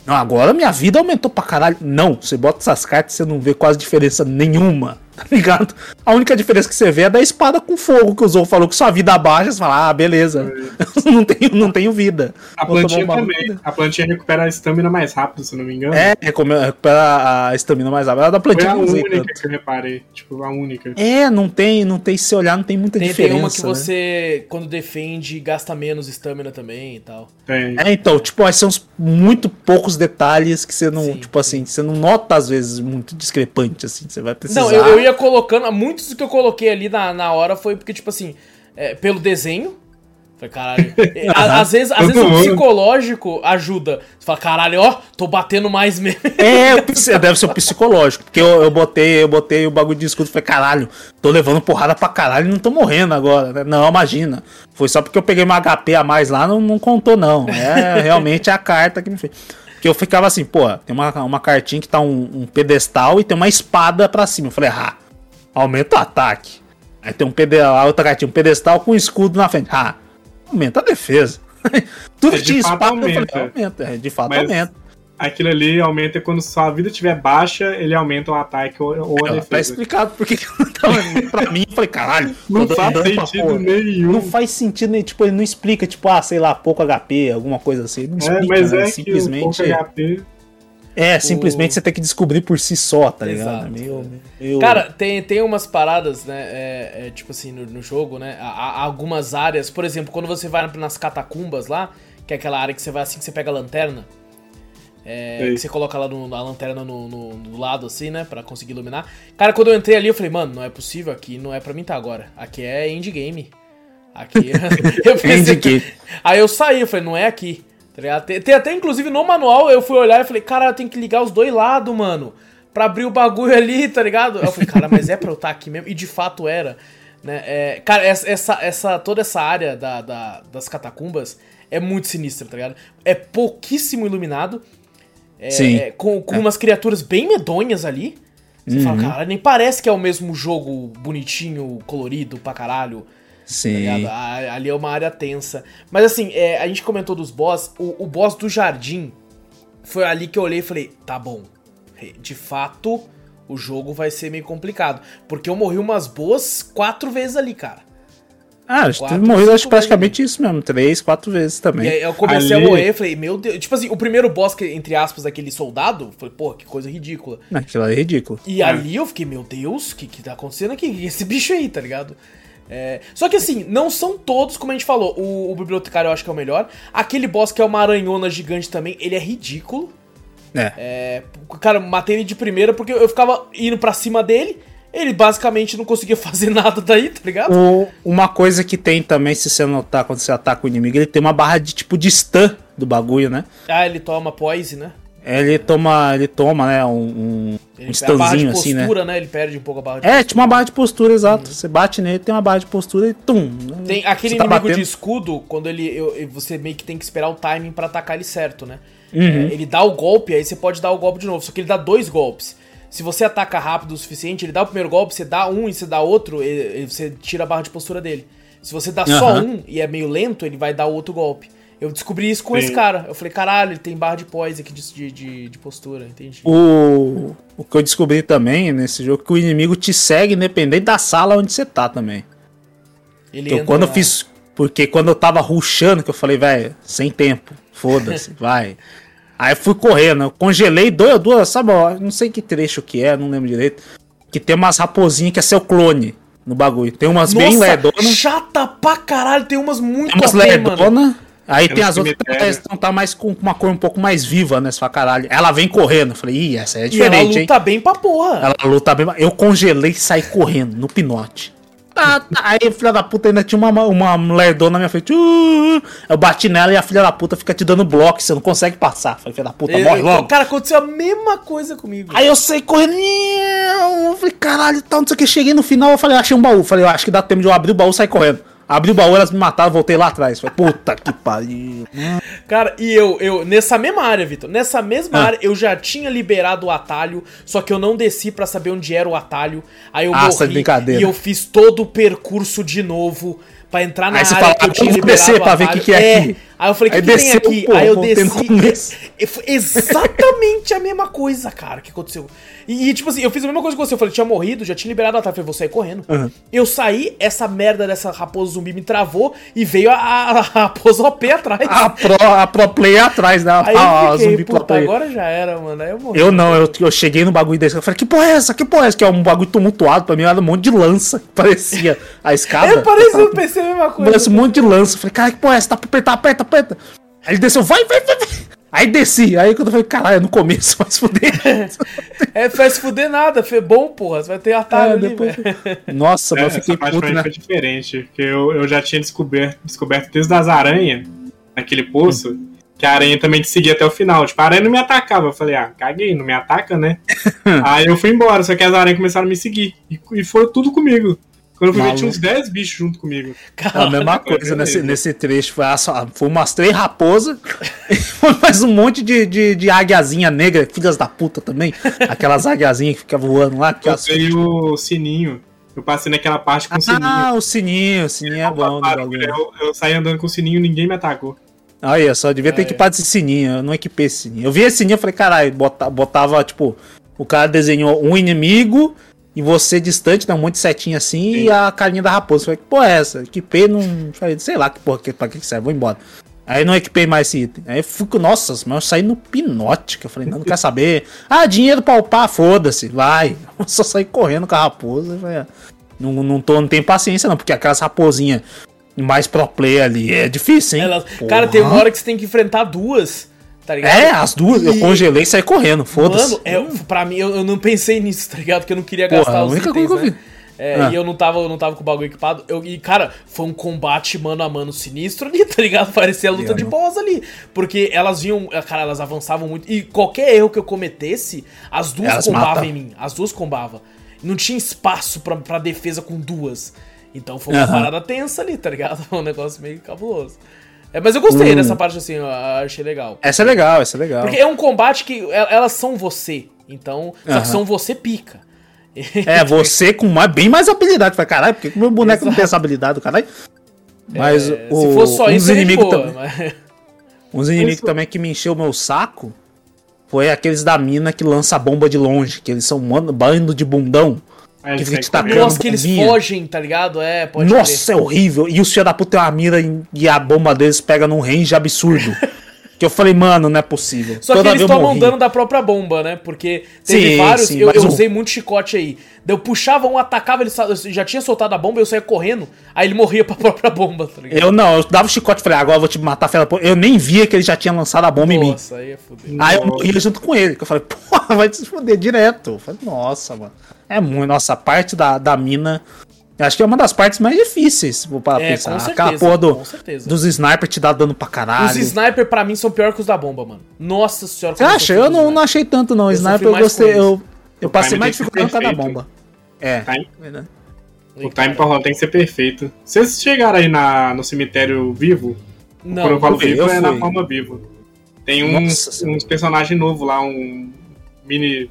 Não, agora minha vida aumentou pra caralho. Não, você bota essas cartas e você não vê quase diferença nenhuma. (laughs) tá ligado? A única diferença que você vê é da espada com fogo, que o Zou falou que sua vida baixa, você fala, ah, beleza, é. (laughs) não, tenho, não tenho vida. A plantinha também, a plantinha recupera a estamina mais rápido, se não me engano. É, recupera a estamina mais rápido. A da plantinha Foi a única tanto. que eu reparei, tipo, a única. É, não tem, não tem, se olhar, não tem muita tem, diferença. Tem uma que né? você, quando defende, gasta menos estamina também e tal. Tem. É, então, tipo, são muito poucos detalhes que você não, sim, tipo sim. assim, você não nota às vezes muito discrepante, assim, você vai precisar... Não, eu, eu ia colocando. Muitos do que eu coloquei ali na, na hora foi porque, tipo assim, é, pelo desenho. Falei, caralho. (laughs) às vezes, às vezes o psicológico ajuda. Você fala, caralho, ó, tô batendo mais mesmo. É, (laughs) deve ser o psicológico. Porque eu, eu botei, eu botei o bagulho de escudo e falei, caralho, tô levando porrada pra caralho e não tô morrendo agora. Não, imagina. Foi só porque eu peguei uma HP a mais lá, não, não contou, não. É realmente a carta que me fez. Que eu ficava assim, pô, tem uma, uma cartinha que tá um, um pedestal e tem uma espada pra cima. Eu falei, ah, aumenta o ataque. Aí tem um pedestal, outra cartinha, um pedestal com escudo na frente. Ah, aumenta a defesa. (laughs) Tudo é, tinha espada, aumenta. Falei, aumenta. É, de fato Mas aumenta. Aquilo ali aumenta quando sua vida estiver baixa, ele aumenta o ataque ou, ou a tá defesa. Tá explicado porque que tava pra mim. Eu falei, caralho, não faz sentido nenhum. Não faz sentido nem, tipo, ele não explica, tipo, ah, sei lá, pouco HP, alguma coisa assim. Não é, explica, mas né? é simplesmente. Que pouco HP é, simplesmente o... você tem que descobrir por si só, tá ligado? Meio, meio... Cara, tem, tem umas paradas, né? É, é, tipo assim, no, no jogo, né? Há, há, algumas áreas, por exemplo, quando você vai nas catacumbas lá, que é aquela área que você vai assim que você pega a lanterna. É, que você coloca lá no, a lanterna no, no, no, lado, assim, né? Pra conseguir iluminar. Cara, quando eu entrei ali, eu falei, mano, não é possível aqui, não é pra mim tá agora. Aqui é endgame. Aqui é. (laughs) (laughs) eu pensei, Aí eu saí, eu falei, não é aqui. Tá tem, tem, até, inclusive, no manual eu fui olhar e falei, cara, tem que ligar os dois lados, mano. Pra abrir o bagulho ali, tá ligado? Eu falei, cara, mas é pra eu estar tá aqui mesmo? E de fato era. Né? É, cara, essa, essa, toda essa área da, da, das catacumbas é muito sinistra, tá ligado? É pouquíssimo iluminado. É. É, com, com é. umas criaturas bem medonhas ali. Você uhum. fala, cara, nem parece que é o mesmo jogo bonitinho, colorido pra caralho. Sim. Tá ali é uma área tensa. Mas assim, é, a gente comentou dos boss. O, o boss do jardim foi ali que eu olhei e falei: tá bom. De fato, o jogo vai ser meio complicado. Porque eu morri umas boas quatro vezes ali, cara. Ah, a gente morrido acho praticamente isso mesmo, três, quatro vezes também. Aí eu comecei Ali... a morrer, falei, meu Deus. Tipo assim, o primeiro boss, que, entre aspas, daquele soldado, falei, pô, que coisa ridícula. Aquilo é ridículo. E é. ali eu fiquei, meu Deus, o que, que tá acontecendo aqui? Esse bicho aí, tá ligado? É... Só que assim, não são todos, como a gente falou. O, o, bibliotecário eu acho que é o melhor. Aquele boss que é uma aranhona gigante também, ele é ridículo. É. é. Cara, matei ele de primeira porque eu ficava indo pra cima dele. Ele basicamente não conseguia (laughs) fazer nada daí, tá ligado? O, uma coisa que tem também, se você notar quando você ataca o inimigo, ele tem uma barra de tipo de stun do bagulho, né? Ah, ele toma poise, né? Ele toma, ele toma, né, um, um, ele um stunzinho assim, né? postura, né? Ele perde um pouco a barra de É, postura. tipo uma barra de postura, exato. Uhum. Você bate nele, tem uma barra de postura e tum. Tem aquele tá inimigo batendo. de escudo, quando ele eu, você meio que tem que esperar o timing para atacar ele certo, né? Uhum. É, ele dá o golpe, aí você pode dar o golpe de novo, só que ele dá dois golpes. Se você ataca rápido o suficiente, ele dá o primeiro golpe, você dá um e você dá outro, ele, você tira a barra de postura dele. Se você dá uhum. só um e é meio lento, ele vai dar o outro golpe. Eu descobri isso com Sim. esse cara. Eu falei, caralho, ele tem barra de poise aqui de, de, de postura, entendi. O, o que eu descobri também nesse jogo é que o inimigo te segue independente da sala onde você tá também. Ele então, quando eu fiz. Porque quando eu tava ruxando, que eu falei, velho, sem tempo, foda-se, (laughs) vai. Aí eu fui correndo, eu congelei duas, duas, sabe, ó, não sei que trecho que é, não lembro direito. Que tem umas raposinhas que é seu clone no bagulho. Tem umas Nossa, bem lerdonas. Chata pra caralho, tem umas muito tem umas lerdonas. Aí tem as outras que estão tá mais com uma cor um pouco mais viva, né? Você fala, caralho. Ela vem correndo. Eu falei, ih, essa é diferente, hein? ela luta hein? bem pra porra. Ela luta bem. Eu congelei e saí correndo no pinote. Tá, tá. Aí, filha da puta, ainda tinha uma, uma lerdona na minha frente. Uh, eu bati nela e a filha da puta fica te dando bloco, você não consegue passar. Falei, filha da puta, eu, morre logo. Cara, aconteceu a mesma coisa comigo. Aí eu saí correndo. Eu falei, caralho, tal, não sei o que. Cheguei no final, eu falei, achei um baú. Falei, eu acho que dá tempo de eu abrir o baú e sair correndo. Abri o baú, elas me mataram, voltei lá atrás. Falei, puta que pariu. Cara, e eu, eu, nessa mesma área, Vitor, nessa mesma ah. área, eu já tinha liberado o atalho, só que eu não desci para saber onde era o atalho. Aí eu Nossa, morri e eu fiz todo o percurso de novo para entrar na aí área fala, que eu tinha liberado descer pra ver o que, que é, é aqui. Aí eu falei, o que, que tem aqui? Pô, aí eu desci. (laughs) exatamente a mesma coisa, cara, que aconteceu. E, e, tipo assim, eu fiz a mesma coisa que você. Eu falei, tinha morrido, já tinha liberado a atalho. Eu falei, vou sair correndo. Uhum. Eu saí, essa merda dessa raposa zumbi me travou e veio a, a, a raposa OP atrás. A pro, a pro play atrás, né? Aí a, fiquei, a zumbi puta, play. agora já era, mano. Aí eu morri. Eu não, eu, eu cheguei no bagulho desse. Eu falei, que porra é essa? Que porra é essa? Que é um bagulho tumultuado. Pra mim era um monte de lança. Parecia a (laughs) escada. É, parecia, eu pensei a mesma coisa. Parece um monte de lança. Eu falei, cara, que porra é essa? Tá pra apertar, aperta, Aí ele desceu, vai, vai, vai, vai. Aí desci, aí quando eu falei, caralho, no começo (laughs) faz fuder. (laughs) é, faz fuder nada, foi bom, porra. Você vai ter atalho é, ali, depois... Nossa, é, mas eu fiquei puto, né? foi diferente, porque eu, eu já tinha descoberto, descoberto desde as aranhas, naquele poço, hum. que a aranha também te seguia até o final. Tipo, a aranha não me atacava. Eu falei, ah, caguei, não me ataca, né? (laughs) aí eu fui embora, só que as aranhas começaram a me seguir. E, e foram tudo comigo. Quando eu fui ver, tinha uns 10 bichos junto comigo. Caramba, a mesma coisa nesse, nesse trecho. Foi, foi umas três raposas (laughs) e foi mais um monte de, de, de águiazinha negra, filhas da puta também. Aquelas águiazinhas que ficam voando lá. Eu sei o sininho. Eu passei naquela parte com ah, o sininho. Ah, o sininho, o sininho é bom. Eu, eu saí andando com o sininho e ninguém me atacou. Olha só, devia ter é. equipado esse sininho. Eu não equipei esse sininho. Eu vi esse sininho e falei, caralho, botava, botava, tipo, o cara desenhou um inimigo e você distante, dá um monte de setinha assim, Sim. e a carinha da raposa. Falei, que porra é essa? Equipei, não. Sei lá que porra, pra que serve, vou embora. Aí não equipei mais esse item. Aí eu fico, nossa, mas eu saí no pinote. Que eu falei, não, não quer (laughs) saber. Ah, dinheiro pra upar, foda-se, vai. Eu (laughs) só saí correndo com a raposa. Falei, ah, não, não, tô, não tenho paciência, não, porque aquelas raposinhas mais pro play ali é difícil, hein? Elas, cara, tem uma hora que você tem que enfrentar duas. Tá ligado? É, as duas, e... eu congelei e saí correndo, foda-se. Mano, é, pra mim, eu, eu, não pensei nisso, tá ligado? Porque eu não queria gastar os única itens, coisa que eu né? vi. É, ah. E eu não, tava, eu não tava com o bagulho equipado. Eu, e, cara, foi um combate mano a mano sinistro ali, (laughs) tá ligado? Parecia a luta de boss ali. Porque elas vinham. Cara, elas avançavam muito. E qualquer erro que eu cometesse, as duas elas combavam matam. em mim. As duas combavam. Não tinha espaço pra, pra defesa com duas. Então foi uma uhum. parada tensa ali, tá ligado? (laughs) Um negócio meio cabuloso. É, mas eu gostei hum. dessa parte assim, eu achei legal. Essa é legal, essa é legal. Porque é um combate que elas são você. Então, só que são você pica. É, você com mais, bem mais habilidade. Falei, caralho, por que o meu boneco Exato. não tem essa habilidade, caralho? Mas é, o, se fosse só uns isso, inimigos boa, também. Mas... Uns inimigos isso... também que me encheu o meu saco foi aqueles da mina que lança a bomba de longe, que eles são um bando de bundão. É, que fica tacando Nossa, que eles fogem, tá ligado? É, pode Nossa, é horrível. E os filhos da puta tem uma mira e a bomba deles pega num range absurdo. (laughs) Que eu falei, mano, não é possível. Só Toda que eles tomam dano da própria bomba, né? Porque teve sim, vários. Sim, eu, eu usei muito chicote aí. Eu puxava um, atacava, ele já tinha soltado a bomba, eu saía correndo, aí ele morria pra (laughs) própria bomba, tá ligado? Eu não, eu dava o chicote e falei, agora eu vou te matar, fela. Eu nem via que ele já tinha lançado a bomba nossa, em mim. Nossa, aí é foder. Aí eu morria junto com ele. Que eu falei, (laughs) porra, vai se foder direto. Eu falei, nossa, mano. É muito. Nossa, a parte da, da mina. Acho que é uma das partes mais difíceis, vou para é, pensar. Com certeza, Aquela porra do, dos sniper te dá dano pra caralho. Os sniper pra mim são pior que os da bomba, mano. Nossa senhora. Você acha? Eu não, não achei tanto, não. Eu sniper eu gostei. Eu, eu passei mais dificuldade com cada bomba. É. Time. O time pra rolar tem que ser perfeito. Vocês chegaram aí na, no cemitério vivo? Não, Quando eu falo vivo, é na forma vivo. Tem uns, uns personagens novos lá, um mini.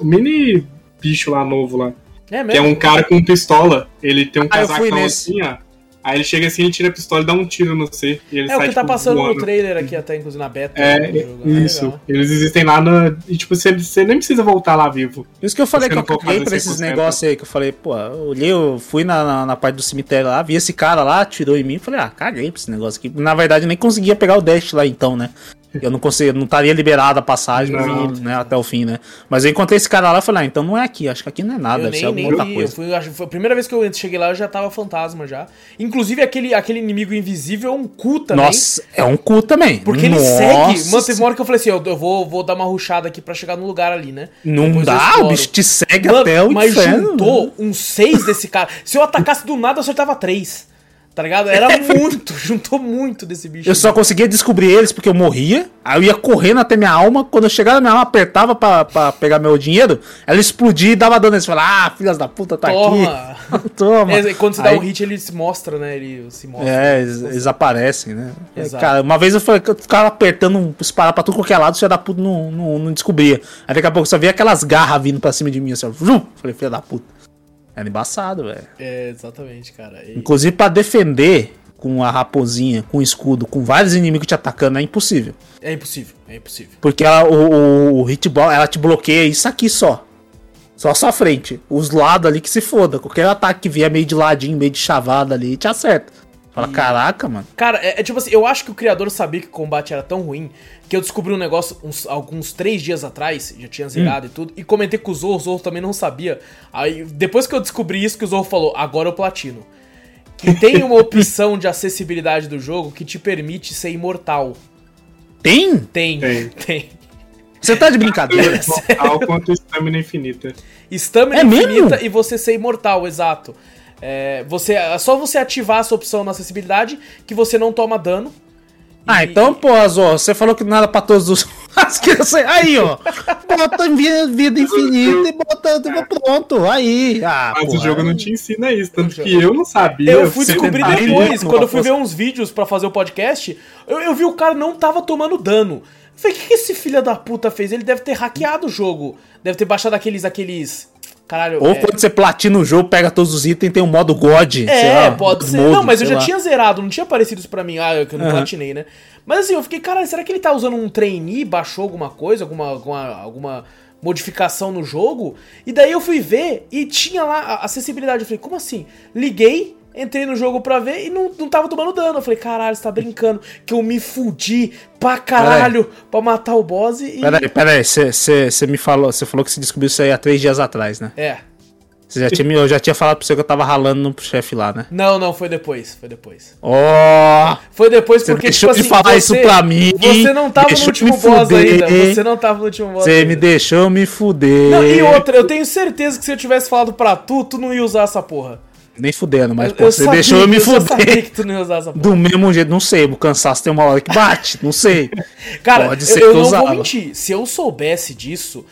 Um mini bicho lá novo lá. É mesmo? Que é um cara com pistola. Ele tem um ah, casacão assim, ó. Aí ele chega assim, ele tira a pistola e dá um tiro no C. E ele é sai, o que tá tipo, passando voando. no trailer aqui, até inclusive na beta. É, né, isso. É Eles existem lá no. E tipo, você, você nem precisa voltar lá vivo. Isso que eu falei que eu caguei pra esses negócios aí, que eu falei, pô, eu olhei, eu fui na, na, na, parte do cemitério lá, vi esse cara lá, tirou em mim, falei, ah, caguei pra esse negócio aqui. Na verdade, eu nem conseguia pegar o dash lá então, né? Eu não consegui, não estaria liberada a passagem não, né, até o fim, né? Mas eu encontrei esse cara lá e falei, ah, então não é aqui, acho que aqui não é nada, eu deve nem, ser alguma outra vi, coisa. Fui, acho, foi a primeira vez que eu cheguei lá, eu já tava fantasma já. Inclusive, aquele, aquele inimigo invisível é um cu também. Nossa, é um cu também. Porque Nossa. ele segue. Mano, teve uma hora que eu falei assim, eu, eu vou, vou dar uma ruchada aqui pra chegar no lugar ali, né? Não Depois dá, o bicho te segue Mano, até o mas inferno. Mas juntou uns seis desse cara. Se eu atacasse do nada, eu acertava três. Tá ligado? Era (laughs) muito, juntou muito desse bicho. Eu só conseguia descobrir eles porque eu morria. Aí eu ia correndo até minha alma. Quando eu chegava na minha alma, apertava pra, pra pegar meu dinheiro. Ela explodia e dava dano. Eles falavam, ah, filhas da puta, tá Toma. aqui. Toma. (laughs) É, quando você aí... dá um hit, ele se mostra, né? Ele se mostra. É, eles, eles aparecem, né? É, Exato. Cara, uma vez eu, falei, eu ficava apertando, disparar pra tudo qualquer lado, você da puta não, não, não descobria. Aí daqui a pouco só via aquelas garras vindo pra cima de mim, assim, ó. Falei, filha da puta. Era embaçado, velho. É, exatamente, cara. E... Inclusive, pra defender com a raposinha, com o escudo, com vários inimigos te atacando, é impossível. É impossível, é impossível. Porque ela, o, o hitball, ela te bloqueia isso aqui só. Só sua frente. Os lados ali que se foda. Qualquer ataque que vier meio de ladinho, meio de chavada ali, te acerta. Fala, e... caraca, mano. Cara, é, é, tipo assim, eu acho que o criador sabia que o combate era tão ruim que eu descobri um negócio uns, alguns três dias atrás, já tinha zerado hum. e tudo, e comentei com o Zorro, o Zorro também não sabia. Aí, depois que eu descobri isso, que o Zorro falou, agora eu platino que (laughs) tem uma opção de acessibilidade do jogo que te permite ser imortal. Tem? Tem, tem. tem. Você tá de brincadeira? (laughs) Imortal quanto estamina infinita. Estamina é infinita mesmo? e você ser imortal, exato. É, você, é só você ativar essa opção na acessibilidade que você não toma dano ah, então, pô, Azor, você falou que nada pra todos os. (laughs) aí, ó. Bota vida infinita e bota. Pronto, aí. Ah, Mas o jogo não te ensina isso, tanto que eu não sabia. Eu fui descobrir depois, quando eu fui ver uns vídeos para fazer o podcast, eu, eu vi o cara não tava tomando dano. Eu falei, o que, que esse filho da puta fez? Ele deve ter hackeado o jogo. Deve ter baixado aqueles. aqueles Caralho, Ou é... quando você platina o jogo, pega todos os itens tem um modo God. É, lá, pode ser. Mode, não, mas eu já lá. tinha zerado, não tinha aparecido isso pra mim. Ah, eu, que não uhum. platinei, né? Mas assim, eu fiquei, caralho, será que ele tá usando um trainee? Baixou alguma coisa? Alguma, alguma, alguma modificação no jogo? E daí eu fui ver e tinha lá a acessibilidade. Eu falei, como assim? Liguei, Entrei no jogo pra ver e não, não tava tomando dano. Eu falei, caralho, você tá brincando que eu me fudi pra caralho pra matar o boss e. Peraí, peraí, você me falou, você falou que você descobriu isso aí há três dias atrás, né? É. Você já tinha, eu já tinha falado pra você que eu tava ralando no chefe lá, né? Não, não, foi depois, foi depois. Ó! Oh, foi depois porque, você deixou tipo assim, de falar você, isso pra mim. Você não tava no último boss ainda. Você não tava no último boss Você me deixou me fuder. Não, e outra, eu tenho certeza que se eu tivesse falado pra tu, tu não ia usar essa porra. Nem fudendo, mas eu, pô, eu você deixou eu me eu fuder. que. Do mesmo jeito, não sei. O cansaço tem uma hora que bate, não sei. (laughs) Cara, Pode ser eu, eu não usava. vou mentir. Se eu soubesse disso,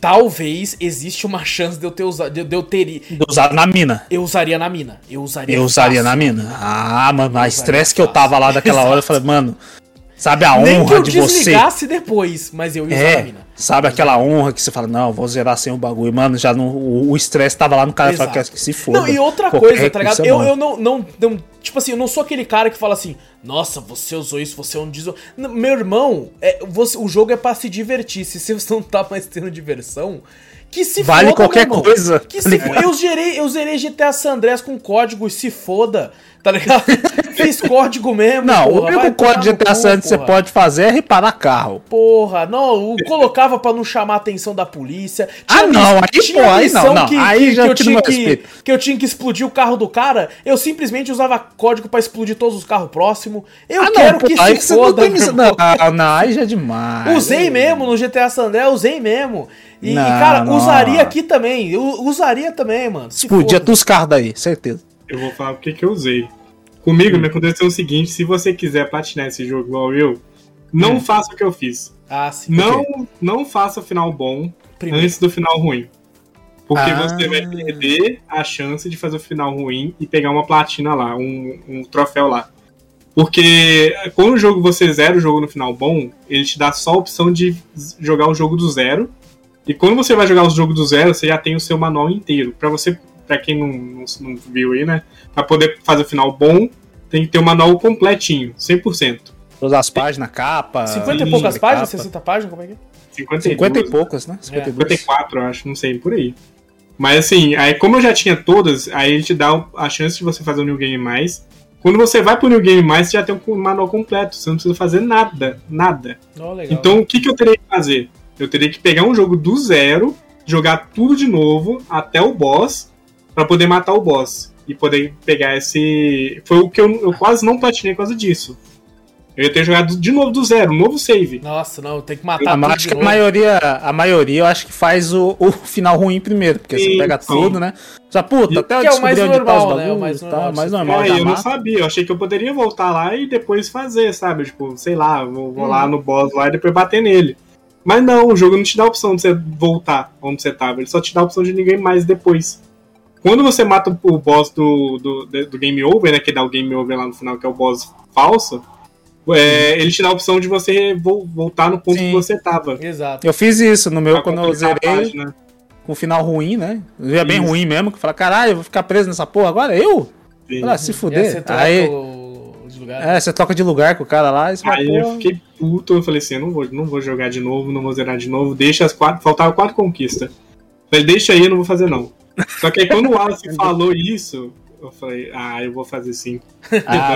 talvez existe uma chance de eu ter usado. De, eu ter. Usar na mina. Eu usaria na mina. Eu usaria. Eu usaria fácil, na mina. Ah, mano, a estresse que eu tava lá daquela hora, eu falei, (laughs) mano. Sabe a Nem honra de você. eu desligasse depois, mas eu ia é, mina. Sabe aquela honra que você fala, não, vou zerar sem o bagulho. Mano, já não, o estresse tava lá no cara fala, que se foda. Não, e outra coisa, tá ligado? É eu, eu não, não, não, Tipo assim, eu não sou aquele cara que fala assim, nossa, você usou isso, você é um. Meu irmão, é, você, o jogo é pra se divertir. Se você não tá mais tendo diversão, que se vale foda, qualquer coisa. Que se, eu, zerei, eu zerei GTA San Andreas com código e se foda. Tá ligado? (laughs) Fiz código mesmo. Não, porra. o único código de GTA San que você pode fazer é reparar carro. Porra, não, colocava pra não chamar a atenção da polícia. Tinha ah, não, aí, tinha pô, aí não, não. Que, aí já que eu tinha que, que eu tinha que explodir o carro do cara, eu simplesmente usava código pra explodir todos os carros próximos. Eu ah, quero não, que pô, se foda. Não, não, não, aí já é demais. Usei mesmo no GTA San Andreas, usei mesmo. E, não, e cara, não. usaria aqui também. Eu usaria também, mano. Explodia todos os carros daí, certeza. Eu vou falar porque que eu usei. Comigo me aconteceu o seguinte: se você quiser platinar esse jogo igual eu, não hum. faça o que eu fiz. Ah, sim. Não, não faça o final bom Primeiro. antes do final ruim. Porque ah. você vai perder a chance de fazer o final ruim e pegar uma platina lá, um, um troféu lá. Porque quando o jogo você zera o jogo no final bom, ele te dá só a opção de jogar o jogo do zero. E quando você vai jogar o jogo do zero, você já tem o seu manual inteiro. para você para quem não, não, não, viu aí, né? Para poder fazer o final bom, tem que ter o manual completinho, 100%. Todas as páginas, capa. 50 e poucas páginas? 60 páginas? Como é que é? 52, 50 e poucas, né? 52. É. 54, eu acho, não sei, por aí. Mas assim, aí como eu já tinha todas, aí ele te dá a chance de você fazer o New Game Mais. Quando você vai pro New Game Mais, você já tem um manual completo, você não precisa fazer nada, nada. Oh, legal, então o que, que eu teria que fazer? Eu teria que pegar um jogo do zero, jogar tudo de novo até o boss, para poder matar o boss e poder pegar esse. Foi o que eu, eu quase não platinei por causa disso. Eu ia ter jogado de novo do zero, um novo save. Nossa, não, tem que matar eu, acho que a maioria, a maioria eu acho que faz o, o final ruim primeiro, porque Sim, você pega tudo, né? Já puta, até eu que descobri é o mais normal, tá os né? O mais normal, tá, mais normal é, eu não sabia, eu achei que eu poderia voltar lá e depois fazer, sabe? Tipo, sei lá, vou, vou hum. lá no boss lá e depois bater nele. Mas não, o jogo não te dá a opção de você voltar onde você tava, ele só te dá a opção de ninguém mais depois. Quando você mata o boss do, do, do Game Over, né? Que dá o Game Over lá no final, que é o boss falso. É, ele te dá a opção de você voltar no ponto Sim. que você tava. Exato. Eu fiz isso no meu pra quando eu zerei. Com o final ruim, né? É bem ruim mesmo, que fala, caralho, eu vou ficar preso nessa porra agora? Eu? Fala, se fuder. Aí, de lugar. É, você troca de lugar com o cara lá. E aí eu fiquei puto, eu falei assim, eu não vou, não vou jogar de novo, não vou zerar de novo, deixa as quatro. Faltavam quatro conquistas. Falei, deixa aí, eu não vou fazer não. Só que aí quando o (laughs) Wallace falou isso, eu falei, ah, eu vou fazer sim. Ah,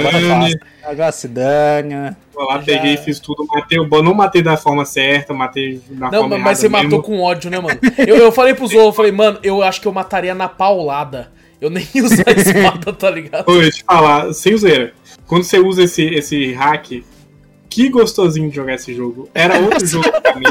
agora se dane. Vou lá, Já... peguei, fiz tudo, matei o não matei da forma certa, matei da não, forma Não, mas você mesmo. matou com ódio, né, mano? Eu, eu falei pro Zou, eu falei, mano, eu acho que eu mataria na paulada. Eu nem (laughs) uso a espada, tá ligado? Eu te falar, sem zoeira. Quando você usa esse, esse hack, que gostosinho de jogar esse jogo. Era (laughs) outro jogo pra mim.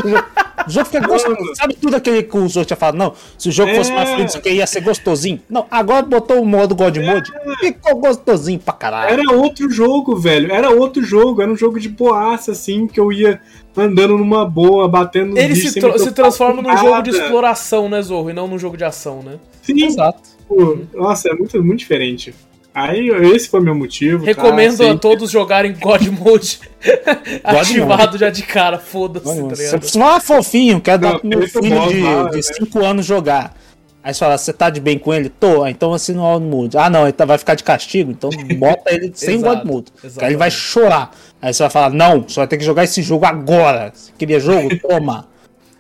O jogo fica gostoso. Sabe tudo aquele que o Zou tinha falado? Não, se o jogo é... fosse mais fluido, que ia ser gostosinho. Não, agora botou o modo God é... Mode. Ficou gostosinho pra caralho. Era outro jogo, velho. Era outro jogo. Era um jogo de boaça, assim, que eu ia andando numa boa, batendo Ele se, se transforma num jogo de exploração, né, Zorro? E não num jogo de ação, né? Sim. Exato. Pô, nossa, é muito, muito diferente. Aí esse foi meu motivo. Recomendo tá? a todos jogarem God Mode (laughs) ativado já de cara, foda-se. Tá você fala fofinho, quer dar pro meu filho de 5 né? anos jogar. Aí você fala, você tá de bem com ele? Tô, então assim no God Mode. Ah, não, ele tá, vai ficar de castigo, então (laughs) bota ele sem God Mode. Aí ele vai chorar. Aí você vai falar, não, só vai ter que jogar esse jogo agora. Você queria jogo? (laughs) Toma.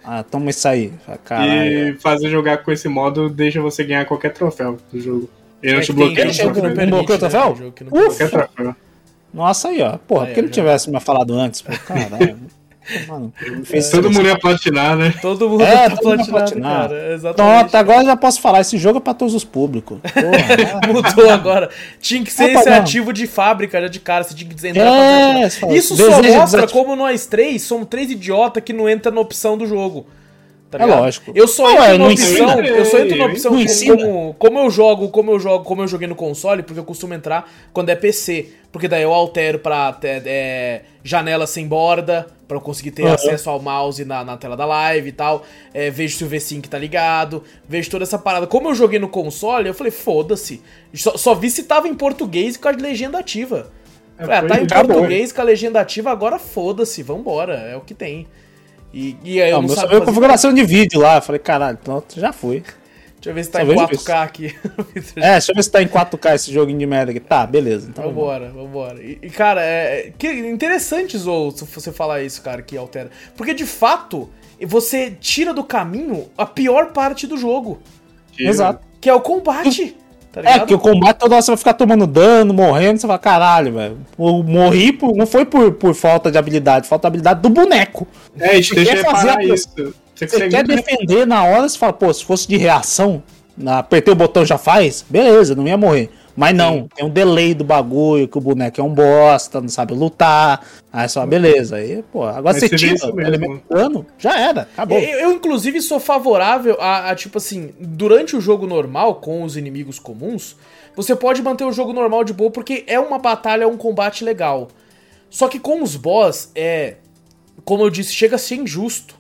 Ah, toma isso aí. Caralho. E fazer jogar com esse modo deixa você ganhar qualquer troféu do jogo. Ele não te bloqueia. Ele bloqueia o troféu? Ufa! Nossa, aí, ó. Porra, por que não tivesse me falado antes? Pô, caralho. (laughs) Mano, todo mundo ia platinar, né? Todo mundo é, tá platinando, cara. Exatamente. Então, agora já posso falar, esse jogo é pra todos os públicos. Porra, (laughs) Mudou agora. Tinha que ser esse ativo de fábrica, já de cara, você tinha que entrar é, Isso só mostra como nós três somos três idiotas que não entram na opção do jogo. Tá é lógico. Eu só entro na opção, eu só entro na opção como, como, eu jogo, como eu jogo, como eu joguei no console, porque eu costumo entrar quando é PC, porque daí eu altero para é, janela sem borda, para eu conseguir ter uhum. acesso ao mouse na, na tela da live e tal. É, vejo se o V5 tá ligado, vejo toda essa parada. Como eu joguei no console, eu falei, foda-se. Só, só, vi se tava em português com a legenda ativa. É, falei, ah, tá em português com a legenda ativa, agora foda-se, vambora, é o que tem. E, e aí eu não, não sabia. configuração de vídeo lá. Eu falei, caralho, pronto, já foi. Deixa eu ver se tá Só em 4K isso. aqui. (laughs) é, deixa eu ver se tá em 4K esse joguinho de merda aqui. Tá, beleza. Então vambora, vambora. E, e cara, é, que interessante, Zou, se você falar isso, cara, que altera. Porque de fato, você tira do caminho a pior parte do jogo. Exato. Que é o combate. Tá é, porque o combate toda hora você vai ficar tomando dano, morrendo, você fala, caralho, velho. Morri por, não foi por, por falta de habilidade, falta de habilidade do boneco. É, a gente deixa quer fazer isso. Você, você quer defender na hora, você fala, pô, se fosse de reação, apertei o botão já faz, beleza, não ia morrer. Mas não, tem um delay do bagulho, que o boneco é um bosta, não sabe lutar. Aí só, beleza. Aí, pô, agora você tira o elemento dano, já era, acabou. Eu, eu, inclusive, sou favorável a, a, tipo assim, durante o jogo normal, com os inimigos comuns, você pode manter o jogo normal de boa, porque é uma batalha, é um combate legal. Só que com os boss, é. Como eu disse, chega a ser injusto.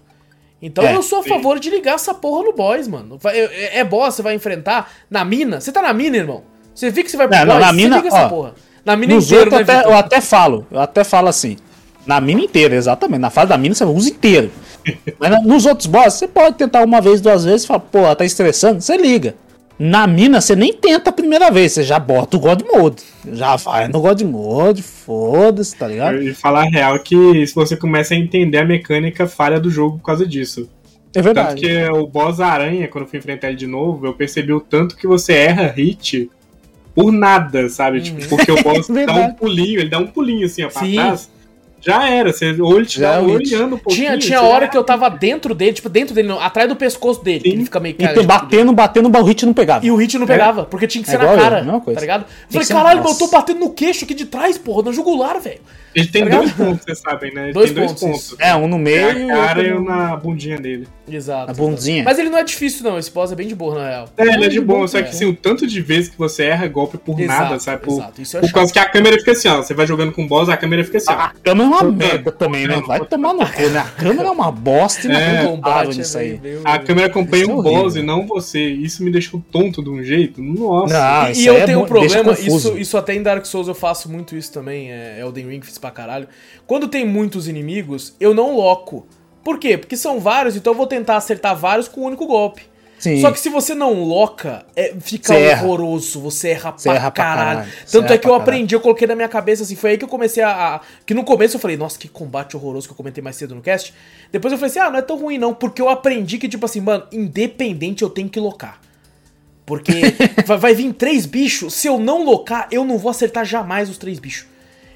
Então é, eu sou a favor sim. de ligar essa porra no boss, mano. É, é boss, você vai enfrentar na mina. Você tá na mina, irmão? Você vê que você vai pro não, na mina, liga ó, essa porra. Na mina inteira, né, até, Eu até falo, eu até falo assim. Na mina inteira, exatamente. Na fase da mina você usa inteiro. (laughs) Mas nos outros bosses, você pode tentar uma vez, duas vezes e fala, pô, tá estressando, você liga. Na mina, você nem tenta a primeira vez, você já bota o God Mode. Já vai no God Mode, foda-se, tá ligado? E falar a real que se você começa a entender a mecânica falha do jogo por causa disso. É verdade. Tanto que o boss aranha, quando eu fui enfrentar ele de novo, eu percebi o tanto que você erra hit por nada, sabe? Tipo, porque o boss dá um pulinho, ele dá um pulinho assim, ó, pra Sim. trás. Já era, você, ou ele te dá olhando um pouquinho. Tinha, tinha hora que eu tava dentro dele, tipo, dentro dele, não, atrás do pescoço dele, Sim. ele fica meio cara, tipo, batendo, batendo, o hit não pegava. E o hit não pegava, é. porque tinha que ser é na cara, eu, tá ligado? Eu falei, caralho, eu tô batendo no queixo aqui de trás, porra, no jugular, velho. Ele tem tá dois pontos, vocês sabem, né? Ele dois tem pontos, dois pontos. É, um no meio. Na cara e um na bundinha dele. Exato. A bundinha. Mas ele não é difícil, não. Esse boss é bem de boa, na real. É, ele é de boa, só que assim, o tanto de vezes que você erra golpe por exato, nada, sabe? Por, exato. Isso é por causa que a câmera fica assim, ó. Você vai jogando com o boss, a câmera fica assim, ó. A câmera é uma merda também, né? Vai tomar no cu, né? A câmera é uma bosta e é, não combate nisso aí. A câmera acompanha o boss e não você. Isso me deixou tonto de um jeito. Nossa. E, eu tenho um problema, isso, isso até em Dark Souls eu faço muito isso também. É Elden Ring, fiz pra caralho. Quando tem muitos inimigos, eu não loco. Por quê? Porque são vários, então eu vou tentar acertar vários com um único golpe. Sim. Só que se você não loca, é, fica você horroroso, você erra, você pra, erra caralho. caralho. Tanto é que eu aprendi, eu coloquei na minha cabeça assim, foi aí que eu comecei a, a, Que no começo eu falei, nossa, que combate horroroso que eu comentei mais cedo no cast. Depois eu falei assim, ah, não é tão ruim não, porque eu aprendi que, tipo assim, mano, independente eu tenho que locar. Porque (laughs) vai, vai vir três bichos, se eu não locar, eu não vou acertar jamais os três bichos.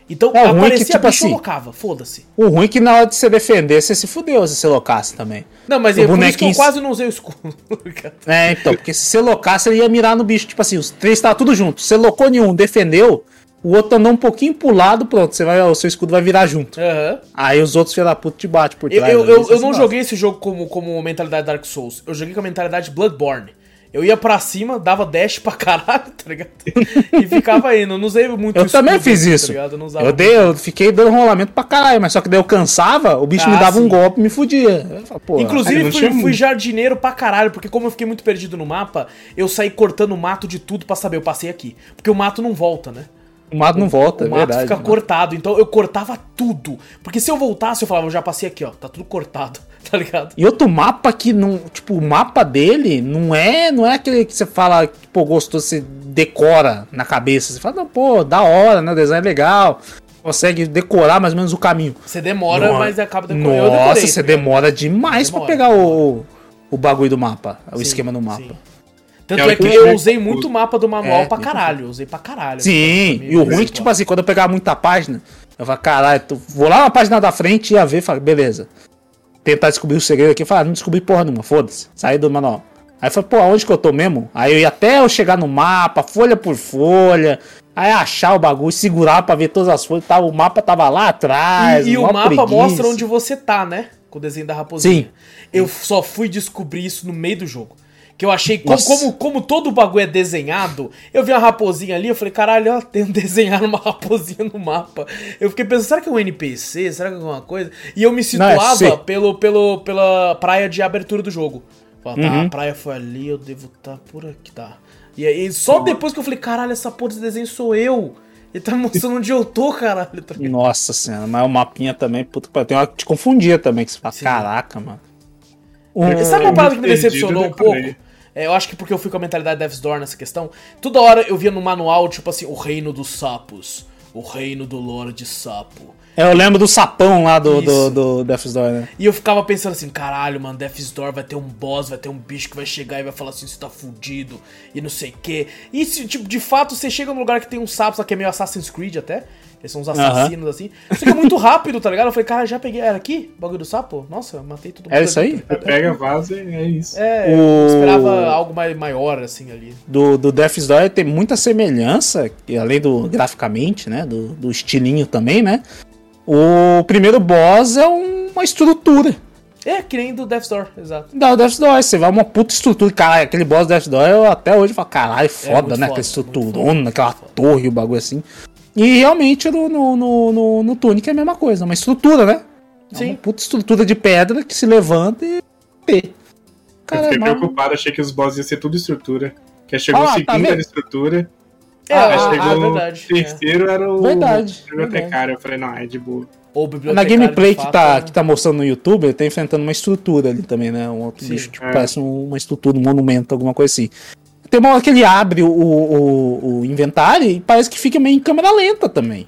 Então, é, aparecia que, tipo assim, locava, foda-se. O ruim é que na hora de você defender, você se fudeu se você locasse também. Não, mas é por isso que eu quase não usei o escudo. (laughs) é, então, porque se você locasse, ele ia mirar no bicho. Tipo assim, os três estavam tudo junto. Você locou nenhum, defendeu, o outro andou um pouquinho pro lado, pronto, você vai, o seu escudo vai virar junto. Uhum. Aí os outros filhos da puta te batem por trás. Eu, eu, eu, eu não joguei esse jogo como, como mentalidade Dark Souls. Eu joguei com a mentalidade Bloodborne. Eu ia pra cima, dava dash pra caralho, tá ligado? E ficava indo. Eu não usei muito Eu também fiz tá isso. Tá eu, eu, dei, eu fiquei dando rolamento pra caralho, mas só que daí eu cansava, o bicho ah, me dava sim. um golpe e me fudia. Inclusive, fui, fui, jardineiro pra caralho, porque como eu fiquei muito perdido no mapa, eu saí cortando o mato de tudo pra saber, eu passei aqui. Porque o mato não volta, né? O mato não volta, o, o mato verdade, fica cortado, então eu cortava tudo. Porque se eu voltasse, eu falava, eu já passei aqui, ó, tá tudo cortado, (laughs) tá ligado? E outro mapa que não, tipo, o mapa dele não é, não é aquele que você fala, pô, gostou, você decora na cabeça. Você fala, não, pô, da hora, né, o design é legal. Consegue decorar mais ou menos o caminho. Você demora, Nossa, mas acaba decorando. Nossa, decorei, você tá demora demais demora, pra pegar o, o bagulho do mapa, o sim, esquema do mapa. Sim. Tanto é, é que eu usei muito o mapa do manual é, pra caralho. Eu usei pra caralho. Sim, e o ruim é que, tipo assim, quando eu pegava muita página, eu falava, caralho, tô... vou lá na página da frente e ia ver, falei, beleza. Tentar descobrir o segredo aqui, falar, ah, não descobri porra nenhuma, foda-se. Saí do manual. Aí eu falei, pô, aonde que eu tô mesmo? Aí eu ia até eu chegar no mapa, folha por folha, aí achar o bagulho, segurar pra ver todas as folhas, tá, o mapa tava lá atrás. E, e o mapa preguiça. mostra onde você tá, né? Com o desenho da raposinha. Sim. Eu só fui descobrir isso no meio do jogo. Que eu achei, como, como, como, todo o bagulho é desenhado, eu vi uma raposinha ali, eu falei, caralho, ó, tem um desenhar uma raposinha no mapa. Eu fiquei pensando, será que é um NPC? Será que é alguma coisa? E eu me situava Não, é pelo, pelo, pela praia de abertura do jogo. Falei, tá, uhum. a praia foi ali, eu devo estar tá por aqui, tá. E aí, só depois que eu falei, caralho, essa porra desse desenho sou eu. Ele tá mostrando onde eu tô, (laughs) caralho. Tá Nossa senhora, mas o mapinha também, puta, tem uma que te confundia também, que você fala, Sim. caraca, mano. Um, Sabe uma parada que me decepcionou um pouco? É, eu acho que porque eu fui com a mentalidade Death's Door nessa questão. Toda hora eu via no manual, tipo assim, o reino dos sapos. o reino do Lorde Sapo. É, eu lembro do sapão lá do, do, do Death's Door, né? E eu ficava pensando assim, caralho, mano, Death's Door vai ter um boss, vai ter um bicho que vai chegar e vai falar assim, você tá fudido, e não sei o quê. E, tipo, de fato, você chega num lugar que tem uns sapos, que é meio Assassin's Creed até, eles são uns assassinos, assim. Só que é muito rápido, tá ligado? Eu falei, cara, já peguei, era aqui? O bagulho do sapo? Nossa, eu matei todo mundo. É isso aí? Tá pega, vaza e é isso. É, o... eu esperava algo mais, maior, assim, ali. Do, do Death's Door tem muita semelhança, além do graficamente, né, do, do estilinho também, né? O primeiro boss é uma estrutura. É, que nem do Death's Door, exato. Não, Death's Door, você vai uma puta estrutura. Caralho, aquele boss do Death's Door, eu até hoje falo, caralho, foda, é né? Foda, aquela estruturona, aquela foda. torre, o bagulho assim. E realmente no, no, no, no Tunic é a mesma coisa, uma estrutura, né? É Sim. uma puta estrutura de pedra que se levanta e. Cara, eu fiquei é preocupado, achei que os bosses iam ser tudo estrutura. Que chegou ah, o segundo tá estrutura. É, aí ah, chegou ah, verdade, o terceiro é. era o verdade, bibliotecário. Verdade. Eu falei, não, é de boa. Na gameplay que tá, que tá mostrando no YouTube, ele tá enfrentando uma estrutura ali também, né? Um outro Sim, bicho, tipo, é. parece uma estrutura, um monumento, alguma coisa assim. Tem uma hora que ele abre o, o, o, inventário e parece que fica meio em câmera lenta também.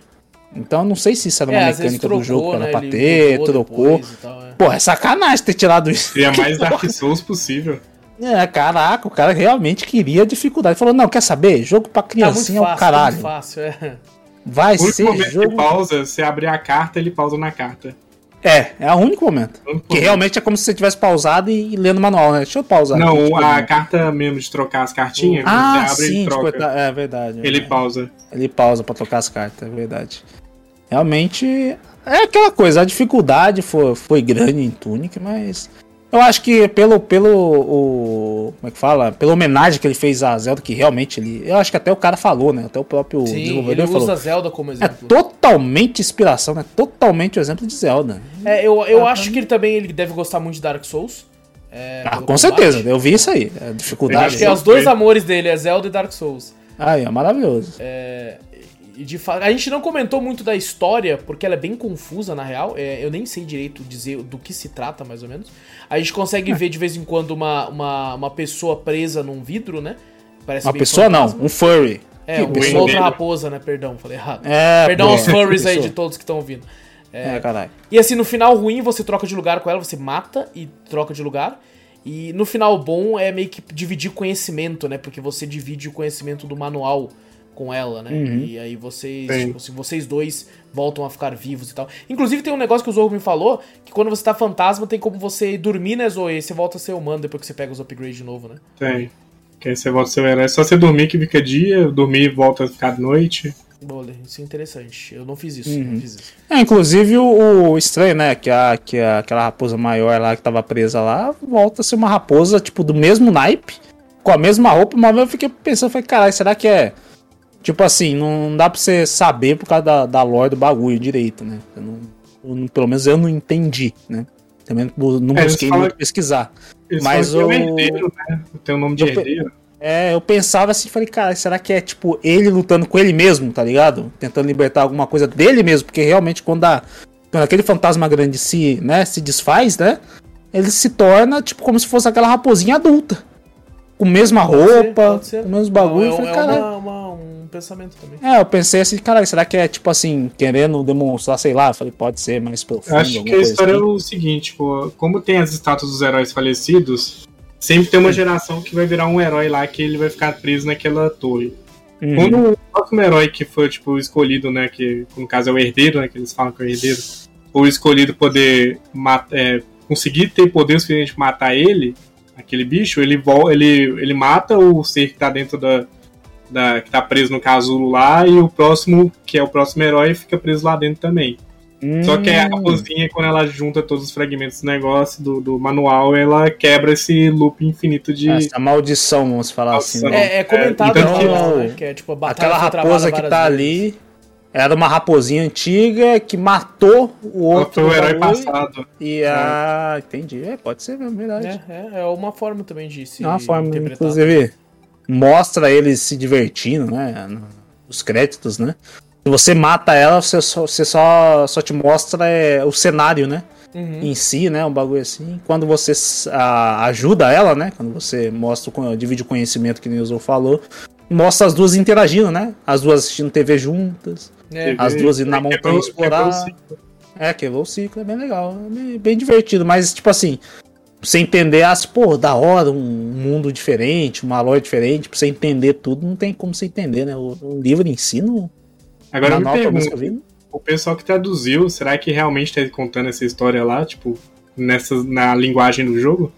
Então não sei se isso era uma é, mecânica trocou, do jogo para né? pra ter, trocou. Tal, é. Pô, é sacanagem ter tirado isso. Seria mais (laughs) Dark Souls possível. É, caraca, o cara realmente queria dificuldade. Falou, não, quer saber? Jogo pra criancinha tá é o caralho. Tá fácil, é. Vai ser momento jogo... que pausa, você abrir a carta, ele pausa na carta. É, é o único momento. O único que momento. realmente é como se você tivesse pausado e, e lendo o manual, né? Deixa eu pausar. Não, a carta mesmo de trocar as cartinhas, ah, você abre sim, e troca. Tipo, é verdade. Ele é. pausa. Ele pausa pra trocar as cartas, é verdade. Realmente é aquela coisa, a dificuldade foi, foi grande em Tunic, mas eu acho que pelo pelo o, como é que fala, pela homenagem que ele fez a Zelda, que realmente ele, eu acho que até o cara falou, né? Até o próprio Sim, desenvolvedor ele falou. usa Zelda como exemplo. É totalmente inspiração, né? Totalmente o exemplo de Zelda. É, eu, eu ah, acho que ele também ele deve gostar muito de Dark Souls. É, ah, com combate. certeza, eu vi isso aí. A dificuldade. Eu acho que é os dois amores dele, é Zelda e Dark Souls. Ah, é maravilhoso. É, de a gente não comentou muito da história, porque ela é bem confusa, na real. É, eu nem sei direito dizer do que se trata, mais ou menos. A gente consegue é. ver de vez em quando uma, uma, uma pessoa presa num vidro, né? Parece uma pessoa fantasma. não, um furry. É, uma outra raposa, né? Perdão, falei errado. É, Perdão aos furries (laughs) aí de todos que estão ouvindo. É, é, caralho. E assim, no final ruim, você troca de lugar com ela, você mata e troca de lugar. E no final bom é meio que dividir conhecimento, né? Porque você divide o conhecimento do manual com ela, né? Uhum. E aí vocês, tipo, assim, vocês dois voltam a ficar vivos e tal. Inclusive tem um negócio que o Zorro me falou, que quando você tá fantasma tem como você dormir, né, Zoe? E você volta a ser humano depois que você pega os upgrades de novo, né? Tem. Que aí você volta a ser herói. É só você dormir que fica dia, dormir e volta a ficar noite. Boa, isso é interessante. Eu não fiz isso, uhum. não fiz isso. É, inclusive o, o, estranho, né? Que, a, que a, aquela raposa maior lá que tava presa lá, volta a ser uma raposa, tipo, do mesmo naipe, com a mesma roupa, mas eu fiquei pensando, falei, caralho, será que é Tipo assim, não dá pra você saber por causa da, da lore do bagulho direito, né? Não, eu, pelo menos eu não entendi, né? Também não é, busquei muito pesquisar. Mas o. Herdeiro, né? Tem o nome de eu, herdeiro. É, eu pensava assim, falei, cara, será que é tipo ele lutando com ele mesmo, tá ligado? Tentando libertar alguma coisa dele mesmo, porque realmente quando, a, quando aquele fantasma grande se, né, se desfaz, né? Ele se torna tipo como se fosse aquela raposinha adulta. Com a mesma roupa, com o mesmo bagulho. Não, é, falei, é uma, uma, pensamento também. É, eu pensei assim, cara, será que é tipo assim, querendo demonstrar, sei lá, falei, pode ser mais profundo. Acho que a história assim. é o seguinte, tipo, como tem as estátuas dos heróis falecidos, sempre tem uma geração que vai virar um herói lá que ele vai ficar preso naquela torre. Uhum. Quando o próximo herói que foi, tipo, escolhido, né, que no caso é o herdeiro, né, que eles falam que é o herdeiro, o escolhido poder matar, é, conseguir ter poder suficiente matar ele, aquele bicho, ele, ele, ele mata o ser que tá dentro da, da, que tá preso no casulo lá, e o próximo, que é o próximo herói, fica preso lá dentro também. Hum. Só que a raposinha, quando ela junta todos os fragmentos do negócio, do, do manual, ela quebra esse loop infinito de. Essa maldição, vamos falar assim. Né? É, é comentado é, então, que, né, que é tipo a Aquela raposa que tá vezes. ali era uma raposinha antiga que matou o outro. o herói passado. E é. ah, entendi. É, pode ser mesmo, verdade. É, é, é uma forma também de se. É uma forma, inclusive mostra eles se divertindo, né? Os créditos, né? Se você mata ela, você só, você só, só te mostra é, o cenário, né? Uhum. Em si, né? Um bagulho assim. Quando você a, ajuda ela, né? Quando você mostra, divide o conhecimento que o Nilson falou, mostra as duas interagindo, né? As duas assistindo TV juntas, É. as duas indo na É, montanha quebrou- explorar. É, quebrou o ciclo, é bem legal, é bem, bem divertido, mas tipo assim, você entender as, pô, da hora, um mundo diferente, uma lore diferente, pra você entender tudo, não tem como você entender, né? O, o livro em si, não. Agora eu me pergunto, vi, o pessoal que traduziu, será que realmente tá contando essa história lá, tipo, nessa, na linguagem do jogo?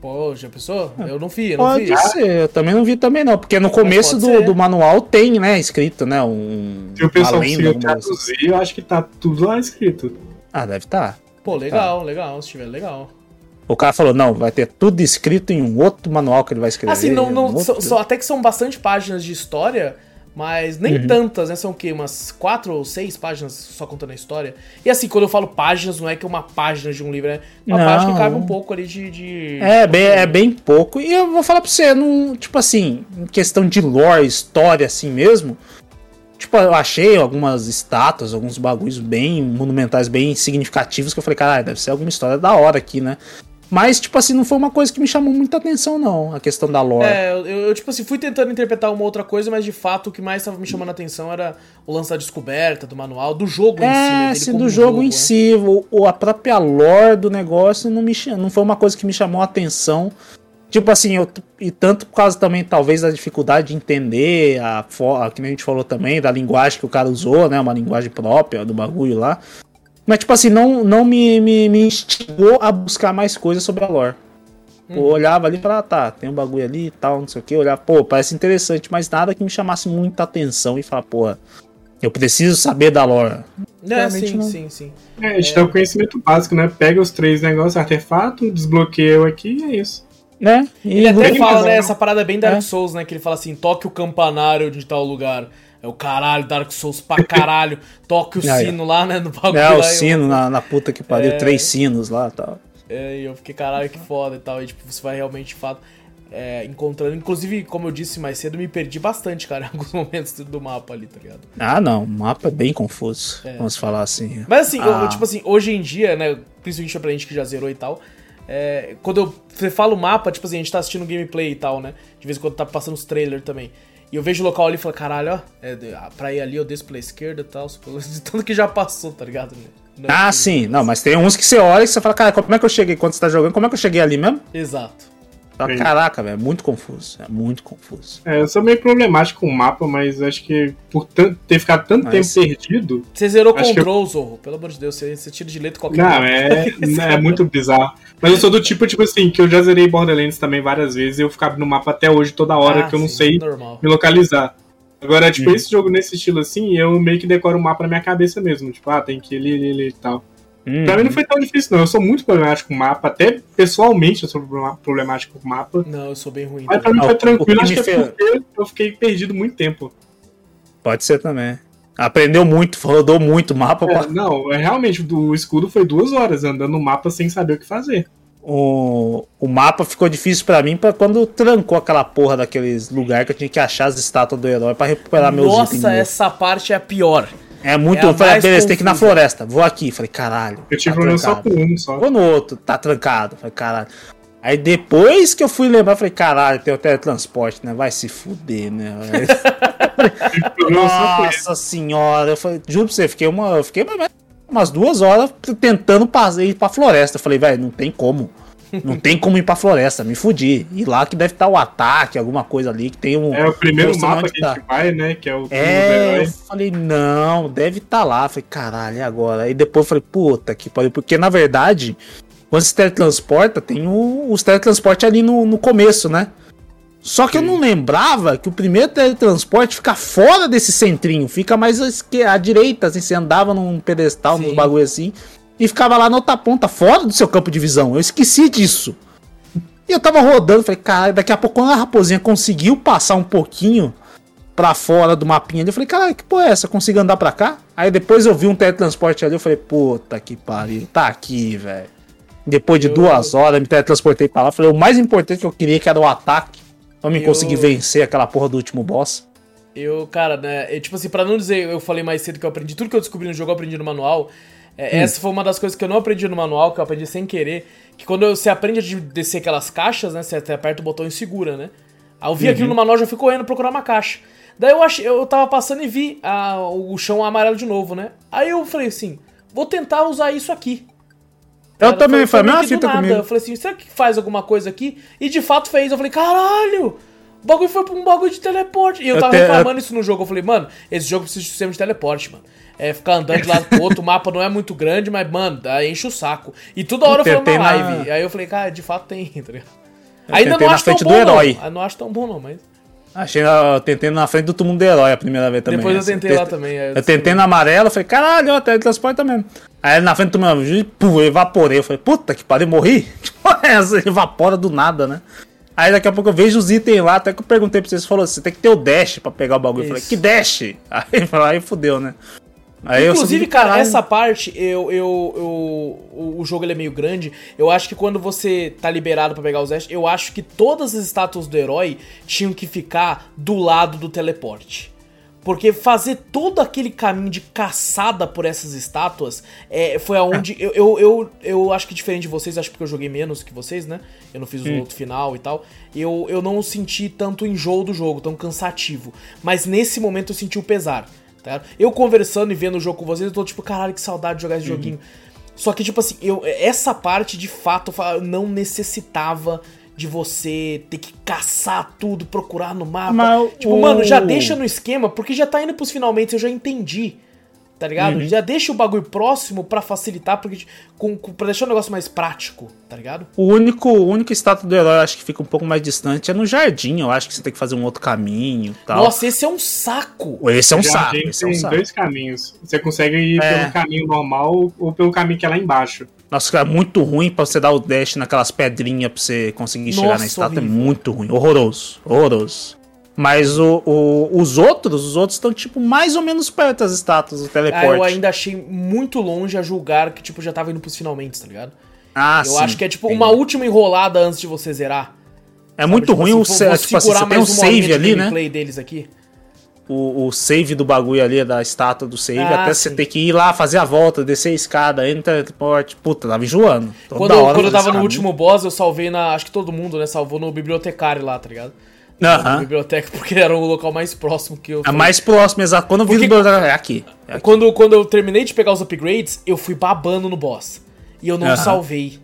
Pô, já pensou? Eu não vi, eu não Pode vi. ser, eu também não vi também não, porque no começo do, do manual tem, né, escrito, né, um... Se o pessoal conseguiu assim. traduzir, eu acho que tá tudo lá escrito. Ah, deve estar. Pô, legal, legal. Se tiver, legal. O cara falou, não, vai ter tudo escrito em um outro manual que ele vai escrever. Assim, não, não, um só, outro- só- até que são bastante páginas de história, mas nem Uhum. tantas, né? São o quê? Umas quatro ou seis páginas só contando a história. E assim, quando eu falo páginas, não é que é uma página de um livro, é uma Não. página que cabe um pouco ali de. de- É bem, é bem pouco. E eu vou falar pra você, não, tipo assim, em questão de lore, história assim mesmo. Tipo, eu achei algumas estátuas, alguns bagulhos bem monumentais, bem significativos, que eu falei, caralho, deve ser alguma história da hora aqui, né? Mas, tipo assim, não foi uma coisa que me chamou muita atenção, não, a questão da lore. É, eu, eu, tipo assim, fui tentando interpretar uma outra coisa, mas de fato o que mais tava me chamando a atenção era o lance da descoberta, do manual, do jogo em si. né, É, dele como do jogo em né? si, o, a própria lore do negócio não, me, não foi uma coisa que me chamou a atenção. Tipo assim, eu, e tanto por causa também, talvez, da dificuldade de entender, a, a, que nem a gente falou também, da linguagem que o cara usou, né? Uma linguagem própria do bagulho lá. Mas, tipo assim, não, não me, me, me instigou a buscar mais coisas sobre a lore. Eu olhava ali e falava, tá, tem um bagulho ali e tal, não sei o que. Olhava, pô, parece interessante, mas nada que me chamasse muita atenção e falar, porra, eu preciso saber da lore. É, Realmente sim, não. sim, sim. É, a gente dá o conhecimento básico, né? Pega os três negócios, artefato, desbloqueia eu aqui e é isso. Né? E Ele até fala, né, essa parada bem Dark É. Souls, né, que ele fala assim, toque o campanário de tal lugar. É o caralho, Dark Souls pra caralho. Toque o sino lá, né, no bagulho. É, o e eu- sino na, na puta que pariu, É. três sinos lá e tal. É, e eu fiquei, caralho, que foda e tal. E tipo, você vai realmente, de fato, é, encontrando. Inclusive, como eu disse mais cedo, me perdi bastante, cara, (laughs) em alguns momentos do mapa ali, tá ligado? Ah, não, o mapa é bem confuso, vamos falar assim. Mas assim, eu- Ah. tipo assim, hoje em dia, né, principalmente pra gente que já zerou e tal, é, quando eu, você fala o mapa, tipo assim, a gente tá assistindo gameplay e tal, né? De vez em quando tá passando os trailers também. E eu vejo o local ali e falo, caralho, ó, é, ah, pra ir ali eu desço pela esquerda e tal, (laughs) de tanto que já passou, tá ligado? Não, Ah, sim, não, mas tem uns que você olha e você fala, cara, como é que eu cheguei, quando você tá jogando, como é que eu cheguei ali mesmo? Exato. Sim. Caraca, velho, é muito confuso, é muito confuso. É, eu sou meio problemático com o mapa, mas acho que por ter ficado tanto Mas- tempo perdido. Você zerou Control, Zorro, pelo amor de Deus, você, você tira de letra qualquer Não, coisa. é, é muito bizarro. Mas eu sou do tipo, tipo assim, que eu já zerei Borderlands também várias vezes e eu ficava no mapa até hoje, toda hora, Ah, que eu não sim, sei Normal. me localizar. Agora, tipo, Uhum. esse jogo nesse estilo assim, eu meio que decoro o mapa na minha cabeça mesmo. Tipo, ah, tem que ir ali, ali, ali e tal. Hum, Pra mim não foi tão difícil, não. Eu sou muito problemático com o mapa. Até pessoalmente eu sou problemático com o mapa. Não, eu sou bem ruim. Mas pra mim Ah, foi tranquilo, acho que é fez- porque eu fiquei perdido muito tempo. Pode ser também. Aprendeu muito, rodou muito o mapa. É, não, é realmente, o escudo foi duas horas andando no mapa sem saber o que fazer. O, o mapa ficou difícil pra mim pra quando trancou aquela porra daqueles lugares que eu tinha que achar as estátuas do herói pra recuperar meus itens. Nossa, essa parte é a pior. É muito. é eu falei, beleza, tem que ir na floresta. Vou aqui. Falei, caralho. Eu tive tá problema só com um só. Vou no outro, tá trancado. Falei, caralho. Aí depois que eu fui lembrar, falei, caralho, tem o teletransporte, né? Vai se fuder, né? (laughs) Nossa senhora. Eu falei, juro pra você, fiquei uma. Eu fiquei umas duas horas tentando passar, ir pra floresta. Eu falei, velho, não tem como. Não tem como ir pra floresta, me fudi. E lá que deve estar o ataque, alguma coisa ali, que tem um. É o primeiro mapa que a tá. gente vai, né? Que é o É, eu falei, não, deve estar lá. Falei, caralho, e agora? Aí depois eu falei, puta que pariu. Porque na verdade, quando se teletransporta, tem o, os teletransportes ali no, no começo, né? Só que eu não lembrava que o primeiro teletransporte fica fora desse centrinho, fica mais à, esque- à direita, assim, você andava num pedestal, Sim. nos bagulho assim, e ficava lá na outra ponta, fora do seu campo de visão. Eu esqueci disso. E eu tava rodando, falei, cara, daqui a pouco quando a raposinha conseguiu passar um pouquinho pra fora do mapinha ali, eu falei, caralho, que porra é essa? Eu consigo andar pra cá? Aí depois eu vi um teletransporte ali, eu falei, puta que pariu, tá aqui, velho. Depois de Eu- duas horas, me teletransportei pra lá, falei, o mais importante que eu queria que era o ataque, pra me Eu- conseguir vencer aquela porra do último boss. Eu, cara, né, eu, tipo assim, pra não dizer, eu falei mais cedo que eu aprendi, tudo que eu descobri no jogo eu aprendi no manual. É, Essa foi uma das coisas que eu não aprendi no manual, que eu aprendi sem querer. Que quando você aprende a de- descer aquelas caixas, né, você até aperta o botão e segura, né? Aí eu vi uhum. aquilo no manual, já fui correndo procurar uma caixa. Daí eu achei, eu tava passando e vi a, o chão amarelo de novo, né? Aí eu falei assim, vou tentar usar isso aqui. Eu Cara, também, foi a mesma fita nada. comigo. Eu falei assim, será que faz alguma coisa aqui? E de fato fez. Eu falei, caralho! O bagulho foi pra um bagulho de teleporte. E eu, eu tava te, reclamando eu... isso no jogo. Eu falei, mano, esse jogo precisa de sistema de teleporte, mano. É ficar andando de lado pro outro, o mapa não é muito grande, mas, mano, enche o saco. E toda hora eu falando na live. Aí eu falei, cara, de fato tem, (laughs) tá ligado? Ainda não acho tão bom, herói. não. Não acho tão bom, não, mas. Achei, eu tentei na frente do túmulo do herói a primeira vez também. Depois eu tentei assim. lá também. Eu, eu tentei na amarela, falei, caralho, ó, teletransporta mesmo. Aí na frente do túmulo, pum, eu evaporei. Eu falei, puta que pariu, morri? Que (laughs) porra é essa? Evapora do nada, né? Aí daqui a pouco eu vejo os itens lá, até que eu perguntei pra vocês, falou, você tem que ter o dash pra pegar o bagulho. Isso. Eu falei, que dash? (laughs) Aí, aí fudeu, né? Aí Inclusive, cara, essa parte, eu, eu, eu, o jogo ele é meio grande. Eu acho que quando você tá liberado para pegar os Ash, eu acho que todas as estátuas do herói tinham que ficar do lado do teleporte. Porque fazer todo aquele caminho de caçada por essas estátuas é, foi aonde. (laughs) Eu, eu, eu, eu, acho que diferente de vocês, acho que eu joguei menos que vocês, né? Eu não fiz o outro final e tal. Eu, eu não senti tanto enjoo do jogo, tão cansativo. Mas nesse momento eu senti o pesar. Tá? Eu conversando e vendo o jogo com vocês, eu tô tipo, caralho, que saudade de jogar esse uhum. joguinho. Só que, tipo assim, eu, essa parte de fato não necessitava de você ter que caçar tudo, procurar no mapa. Mas, tipo, mano, já deixa no esquema, porque já tá indo pros finalmente, eu já entendi tá ligado? Uhum. Já deixa o bagulho próximo para facilitar, porque, com, com, pra deixar o negócio mais prático, tá ligado? O único, o único status do herói, acho que fica um pouco mais distante, é no jardim. Eu acho que você tem que fazer um outro caminho tal. Nossa, esse é um saco! Esse é um saco. Esse é um saco. dois caminhos. Você consegue ir é. pelo caminho normal ou pelo caminho que é lá embaixo. Nossa, é muito ruim pra você dar o dash naquelas pedrinhas pra você conseguir Nossa, chegar na estátua. É muito ruim. Horroroso. Horroroso. Mas o, o, os outros, os outros estão, tipo, mais ou menos perto das estátuas do teleporte. Ah, eu ainda achei muito longe a julgar que, tipo, já tava indo pros finalmente, tá ligado? Ah, eu sim. Eu acho que é, tipo, uma última enrolada antes de você zerar. É sabe? muito tipo, ruim assim, o vou, tipo assim, você tem um save ali, né? deles aqui. O, o, save do bagulho ali, da estátua do save, ah, até sim. você ter que ir lá, fazer a volta, descer a escada, no teleporte. Puta, tava enjoando. Toda quando, quando eu tava no último boss, eu salvei na. Acho que todo mundo, né? Salvou no bibliotecário lá, tá ligado? Uhum. biblioteca, porque era o local mais próximo que eu. É mais próximo, exato. Quando eu vi porque... é aqui, é aqui. Quando, quando eu terminei de pegar os upgrades, eu fui babando no boss. E eu não uhum. salvei.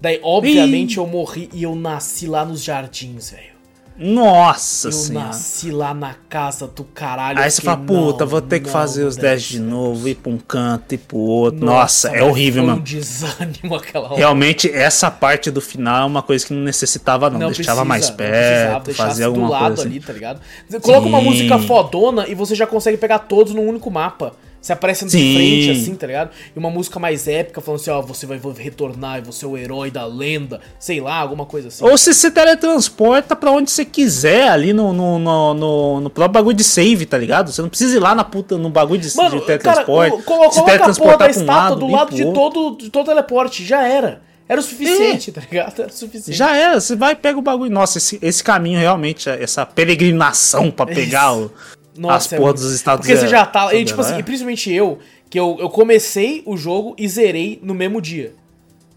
Daí, obviamente, eu morri e eu nasci lá nos jardins, velho. Nossa eu senhora. Eu nasci lá na casa do caralho. Aí você fala, puta, vou ter que fazer os 10 de novo, ir pra um canto e pro outro. Nossa, Nossa é horrível, mano. um desânimo aquela hora. Realmente, essa parte do final é uma coisa que não necessitava, não. não deixava precisa, mais perto, fazia alguma do lado coisa. ali, tá ligado? Coloca Sim. uma música fodona e você já consegue pegar todos no único mapa. Você aparece de frente, assim, tá ligado? E uma música mais épica, falando assim, ó, você vai retornar e você é o herói da lenda, sei lá, alguma coisa assim. Ou se você teletransporta pra onde você quiser, ali no, no, no, no, no próprio bagulho de save, tá ligado? Você não precisa ir lá na puta, no bagulho de, Mano, de teletransporte. Cara, se teletransportar a porra da estátua lado, do lado de todo, de todo teleporte, já era. Era o suficiente, é. tá ligado? Era o suficiente. Já era, você vai e pega o bagulho. Nossa, esse, esse caminho realmente, essa peregrinação para pegar o, nossa, as é dos Estados Porque você já tá. E, tipo assim, e principalmente eu, que eu, eu comecei o jogo e zerei no mesmo dia.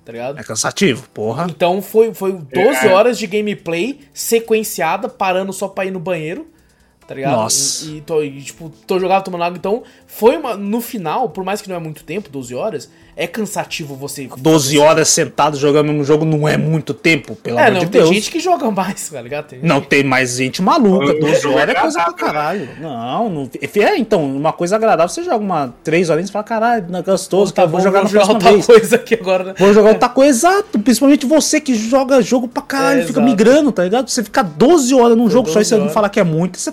Tá ligado? É cansativo, porra. Então foi, foi 12 é. horas de gameplay sequenciada, parando só pra ir no banheiro. Tá ligado? Nossa. E, e, tô, e tipo, tô jogando tomando água. Então, foi uma. No final, por mais que não é muito tempo, 12 horas, é cansativo você. 12 horas sentado jogando um jogo não é muito tempo, pelo é, amor não, de Deus. Tem gente que joga mais, tá ligado? Tem não, tem mais gente maluca. 12 horas é coisa pra caralho. Não, não. É, então, uma coisa agradável, você joga uma 3 horas e fala, caralho, não é gostoso, tá, vou jogar na próxima outra vez. coisa aqui agora, né? Vou jogar outra coisa, exato. Principalmente você que joga jogo pra caralho, é, fica exato. migrando, tá ligado? Você fica 12 horas num jogo só e você não fala que é muito, você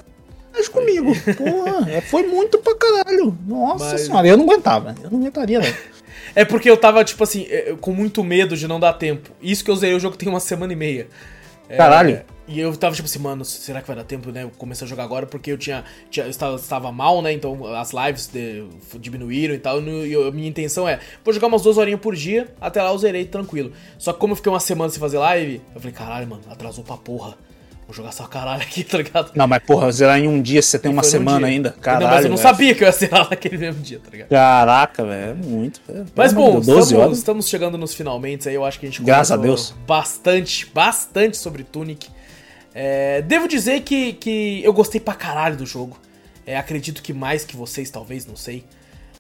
comigo. (laughs) Porra, é, foi muito pra caralho. Nossa Mas... senhora, eu não aguentava. Eu não aguentaria, não. É porque eu tava, tipo assim, é, com muito medo de não dar tempo. Isso que eu usei o jogo tem uma semana e meia. É, Caralho. É, e eu tava tipo assim, mano, será que vai dar tempo, né? Eu comecei a jogar agora porque eu tinha. tinha eu estava, estava mal, né? Então as lives de, diminuíram e tal. E a minha intenção é, vou jogar umas duas horinhas por dia, até lá eu zerei tranquilo. Só que como eu fiquei uma semana sem fazer live, eu falei, caralho, mano, atrasou pra porra. Vou jogar só caralho aqui, tá ligado? Não, mas porra, zerar em um dia você tem e uma semana um ainda. Caralho. Não, mas eu não véio. sabia que eu ia zerar (laughs) naquele mesmo dia, tá ligado? Caraca, velho, é muito. Véio. Mas bom, estamos, estamos, chegando nos finalmente aí, eu acho que a gente Graças a Deus. bastante, bastante sobre Tunic. É, devo dizer que, que eu gostei pra caralho do jogo. É, acredito que mais que vocês, talvez, não sei.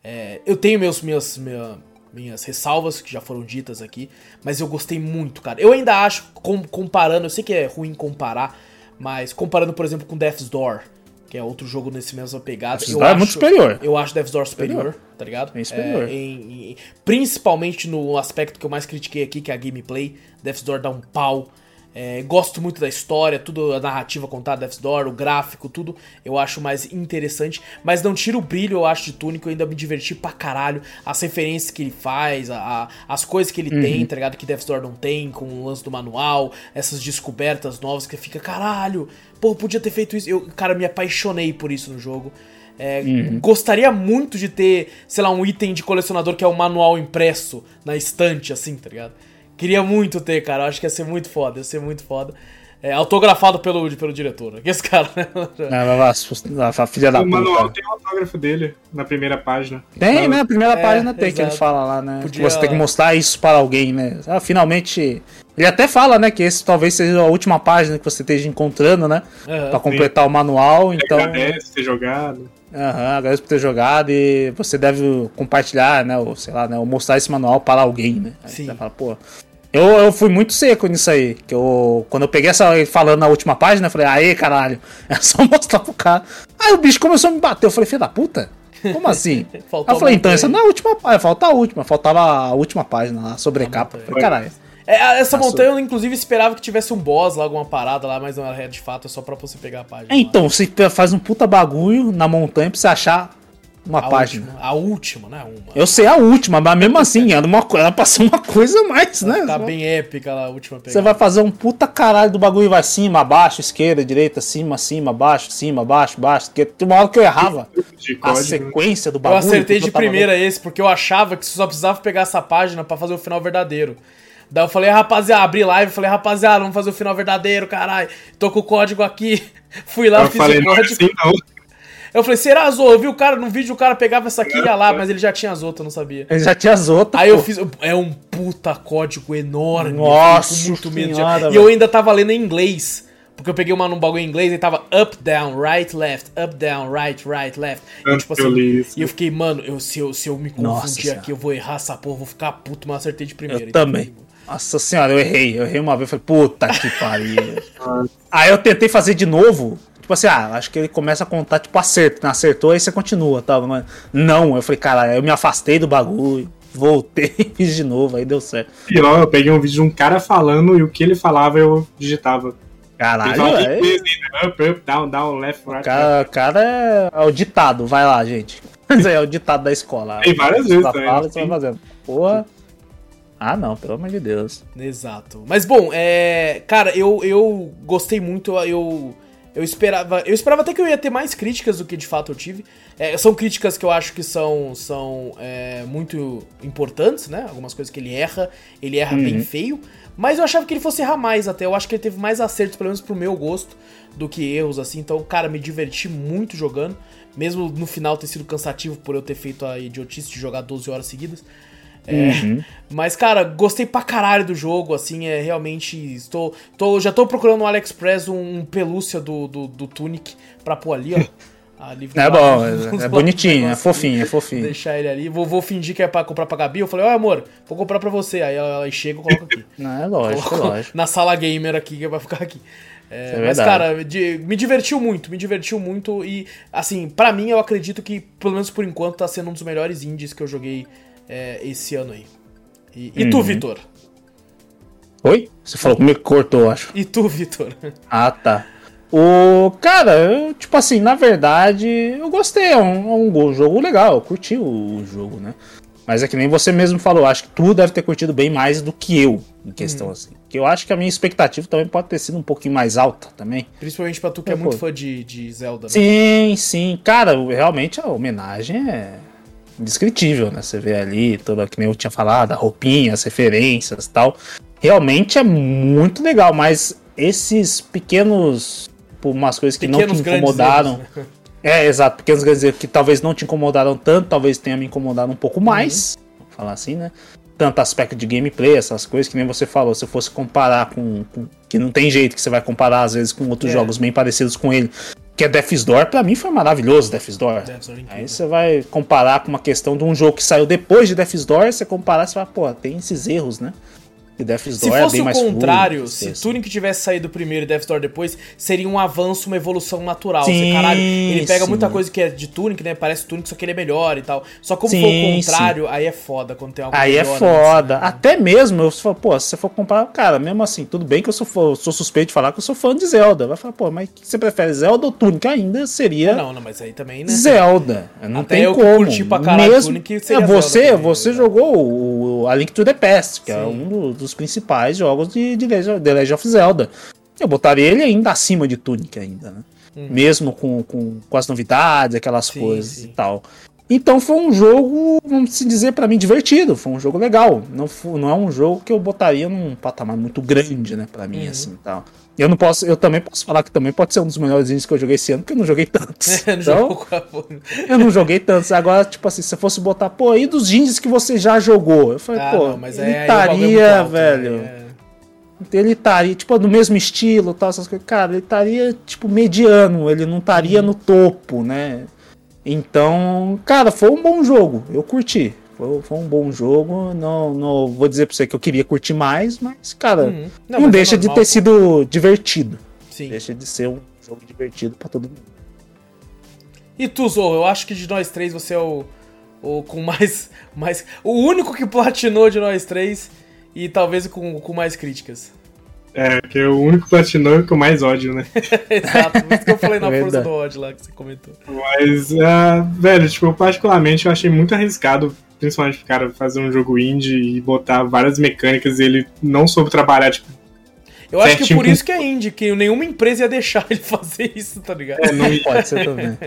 É, eu tenho meus, minhas, minha, minhas ressalvas que já foram ditas aqui, mas eu gostei muito, cara. Eu ainda acho, com, comparando, eu sei que é ruim comparar, mas comparando, por exemplo, com Death's Door, que é outro jogo nesse mesmo pegada. Death's Door é muito superior. Eu acho Death's Door superior, superior. tá ligado? Bem superior. É, em, em, principalmente no aspecto que eu mais critiquei aqui, que é a gameplay. Death's Door dá um pau. É, gosto muito da história, tudo a narrativa contada, Death's Door, o gráfico, tudo eu acho mais interessante. Mas não tira o brilho, eu acho, de Tunic, eu ainda me diverti pra caralho. As referências que ele faz, a, a, as coisas que ele uhum. tem, tá ligado? Que Death's Door não tem, com o lance do manual, essas descobertas novas que fica, caralho, pô, podia ter feito isso. Eu, cara, me apaixonei por isso no jogo. É, uhum. Gostaria muito de ter, sei lá, um item de colecionador que é o um manual impresso na estante, assim, tá ligado? Queria muito ter, cara. Acho que ia ser muito foda, ia ser muito foda. É, autografado pelo, pelo diretor. Esse cara, né? (laughs) É, a filha da o puta. O manual tem o autógrafo dele na primeira página. Tem, né? A primeira é, página tem exato. que ele fala lá, né? Podia... Você tem que mostrar isso para alguém, né? Ah, finalmente. Ele até fala, né, que esse talvez seja a última página que você esteja encontrando, né? Uhum, pra completar sim. o manual, então... Agradece ter jogado. Aham, uhum, agradece por ter jogado e você deve compartilhar, né, ou sei lá, né, ou mostrar esse manual para alguém, né? Aí sim. você fala, pô, eu, eu fui muito seco nisso aí. Que eu, quando eu peguei essa falando na última página, eu falei, aê, caralho, (laughs) é só mostrar pro cara. Aí o bicho começou a me bater. Eu falei, filho da puta? Como assim? (laughs) aí eu falei, então, essa não é a última página, falta a última. Faltava a última página lá, sobrecapa. Falei, caralho. É, essa montanha eu inclusive esperava que tivesse um boss lá, alguma parada lá, mas não era de fato, é só pra você pegar a página. É, então, você faz um puta bagulho na montanha pra você achar uma a página. Última, a última, né? Uma. Eu sei a última, mas mesmo assim, era, uma, pra ser uma coisa mais, né? Tá bem épica lá, a última pegada. Você vai fazer um puta caralho do bagulho e vai cima, abaixo, esquerda, direita, cima, cima, baixo, cima, baixo, baixo. Porque uma hora que eu errava a sequência do bagulho. Eu acertei de primeira esse, porque eu achava que você só precisava pegar essa página para fazer o final verdadeiro. Daí eu falei, rapaziada, abri live, falei, rapaziada, vamos fazer o final verdadeiro, caralho. Tô com o código aqui. (laughs) Fui lá, eu fiz falei, o código. Não é assim, não. Eu falei, será Zô? Eu vi o cara no vídeo, o cara pegava essa aqui e ia lá, mas ele já tinha as outras, eu não sabia. Ele já tinha as outras. Aí pô. eu fiz. É um puta código enorme. Nossa, com muito medo. Senhora, e eu ainda tava lendo em inglês. Porque eu peguei uma num bagulho em inglês e tava up, down, right, left, up, down, right, right, left. E, tipo assim, e eu fiquei, mano, eu, se, eu, se eu me confundir aqui, eu vou errar essa porra, vou ficar puto, mas acertei de primeira. Eu então, também. Nossa senhora, eu errei. Eu errei uma vez, falei, puta que pariu. (laughs) Aí eu tentei fazer de novo. Tipo assim, ah, acho que ele começa a contar, tipo, acerto. Acertou, aí você continua, tá? Mas não, eu falei, cara, eu me afastei do bagulho, voltei, (laughs) fiz de novo, aí deu certo. E lá eu peguei um vídeo de um cara falando e o que ele falava eu digitava. Caralho, é... up, up, down, down, left, right. O cara, cara é... é o ditado, vai lá, gente. (laughs) Mas é o ditado da escola. Tem várias vezes também. Fala, você vai fazendo. Porra. Ah, não, pelo amor de Deus. Exato. Mas bom, é. Cara, eu, eu gostei muito, eu eu esperava, eu esperava até que eu ia ter mais críticas do que de fato eu tive. É, são críticas que eu acho que são, são é, muito importantes, né? Algumas coisas que ele erra, ele erra uhum. bem feio. Mas eu achava que ele fosse errar mais até. Eu acho que ele teve mais acertos, pelo menos pro meu gosto, do que erros, assim. Então, cara, me diverti muito jogando. Mesmo no final ter sido cansativo por eu ter feito a idiotice de jogar 12 horas seguidas. É, uhum. Mas, cara, gostei pra caralho do jogo, assim, é realmente. Estou, tô, já tô procurando no AliExpress um, um pelúcia do, do, do Tunic pra pôr ali, ó. (laughs) Ali, é bom, é, (laughs) é bonitinho, é fofinho, é fofinho. Deixar ele ali. Vou, vou fingir que é pra comprar pra Gabi. Eu falei, ó, oh, amor, vou comprar pra você. Aí ela chega e coloca aqui. (laughs) Não, é lógico, é lógico. Na sala gamer aqui que vai ficar aqui. É, é mas, cara, de, me divertiu muito, me divertiu muito. E, assim, para mim, eu acredito que, pelo menos por enquanto, tá sendo um dos melhores indies que eu joguei é, esse ano aí. E, e uhum. tu, Vitor? Oi? Você falou comigo que cortou, acho. E tu, Vitor? Ah, tá. O cara, eu, tipo assim, na verdade, eu gostei, é um, é um jogo legal, eu curti o jogo, né? Mas é que nem você mesmo falou, acho que tu deve ter curtido bem mais do que eu, em questão uhum. assim. Que eu acho que a minha expectativa também pode ter sido um pouquinho mais alta também. Principalmente pra tu que é, é muito fã de, de Zelda. Né? Sim, sim. Cara, realmente a homenagem é indescritível, né? Você vê ali, toda, que nem eu tinha falado, a roupinha, as referências tal. Realmente é muito legal, mas esses pequenos. Por umas coisas que pequenos não te incomodaram. Erros, né? (laughs) É, exato, pequenos grandes que talvez não te incomodaram tanto, talvez tenha me incomodado um pouco mais. Uhum. Vamos falar assim, né? tanto aspecto de gameplay, essas coisas, que nem você falou, se fosse comparar com, com que não tem jeito que você vai comparar às vezes com outros é. jogos bem parecidos com ele, que é Death's Door, pra mim foi maravilhoso Death's Door. Death's Door é Aí você vai comparar com uma questão de um jogo que saiu depois de Death's Door, você comparar, você fala, pô, tem esses erros, né? E Death's Door se fosse é o contrário, se Tunic tivesse saído primeiro e Death's Door depois, seria um avanço, uma evolução natural. Sim, Você, caralho, ele pega sim. muita coisa que é de Tunic, né? Parece Tunic, só que ele é melhor e tal. Só como sim, for o contrário, aí é foda quando tem algo Aí é melhor, é foda. Né? Até mesmo, eu falo, pô, se você for comparar, cara, mesmo assim, tudo bem que eu sou, sou suspeito de falar que eu sou fã de Zelda. Vai falar, pô, mas você prefere Zelda ou Tunic? Ainda seria. Não, não, mas aí também, né? Zelda. Não Até tem eu como. curti pra caralho mesmo, Tunic seria é, você, também, você né? jogou o A Link to the Past, que é um dos principais jogos de, de The Legend of Zelda. Eu botaria ele ainda acima de Tunic ainda, né? Uhum. Mesmo com, com, com, as novidades, aquelas sim, coisas sim. e tal. Então foi um jogo, vamos se dizer para mim, divertido. Foi um jogo legal. Não, não é um jogo que eu botaria num patamar muito grande, né, para mim, uhum. assim tal. Eu não posso, eu também posso falar que também pode ser um dos melhores indies que eu joguei esse ano, porque eu não joguei tantos. (laughs) então, eu não joguei tantos. Agora, tipo assim, se eu fosse botar, pô, aí dos indies que você já jogou, eu falei, ah, pô, não, ele é, estaria, alto, velho. Né? Ele estaria, tipo, no mesmo estilo, tal, essas coisas. Cara, ele estaria, tipo, mediano, ele não estaria uhum. no topo, né? Então, cara, foi um bom jogo. Eu curti. Foi, foi, um bom jogo. Não, não vou dizer pra você que eu queria curtir mais, mas, cara, uhum. não, não mas é deixa é de ter sido divertido. Sim. Deixa de ser um jogo divertido para todo mundo. E tu, Zou, eu acho que de nós três você é o, o com mais, (laughs) mais. O único que platinou de nós três e talvez com, com mais críticas. É, que é o único platinou que eu mais ódio, né? (laughs) Exato, por isso que eu falei na (laughs) é força do ódio lá que você comentou. Mas, uh, velho, tipo, eu particularmente eu achei muito arriscado, principalmente o cara fazer um jogo indie e botar várias mecânicas e ele não soube trabalhar, tipo. Eu acho que por isso que é indie, que nenhuma empresa ia deixar (laughs) ele fazer isso, tá ligado? É, não pode ser também. (laughs)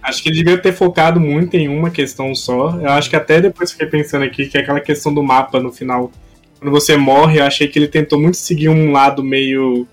Acho que ele devia ter focado muito em uma questão só. Eu acho que até depois fiquei pensando aqui que é aquela questão do mapa no final quando você morre, eu achei que ele tentou muito seguir um lado meio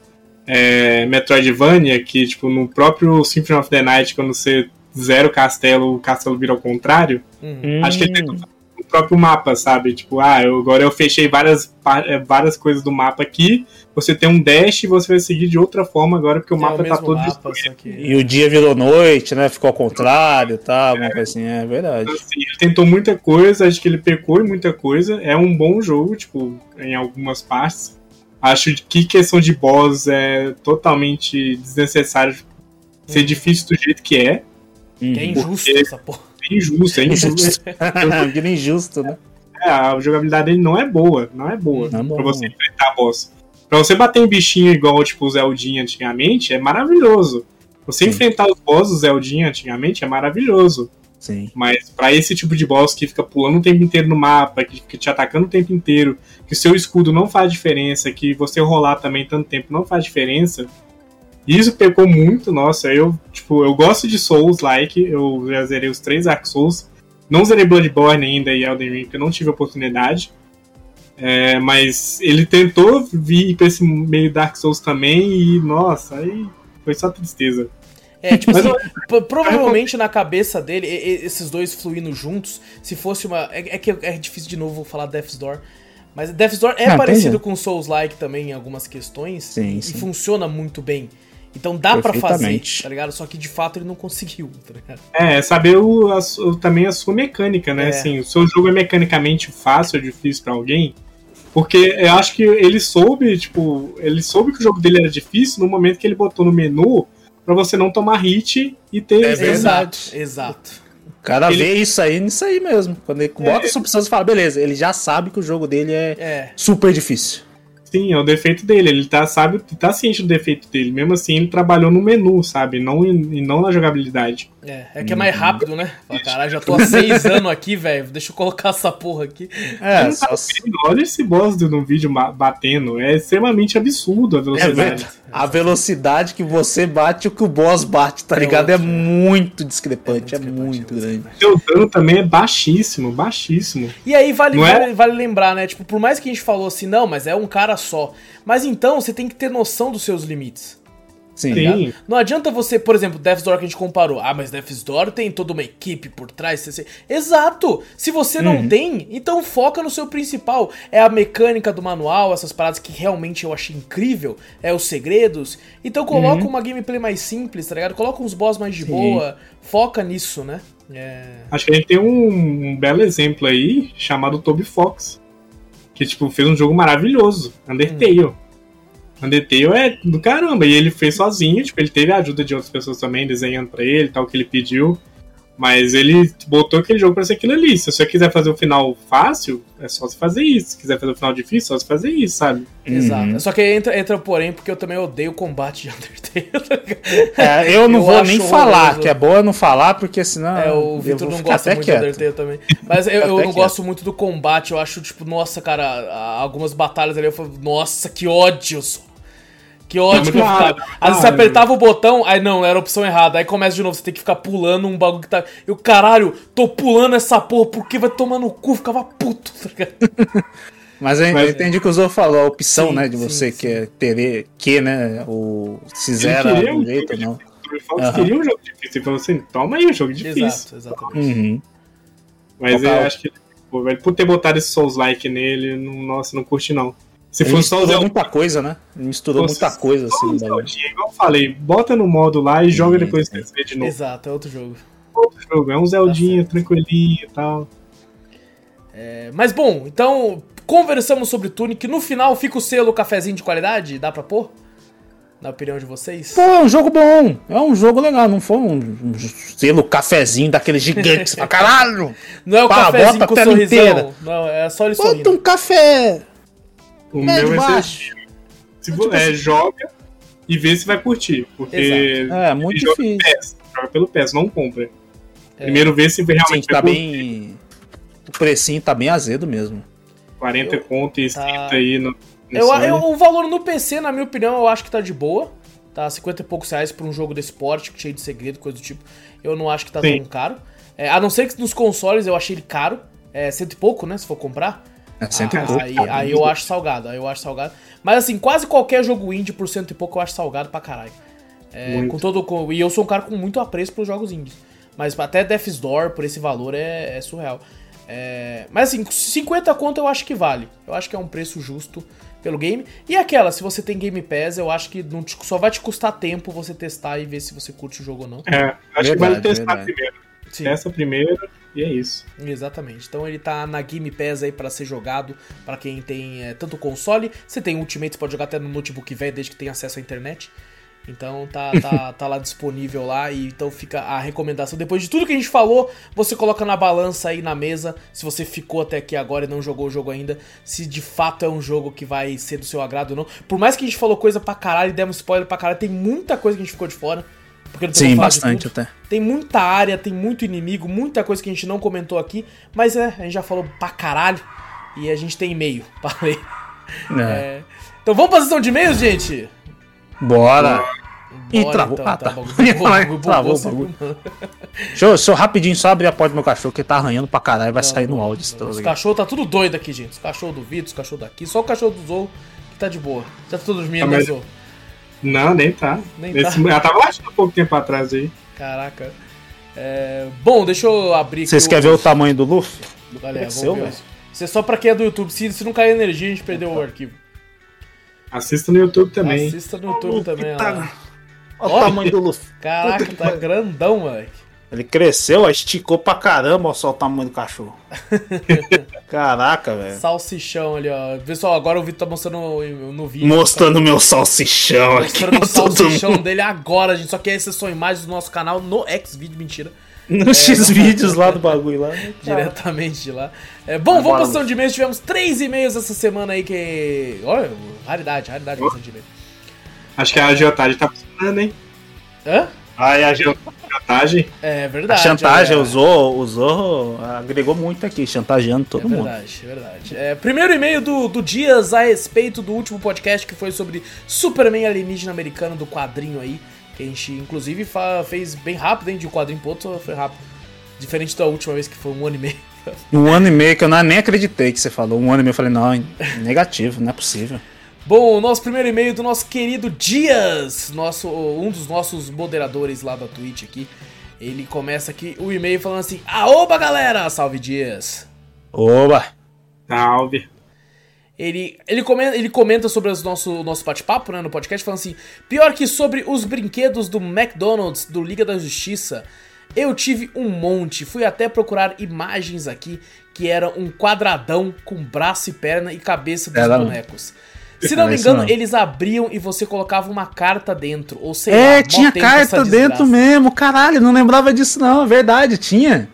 é, Metroidvania, que, tipo, no próprio Symphony of the Night, quando você zera o castelo, o castelo vira ao contrário. Uhum. Acho que ele tentou o próprio mapa, sabe? Tipo, ah, eu, agora eu fechei várias, é, várias coisas do mapa aqui, você tem um dash e você vai seguir de outra forma agora, porque o é mapa o tá todo mapa. E o dia virou noite, né? Ficou ao contrário, tá? Alguma é. coisa assim, é verdade. Então, assim, ele tentou muita coisa, acho que ele pecou em muita coisa. É um bom jogo, tipo, em algumas partes. Acho que questão de boss é totalmente desnecessário ser hum. difícil do jeito que é. Que é injusto essa porra. É injusto, é (laughs) injusto. Vira (laughs) injusto, né? É, a jogabilidade dele não é boa, não é boa não é pra você enfrentar boss. Pra você bater em bichinho igual, tipo, o Zeldinha antigamente, é maravilhoso. Você Sim. enfrentar os boss do Zeldinha antigamente é maravilhoso. Sim. Mas para esse tipo de boss que fica pulando o tempo inteiro no mapa, que fica te atacando o tempo inteiro, que o seu escudo não faz diferença, que você rolar também tanto tempo não faz diferença. Isso pecou muito, nossa, eu, tipo, eu gosto de Souls like, eu já zerei os três Dark Souls. Não zerei Bloodborne ainda e Elden Ring, porque eu não tive oportunidade. É, mas ele tentou vir pra esse meio Dark Souls também e, nossa, aí foi só tristeza. É, tipo assim, (laughs) provavelmente na cabeça dele, esses dois fluindo juntos, se fosse uma. É, é que é difícil de novo falar Death's Door. Mas Death's Door é ah, parecido com Souls-like também em algumas questões. Sim, e sim. funciona muito bem. Então dá para fazer, tá ligado? Só que de fato ele não conseguiu, tá ligado? É, saber o, a, o, também a sua mecânica, né? É. Assim, o seu jogo é mecanicamente fácil ou difícil para alguém, porque eu acho que ele soube, tipo, ele soube que o jogo dele era difícil no momento que ele botou no menu para você não tomar hit e ter. É verdade. Exato. exato. O cara ele... vê isso aí nisso aí mesmo. Quando ele bota é, essa opção, você fala, beleza, ele já sabe que o jogo dele é, é. super difícil. Sim, é o defeito dele. Ele tá, sabe, tá ciente do defeito dele. Mesmo assim, ele trabalhou no menu, sabe? Não, e não na jogabilidade. É, é que é mais rápido, né? Fala, caralho, já tô há seis (laughs) anos aqui, velho. Deixa eu colocar essa porra aqui. É, só... olha esse boss no vídeo batendo. É extremamente absurdo a velocidade. É, a velocidade que você bate e o que o boss bate, tá é ligado? É muito discrepante, é muito, é muito grande. O dano também é baixíssimo, baixíssimo. E aí vale, é? vale, vale, lembrar, né? Tipo, por mais que a gente falou assim, não, mas é um cara só. Mas então você tem que ter noção dos seus limites. Sim. Tá. Não adianta você, por exemplo, Death's Door que a gente comparou. Ah, mas Death's Door tem toda uma equipe por trás. Exato! Se você não uhum. tem, então foca no seu principal. É a mecânica do manual, essas paradas que realmente eu achei incrível. É os segredos. Então coloca uhum. uma gameplay mais simples, tá ligado? Coloca uns boss mais de Sim. boa. Foca nisso, né? É... Acho que a gente tem um, um belo exemplo aí, chamado Toby Fox. Que, tipo, fez um jogo maravilhoso. Undertale. Hum. Undertale é do caramba. E ele fez sozinho, tipo, ele teve a ajuda de outras pessoas também, desenhando para ele, tal, que ele pediu. Mas ele botou aquele jogo pra ser aquilo ali. Se você quiser fazer o final fácil, é só você fazer isso. Se quiser fazer o final difícil, é só você fazer isso, sabe? Exato. Uhum. Só que entra, entra porém, porque eu também odeio o combate de (laughs) Undertale. é, eu não eu vou nem falar, que é boa não falar, porque senão. É, o Victor não gosta muito quieto. de Undertale também. (laughs) Mas eu, eu não quieto. gosto muito do combate. Eu acho, tipo, nossa, cara, algumas batalhas ali eu falo, nossa, que ódio só. Que ótimo que eu ficava. Às vezes você apertava o botão, aí não, era a opção errada. Aí começa de novo, você tem que ficar pulando um bagulho que tá. Eu, caralho, tô pulando essa porra, porque vai tomar no cu, ficava puto, tá ligado? (laughs) Mas eu, Mas, entendi que o Zô falou, a opção, sim, né, de você sim, que é ter que, né, o se zera um jeito, não. Ele uhum. queria um jogo difícil, falou assim, toma aí um jogo difícil. Exato, exatamente. Uhum. Mas eu acho que, pô, por ter botado esse Souls-like nele, não, nossa, não curte não. Se ele fosse só muita coisa, né? Misturou muita coisa assim. Igual eu falei, bota no modo lá e joga depois que você de novo. Exato, é outro jogo. Outro jogo, é um Zeldinha tá tranquilinho e tal. É, mas bom, então conversamos sobre Tunic. No final fica o selo cafezinho de qualidade? Dá pra pôr? Na opinião de vocês? Pô, é um jogo bom. É um jogo legal. Não foi um, um selo cafezinho daquele gigante pra (laughs) caralho. Não é o Pá, cafezinho com sorrisão. Inteira. Não, é só ele sorrindo. Bota um café o Médio meu vai ser. Se tipo é, assim. joga e vê se vai curtir. Porque. Exato. É, muito difícil. PES, joga pelo PES, não compra. É. Primeiro vê se realmente Sim, tá bem. O precinho tá bem azedo mesmo. 40 eu, conto e 30 tá... aí no. no eu, eu, o valor no PC, na minha opinião, eu acho que tá de boa. Tá 50 e poucos reais pra um jogo desse porte, cheio de segredo, coisa do tipo. Eu não acho que tá Sim. tão caro. É, a não ser que nos consoles eu achei ele caro. É cento e pouco, né? Se for comprar. É cento ah, e pouco. Aí, aí eu acho salgado, aí eu acho salgado. Mas assim, quase qualquer jogo indie por cento e pouco eu acho salgado pra caralho. É, com todo, com, e eu sou um cara com muito apreço pelos jogos indies. Mas até Death's Door, por esse valor, é, é surreal. É, mas assim, 50 conto eu acho que vale. Eu acho que é um preço justo pelo game. E aquela, se você tem Game Pass, eu acho que não te, só vai te custar tempo você testar e ver se você curte o jogo ou não. É, acho verdade, que vale testar verdade. primeiro. Sim. Testa primeiro e é isso. Exatamente. Então ele tá na Game Pass aí para ser jogado para quem tem é, tanto console. Você tem Ultimate, você pode jogar até no notebook velho, desde que tenha acesso à internet. Então tá, tá, (laughs) tá lá disponível lá e então fica a recomendação. Depois de tudo que a gente falou, você coloca na balança aí na mesa, se você ficou até aqui agora e não jogou o jogo ainda, se de fato é um jogo que vai ser do seu agrado ou não. Por mais que a gente falou coisa pra caralho e demos spoiler pra caralho, tem muita coisa que a gente ficou de fora. Sim, bastante até. Tem muita área, tem muito inimigo, muita coisa que a gente não comentou aqui, mas é, a gente já falou pra caralho e a gente tem e-mail (laughs) pra ler. É. É. Então vamos pra sessão de e-mails, gente? Bora! Ih, travou. Então, ah, tá. tá. (laughs) Travou o Deixa eu, deixa eu rapidinho só abrir a porta do meu cachorro, que tá arranhando pra caralho, vai sair no áudio. Os cachorros tá tudo doido aqui, gente. Os cachorros do Vitor, os cachorros daqui. Só o cachorro do Zou que tá de boa. Já tá tudo dormindo, né, Zou? Não, nem tá. Nem Esse, tá. (laughs) Ela tava latindo um pouco tempo atrás aí. Caraca. É... Bom, deixa eu abrir Vocês querem ver o tamanho do Luffy? Galera, vamos ver. Isso é só pra quem é do YouTube. Se, se não cair energia, a gente perdeu o arquivo. Assista no YouTube também. Assista no YouTube também, tá... Olha o tamanho do Luffy. Caraca, tá grandão, moleque. Ele cresceu, esticou pra caramba, só o tamanho do cachorro. (laughs) Caraca, velho. Salsichão ali, ó. Pessoal, agora o Vitor tá mostrando no, vídeo. Mostrando tá... meu salsichão mostrando aqui. Mostrando o salsichão dele agora, gente. Só que essas são imagens do nosso canal no X-Video, mentira. No é, X-Vídeos lá do (laughs) bagulho lá. Diretamente de lá. É, bom, vamos pra sessão de e-mails. Tivemos três e-mails essa semana aí que. Olha, raridade, raridade oh. de e-mail. Acho que a agiotagem tá funcionando, hein? Hã? Ah, e a chantagem. É verdade. A chantagem, é. usou, usou, agregou muito aqui, chantageando todo é mundo. Verdade, é verdade. É, primeiro e-mail do, do Dias a respeito do último podcast que foi sobre Superman alienígena americano do quadrinho aí. Que a gente, inclusive, fez bem rápido, hein? De um quadrinho pro outro foi rápido. Diferente da última vez que foi um ano e meio. Um ano e meio que eu não, nem acreditei que você falou. Um ano e meio eu falei, não, negativo, não é possível. Bom, o nosso primeiro e-mail do nosso querido Dias, nosso, um dos nossos moderadores lá da Twitch aqui. Ele começa aqui o e-mail falando assim: Aoba galera! Salve Dias! Oba! Salve! Ele, ele, comenta, ele comenta sobre o nosso, nosso bate-papo né, no podcast, falando assim: pior que sobre os brinquedos do McDonald's do Liga da Justiça, eu tive um monte. Fui até procurar imagens aqui que era um quadradão com braço e perna e cabeça dos Era- bonecos. Se não me engano, mesmo. eles abriam e você colocava uma carta dentro. Ou sei É, lá, tinha carta dentro mesmo, caralho, não lembrava disso não, é verdade, tinha.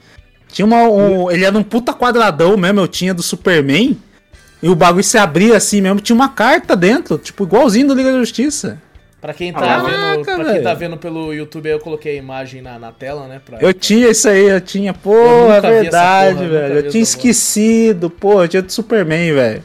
Tinha uma, um, ele era um puta quadradão mesmo, eu tinha do Superman, e o bagulho se abria assim mesmo, tinha uma carta dentro, tipo, igualzinho do Liga da Justiça. Pra quem tá, Caraca, vendo, pra quem tá vendo pelo YouTube, eu coloquei a imagem na, na tela, né? Pra, Eu tinha isso aí, eu tinha, pô, Eu é verdade, porra, velho, eu tinha porra. esquecido, pô, eu tinha do Superman, velho.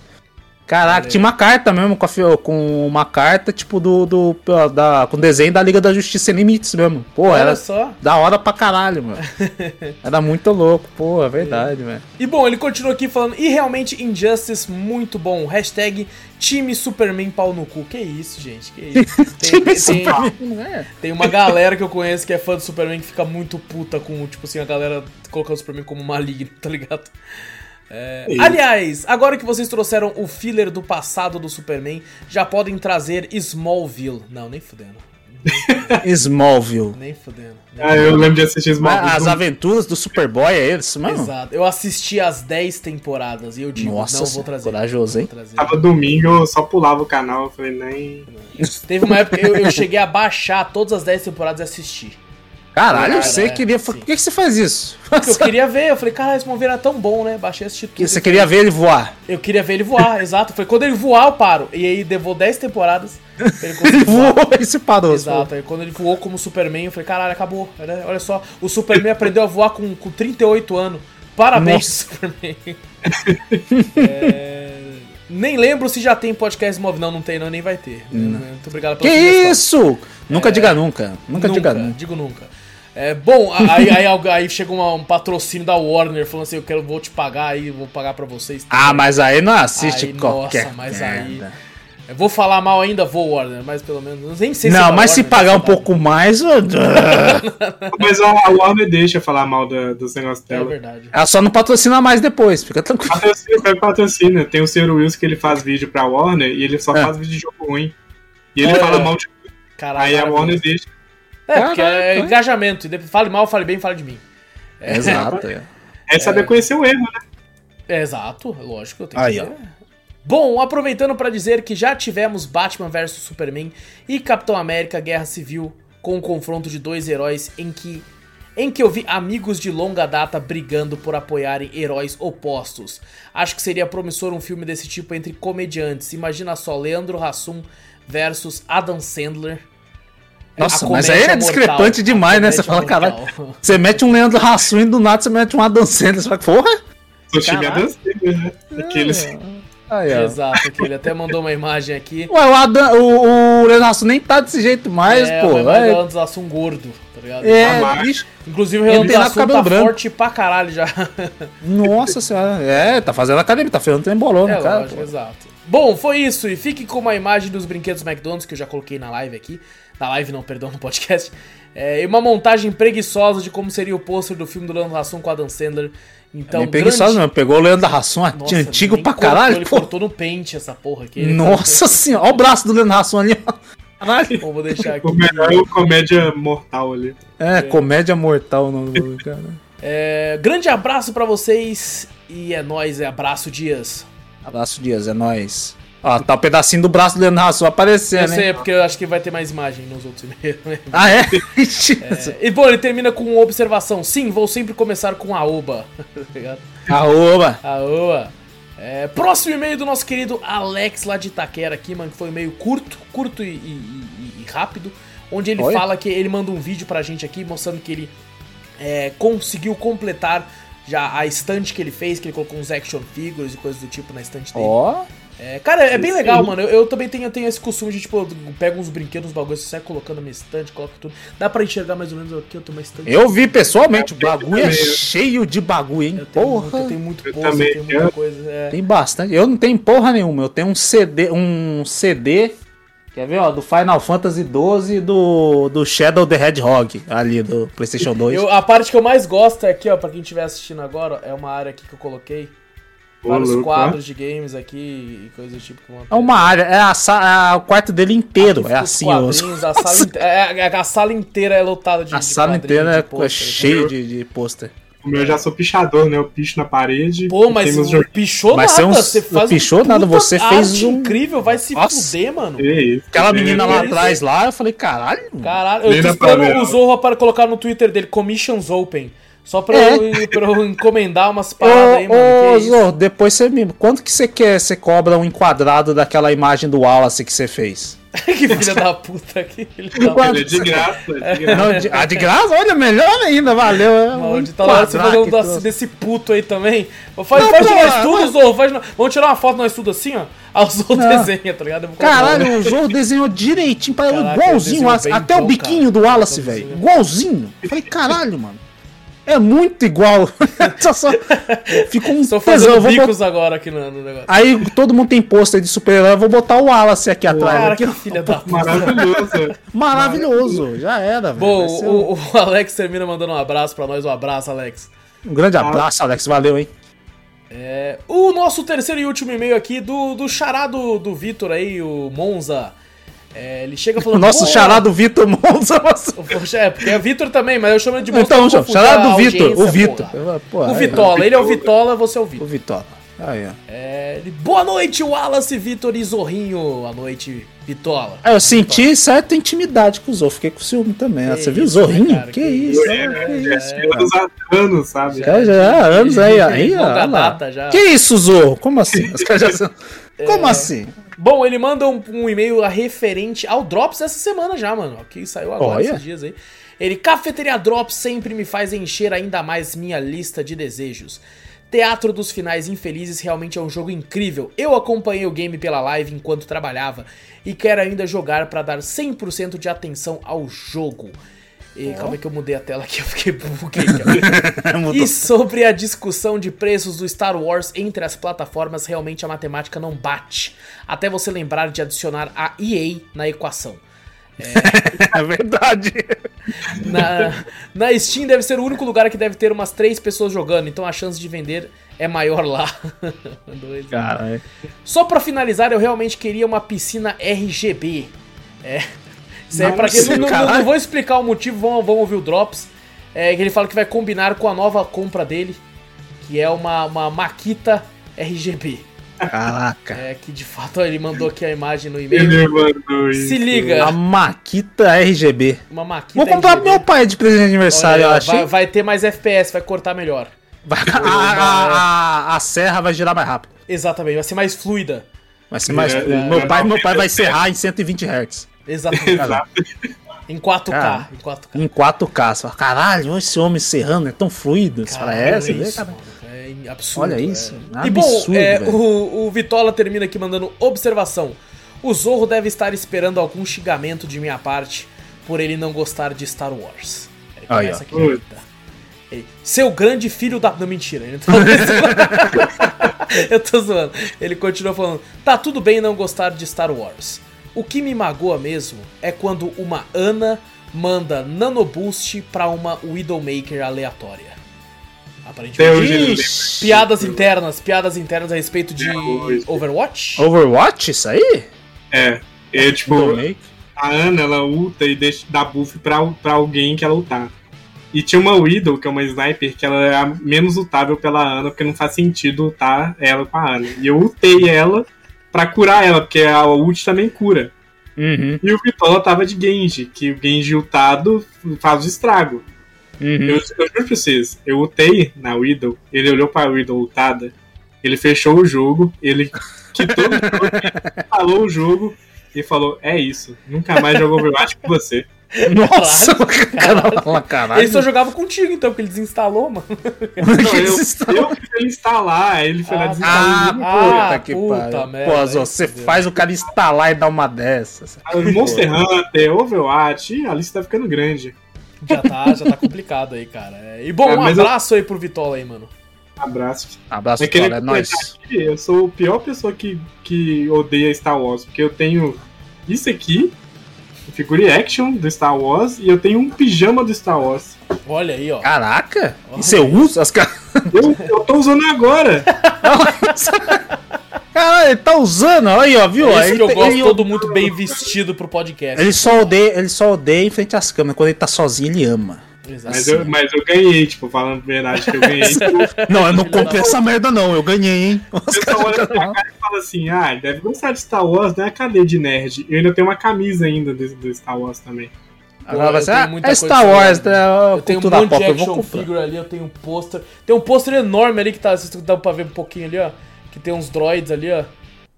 Caraca, tinha uma carta mesmo, com, a fi- com uma carta, tipo, do, do, da, com desenho da Liga da Justiça Sem Limites mesmo. Pô, Olha era só. da hora pra caralho, mano. (laughs) Era muito louco, pô, é verdade, velho. E bom, ele continua aqui falando, e realmente Injustice muito bom. Hashtag time Superman pau no cu. Que isso, gente, que isso. (laughs) Tem, tem- né? tem uma galera que eu conheço que é fã do Superman que fica muito puta com, tipo assim, a galera colocando o Superman como maligno, (laughs) tá ligado? É, Isso. aliás, agora que vocês trouxeram o filler do passado do Superman, já podem trazer Smallville. Não, nem fudendo. (laughs) Smallville. Nem fudendo. Nem Ah, eu lembro de assistir Smallville. As aventuras do Superboy é isso, mano? Exato. Eu assisti as 10 temporadas e eu digo, Nossa não vou trazer. corajoso, hein? Trazer. Tava domingo, eu só pulava o canal, eu falei, nem... Teve uma época que eu, eu cheguei a baixar todas as 10 temporadas e assistir. Caralho, Cara, você é, queria. sim. Por que, que você faz isso? Porque eu queria ver, eu falei, cara, esse Movie era tão bom, né? Baixei e assisti tudo. Você queria ver ele voar. Eu queria ver ele voar, (laughs) exato. Foi quando ele voar, eu paro. E aí levou 10 temporadas ele (laughs) Ele voou e se parou. Exato, aí quando ele voou como Superman, eu falei, caralho, acabou. Olha, olha só, o Superman aprendeu a voar com, com 38 anos. Parabéns, Superman. É, Nem lembro se já tem podcast móvel. Não, não tem, não, nem vai ter. Muito obrigado Que pela sugestão. isso? Nunca diga nunca. Nunca, diga nunca. Digo nunca. É, bom, aí, aí, aí chega uma- um patrocínio da Warner falando assim, eu quero, vou te pagar aí, vou pagar pra vocês. Ah, mas aí não assiste Aí, qualquer. nossa, mas aí- merda. Eu vou falar mal ainda, vou Warner, mas pelo menos, nem sei Não, é da mas se Warner, pagar um pouco mais. (laughs) Mas a a Warner deixa falar mal da- dos negócios É dela. verdade. Ela só não patrocina mais depois, fica tranquilo. Patrocina, pega patrocina. Tem o Sr. Wilson que ele faz vídeo pra Warner e ele só É. faz vídeo de jogo ruim. E ele É. fala mal de Caralho. Aí a Warner deixa. É, porque é engajamento. Fale mal, fale bem, fale de mim. Exato. é. É saber conhecer o erro, né? É, exato, lógico, eu tenho Aí, que ó. ver. Bom, aproveitando pra dizer que já tivemos Batman vs Superman e Capitão América Guerra Civil com o confronto de dois heróis em que em que eu vi amigos de longa data brigando por apoiarem heróis opostos. Acho que seria promissor um filme desse tipo entre comediantes. Imagina só Leandro Hassum versus Adam Sandler. Nossa, A mas aí é mortal, discrepante a demais, né? Você fala, mortal. caralho. Você mete um Leandro Hassum e do nada você mete um Adam Sandler. Você fala, porra? Sou time Caralho. Adam Sandler, né? Aqueles. Aí. Exato, que ele até mandou uma imagem aqui. Ué, o, Adam, o, o Leandro Hassum nem tá desse jeito mais, é, pô. o Leandro Hassum gordo, tá ligado? É, Mas- bicho. Inclusive o Leandro Hassum tá branco. forte pra caralho já. Nossa senhora. É, tá fazendo academia, tá fazendo trembolão É, no cara. lógico, exato. Bom, foi isso. E fique com uma imagem dos brinquedos McDonald's que eu já coloquei na live aqui. Na live não, perdão, no podcast. É, e uma montagem preguiçosa de como seria o pôster do filme do Leandro Hassum com Adam Sandler. Então, Bem preguiçoso mesmo. Pegou o Leandro Hassum, Nossa, antigo pra cortou, caralho. Ele pô. cortou no pente essa porra aqui. (laughs) Nossa senhora. Olha o braço do Leandro Hassum ali, ó. Caralho. Bom, vou deixar aqui. O melhor é o comédia mortal ali. É, comédia mortal o nome do cara. É, grande abraço pra vocês. E é nóis, é abraço Dias. Abraço, Dias, é nóis. Ó, tá o pedacinho do braço do Leandro Hassum Eu aparecendo, sei, é hein? porque eu acho que vai ter mais imagem nos outros e-mails. né? Ah, é? (laughs) (laughs) Ixi. E bom, ele termina com uma observação. Sim, vou sempre começar com a oba. (laughs) Ligado? Aoba. Aoba. É, próximo e-mail do nosso querido Alex lá de Itaquera aqui, mano, que foi um e-mail curto, curto e, e- e- rápido, onde ele Olha. fala que ele manda um vídeo pra gente aqui mostrando que ele é, conseguiu completar já a estante que ele fez, que ele colocou uns action figures e coisas do tipo na estante dele. Ó. É, cara, é bem legal, mano. Eu, eu também tenho, eu tenho esse costume de, tipo, eu pego uns brinquedos, uns bagulhos, você sai colocando na minha estante, coloca tudo. Dá pra enxergar mais ou menos aqui, eu tô uma estante. Eu vi pessoalmente, o bagulho é cheio de bagulho, hein? Eu tenho Porra. muito, eu tenho muito Eu post, eu tenho muita eu- coisa. É. Tem bastante. Eu não tenho porra nenhuma. Eu tenho um CD, um CD. Quer ver, ó? Do Final Fantasy XII e do, do Shadow the Hedgehog, ali do PlayStation 2. Eu, a parte que eu mais gosto é aqui, ó, pra quem estiver assistindo agora, é uma área aqui que eu coloquei. Ô, Vários louco, quadros de games aqui e coisas do tipo. É uma área, é, a é o quarto dele inteiro. Aqui É os assim, ó. quadrinhos, a, sala inte- é, é- a sala inteira é lotada de A de sala inteira de é pôster, cheia né? de, de pôster. O meu eu já sou pichador, né? Eu picho na parede. Pô, mas pichou Mas nada, você é um- você faz pichou nada, puta você fez um- incrível, vai se Nossa. fuder, mano. Que isso, Aquela que menina lá atrás lá, eu falei, caralho. Caralho, eu tô esperando o não. Zorro para colocar no Twitter dele, Commissions Open. Só pra, É. eu, pra eu encomendar umas Ô, paradas aí, mano. ô, isso? Zô, depois você me. Quanto que você quer? Você cobra um enquadrado daquela imagem do Wallace que você fez? (laughs) que filha da puta, puta. Ele é de graça, é de graça. (laughs) Não, de, ah, de graça? Olha, melhor ainda, valeu. é um Maldita lá, você falando desse, puto aí também. Faz, Não, faz pô, nós tudo, mas- Zorro. Faz, vamos tirar uma foto nós tudo assim, ó. Aí o Zorro Não. desenha, tá ligado? Caralho, o Zorro desenhou direitinho, para Caraca, igualzinho, até então, o biquinho cara. do Wallace, velho. Igualzinho. Eu falei, caralho, mano. É muito igual. (laughs) só, só... Ficou um Estou tesão. fazendo botar- bicos agora aqui no, no negócio. Aí todo mundo tem pôster de super-herói, eu vou botar o Wallace aqui atrás. Cara, aqui, que filha da puta. Maravilhoso. Maravilhoso, já era, velho. Bom, um- o, o Alex termina mandando um abraço pra nós. Um abraço, Alex. Um grande abraço, Alex, valeu, hein? É, o nosso terceiro e último e-mail aqui do, do xará do, do Vitor aí, o Monza. É, ele chega O falando. nosso "Pô, charado Vitor Monza. (laughs) nossa- Poxa, É, porque é Vitor também, mas eu chamo ele de Monza. Então, a do Vitor, o Vitor. O aí, Vitola, ele é o Vitola, você é o O Vitor. Vitola. Aí, ó. É, ele, Boa noite, Wallace, Vitor e Zorrinho. Boa noite, Vitola. Aí eu senti certa intimidade com o Zorro, fiquei com ciúme também. Que Você viu o isso, né, Zorrinho? cara, que, que isso? é, né? que É, isso, é, cara. anos há anos, sabe? Já, já, há anos aí, aí, ó. Olha lá. data já. Que isso, Zorro? Como assim? Já são- (laughs) Como assim? Bom, ele manda um, um e-mail referente ao Drops essa semana já, mano. Que saiu agora Olha. esses dias aí. Ele, Cafeteria Drops sempre me faz encher ainda mais minha lista de desejos. Teatro dos Finais Infelizes realmente é um jogo incrível. Eu acompanhei o game pela live enquanto trabalhava e quero ainda jogar pra dar 100% de atenção ao jogo. E, Calma aí que eu mudei a tela aqui, (laughs) eu fiquei buguei. (laughs) Mudou. E sobre a discussão de preços do Star Wars entre as plataformas, realmente a matemática não bate. Até você lembrar de adicionar a EA na equação. (laughs) É verdade. Na, na Steam deve ser o único lugar que deve ter umas três pessoas jogando, então a chance de vender é maior lá. Dois, Cara, Só pra finalizar, eu realmente queria uma piscina RGB. É. Isso pra quem não, não- não vou explicar o motivo, vamos, vamos ouvir o Drops. É, que ele fala que vai combinar com a nova compra dele, que é uma, uma Makita RGB. caraca. É, que de fato ele mandou aqui a imagem no e-mail. Ele mandou isso. Se liga. A Maquita RGB. Uma Makita Vou comprar pro meu pai de presente de aniversário, Olha, eu achei. vai, vai ter mais FPS, vai cortar melhor. Vai- a, a, a, a serra vai girar mais rápido. Exatamente, vai ser mais fluida. Vai ser mais. É, meu, é, pai, é, meu pai é, vai serrar em 120 Hz. Exatamente. Exato. em 4K. Cara. Em 4K. Em 4K. Você fala, caralho, esse homem serrando é tão fluido. Você fala, é, você vê, isso, cara. é absurdo. Olha isso, é. E bom, absurdo, é, o, o Vitola termina aqui mandando observação. O Zorro deve estar esperando algum xingamento de minha parte por ele não gostar de Star Wars. Ele começa ó. aqui. Ele, Seu grande filho da. Não, mentira. Ele tá... (laughs) (laughs) Eu tô zoando. Ele continua falando: Tá tudo bem não gostar de Star Wars. O que me magoa mesmo é quando uma Ana manda nanoboost pra uma Widowmaker aleatória. Aparentemente. Ixi. Piadas internas, piadas internas a respeito de. Overwatch? Overwatch, isso aí? É. É tipo, Widowmaker? a Ana, ela ulta e deixa, dá buff pra, pra alguém que ela ultar. E tinha uma Widow, que é uma sniper, que ela é a menos lutável pela Ana, porque não faz sentido ultar ela com a Ana. E eu ultei ela pra curar ela, porque a ult também cura. Uhum, E o Vitola tava de Genji, que o Genji ultado faz o estrago. uhum. Eu, eu juro pra vocês, eu ultei na Widow, ele olhou pra Widow ultada, ele fechou o jogo, ele quitou o jogo, (laughs) falou o jogo e falou: É isso, nunca mais jogo Overwatch com você. (laughs) Nossa, (laughs) caralho. caralho. Ele só jogava contigo, então, porque ele desinstalou, mano. Não, eu, eu fiz ele instalar, ele foi ah, lá desinstalar. Ah, ah, que puta merda. Pô, você faz o cara instalar e dar uma dessas. Ah, Monster Hunter, Overwatch, a lista tá ficando grande. Já tá, já tá complicado aí, cara. E bom, é, um abraço eu... aí pro Vitola aí, mano. Abraço. Abraço, é Vitola, é nóis. Eu sou a pior pessoa que, que odeia Star Wars, porque eu tenho isso aqui, figure action do Star Wars, e eu tenho um pijama do Star Wars. Olha aí, ó. Caraca! Olha e você usa as caras? Eu, eu tô usando agora! (laughs) Caralho, ele tá usando, aí, ó, viu? É isso que eu gosto, ele... todo mundo bem vestido pro podcast. Ele só odeia, ele só odeia em frente às câmeras. Quando ele tá sozinho, ele ama. Mas eu, mas eu ganhei, tipo, falando a verdade que eu ganhei. Tipo... (laughs) não, eu não comprei essa merda, não. Eu ganhei, hein? Os eu olha pra cara e fala assim: ah, deve gostar de Star Wars, né? Cadê de nerd? Eu ainda tenho uma camisa ainda do, do Star Wars também. Agora vai ser, ah, é Star Wars, né? Eu tenho um monte de action figure ali, eu tenho um pôster. Tem um pôster enorme ali que tá, dá pra ver um pouquinho ali, ó. Que tem uns droids ali, ó.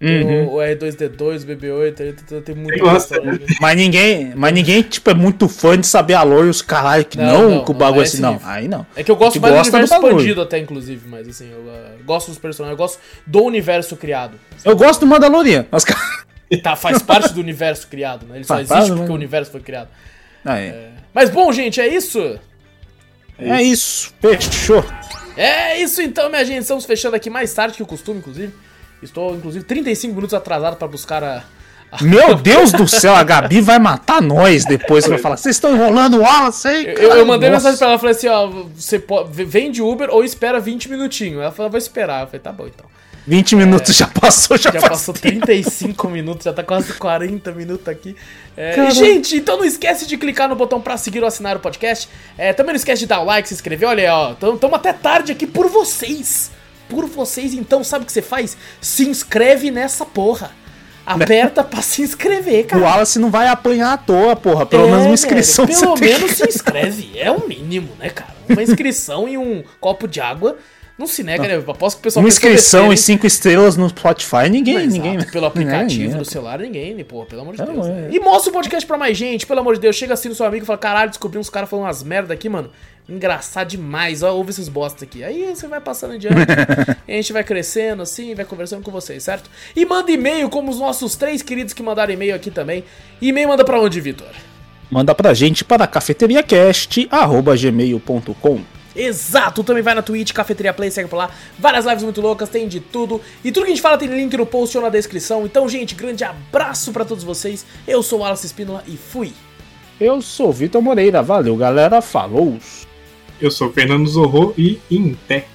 Uhum. O, R2D2, o BB8, tem muito gosta, né? Mas ninguém, mas ninguém tipo, é muito fã de saber a lore e os caralho que não, não, não que o bagulho é assim, não. Aí não. É que eu gosto mais do universo do expandido até, inclusive, mas assim, eu uh, gosto dos personagens, eu gosto do universo criado. Eu gosto do Mandalorian. Mas... (laughs) Tá, faz parte do universo criado, né? Ele só faz existe porque o universo foi criado. Ah, é. É... Mas bom, gente, é isso? É isso. Fechou. É isso então, minha gente. Estamos fechando aqui mais tarde que o costume, inclusive. Estou, inclusive, 35 minutos atrasado para buscar a. (laughs) Meu Deus do céu, a Gabi vai matar nós depois. Vai falar, vocês estão enrolando o Wallace aí? Eu, eu, mandei nossa. mensagem pra ela, falei assim: ó, você pode, vem de Uber ou espera 20 minutinhos. Ela falou, vou esperar. Eu falei, tá bom então. 20 minutos é, já passou, já, já passou 35 minutos, já tá quase 40 minutos aqui. É, gente, então não esquece de clicar no botão pra seguir ou assinar o podcast. É, também não esquece de dar o like, se inscrever. Olha aí, ó, estamos até tarde aqui por vocês por vocês. Então, sabe o que você faz? Se inscreve nessa porra. Aperta pra se inscrever, cara. O Wallace não vai apanhar à toa, porra. Pelo é, menos uma inscrição velho, Pelo menos se inscreve. (laughs) É o mínimo, né, cara? Uma inscrição e um copo de água. Não se nega, não. né? Aposto que o pessoal Uma inscrição e cinco estrelas no Spotify, ninguém, ninguém. Pelo (laughs) aplicativo ninguém, do celular, ninguém, né? Pô, pelo amor de Deus. É. Né? E mostra o podcast pra mais gente, pelo amor de Deus. Chega assim no seu amigo e fala: caralho, descobri uns caras falando umas merda aqui, mano engraçado demais. Ó, ouve esses bosta aqui. Aí você vai passando adiante. (laughs) a gente vai crescendo assim, vai conversando com vocês, certo? E manda e-mail, como os nossos três queridos que mandaram e-mail aqui também. E-mail manda pra onde, Vitor? Manda pra gente para cafeteriacast.gmail.com Exato, também vai na Twitch, Cafeteria Play, segue por lá. Várias lives muito loucas, tem de tudo. E tudo que a gente fala tem link no post ou na descrição. Então, gente, grande abraço para todos vocês. Eu sou o Wallace Espínola e fui. Eu sou o Vitor Moreira. Valeu, galera. Falou! Eu sou Fernando Zorro e Inté.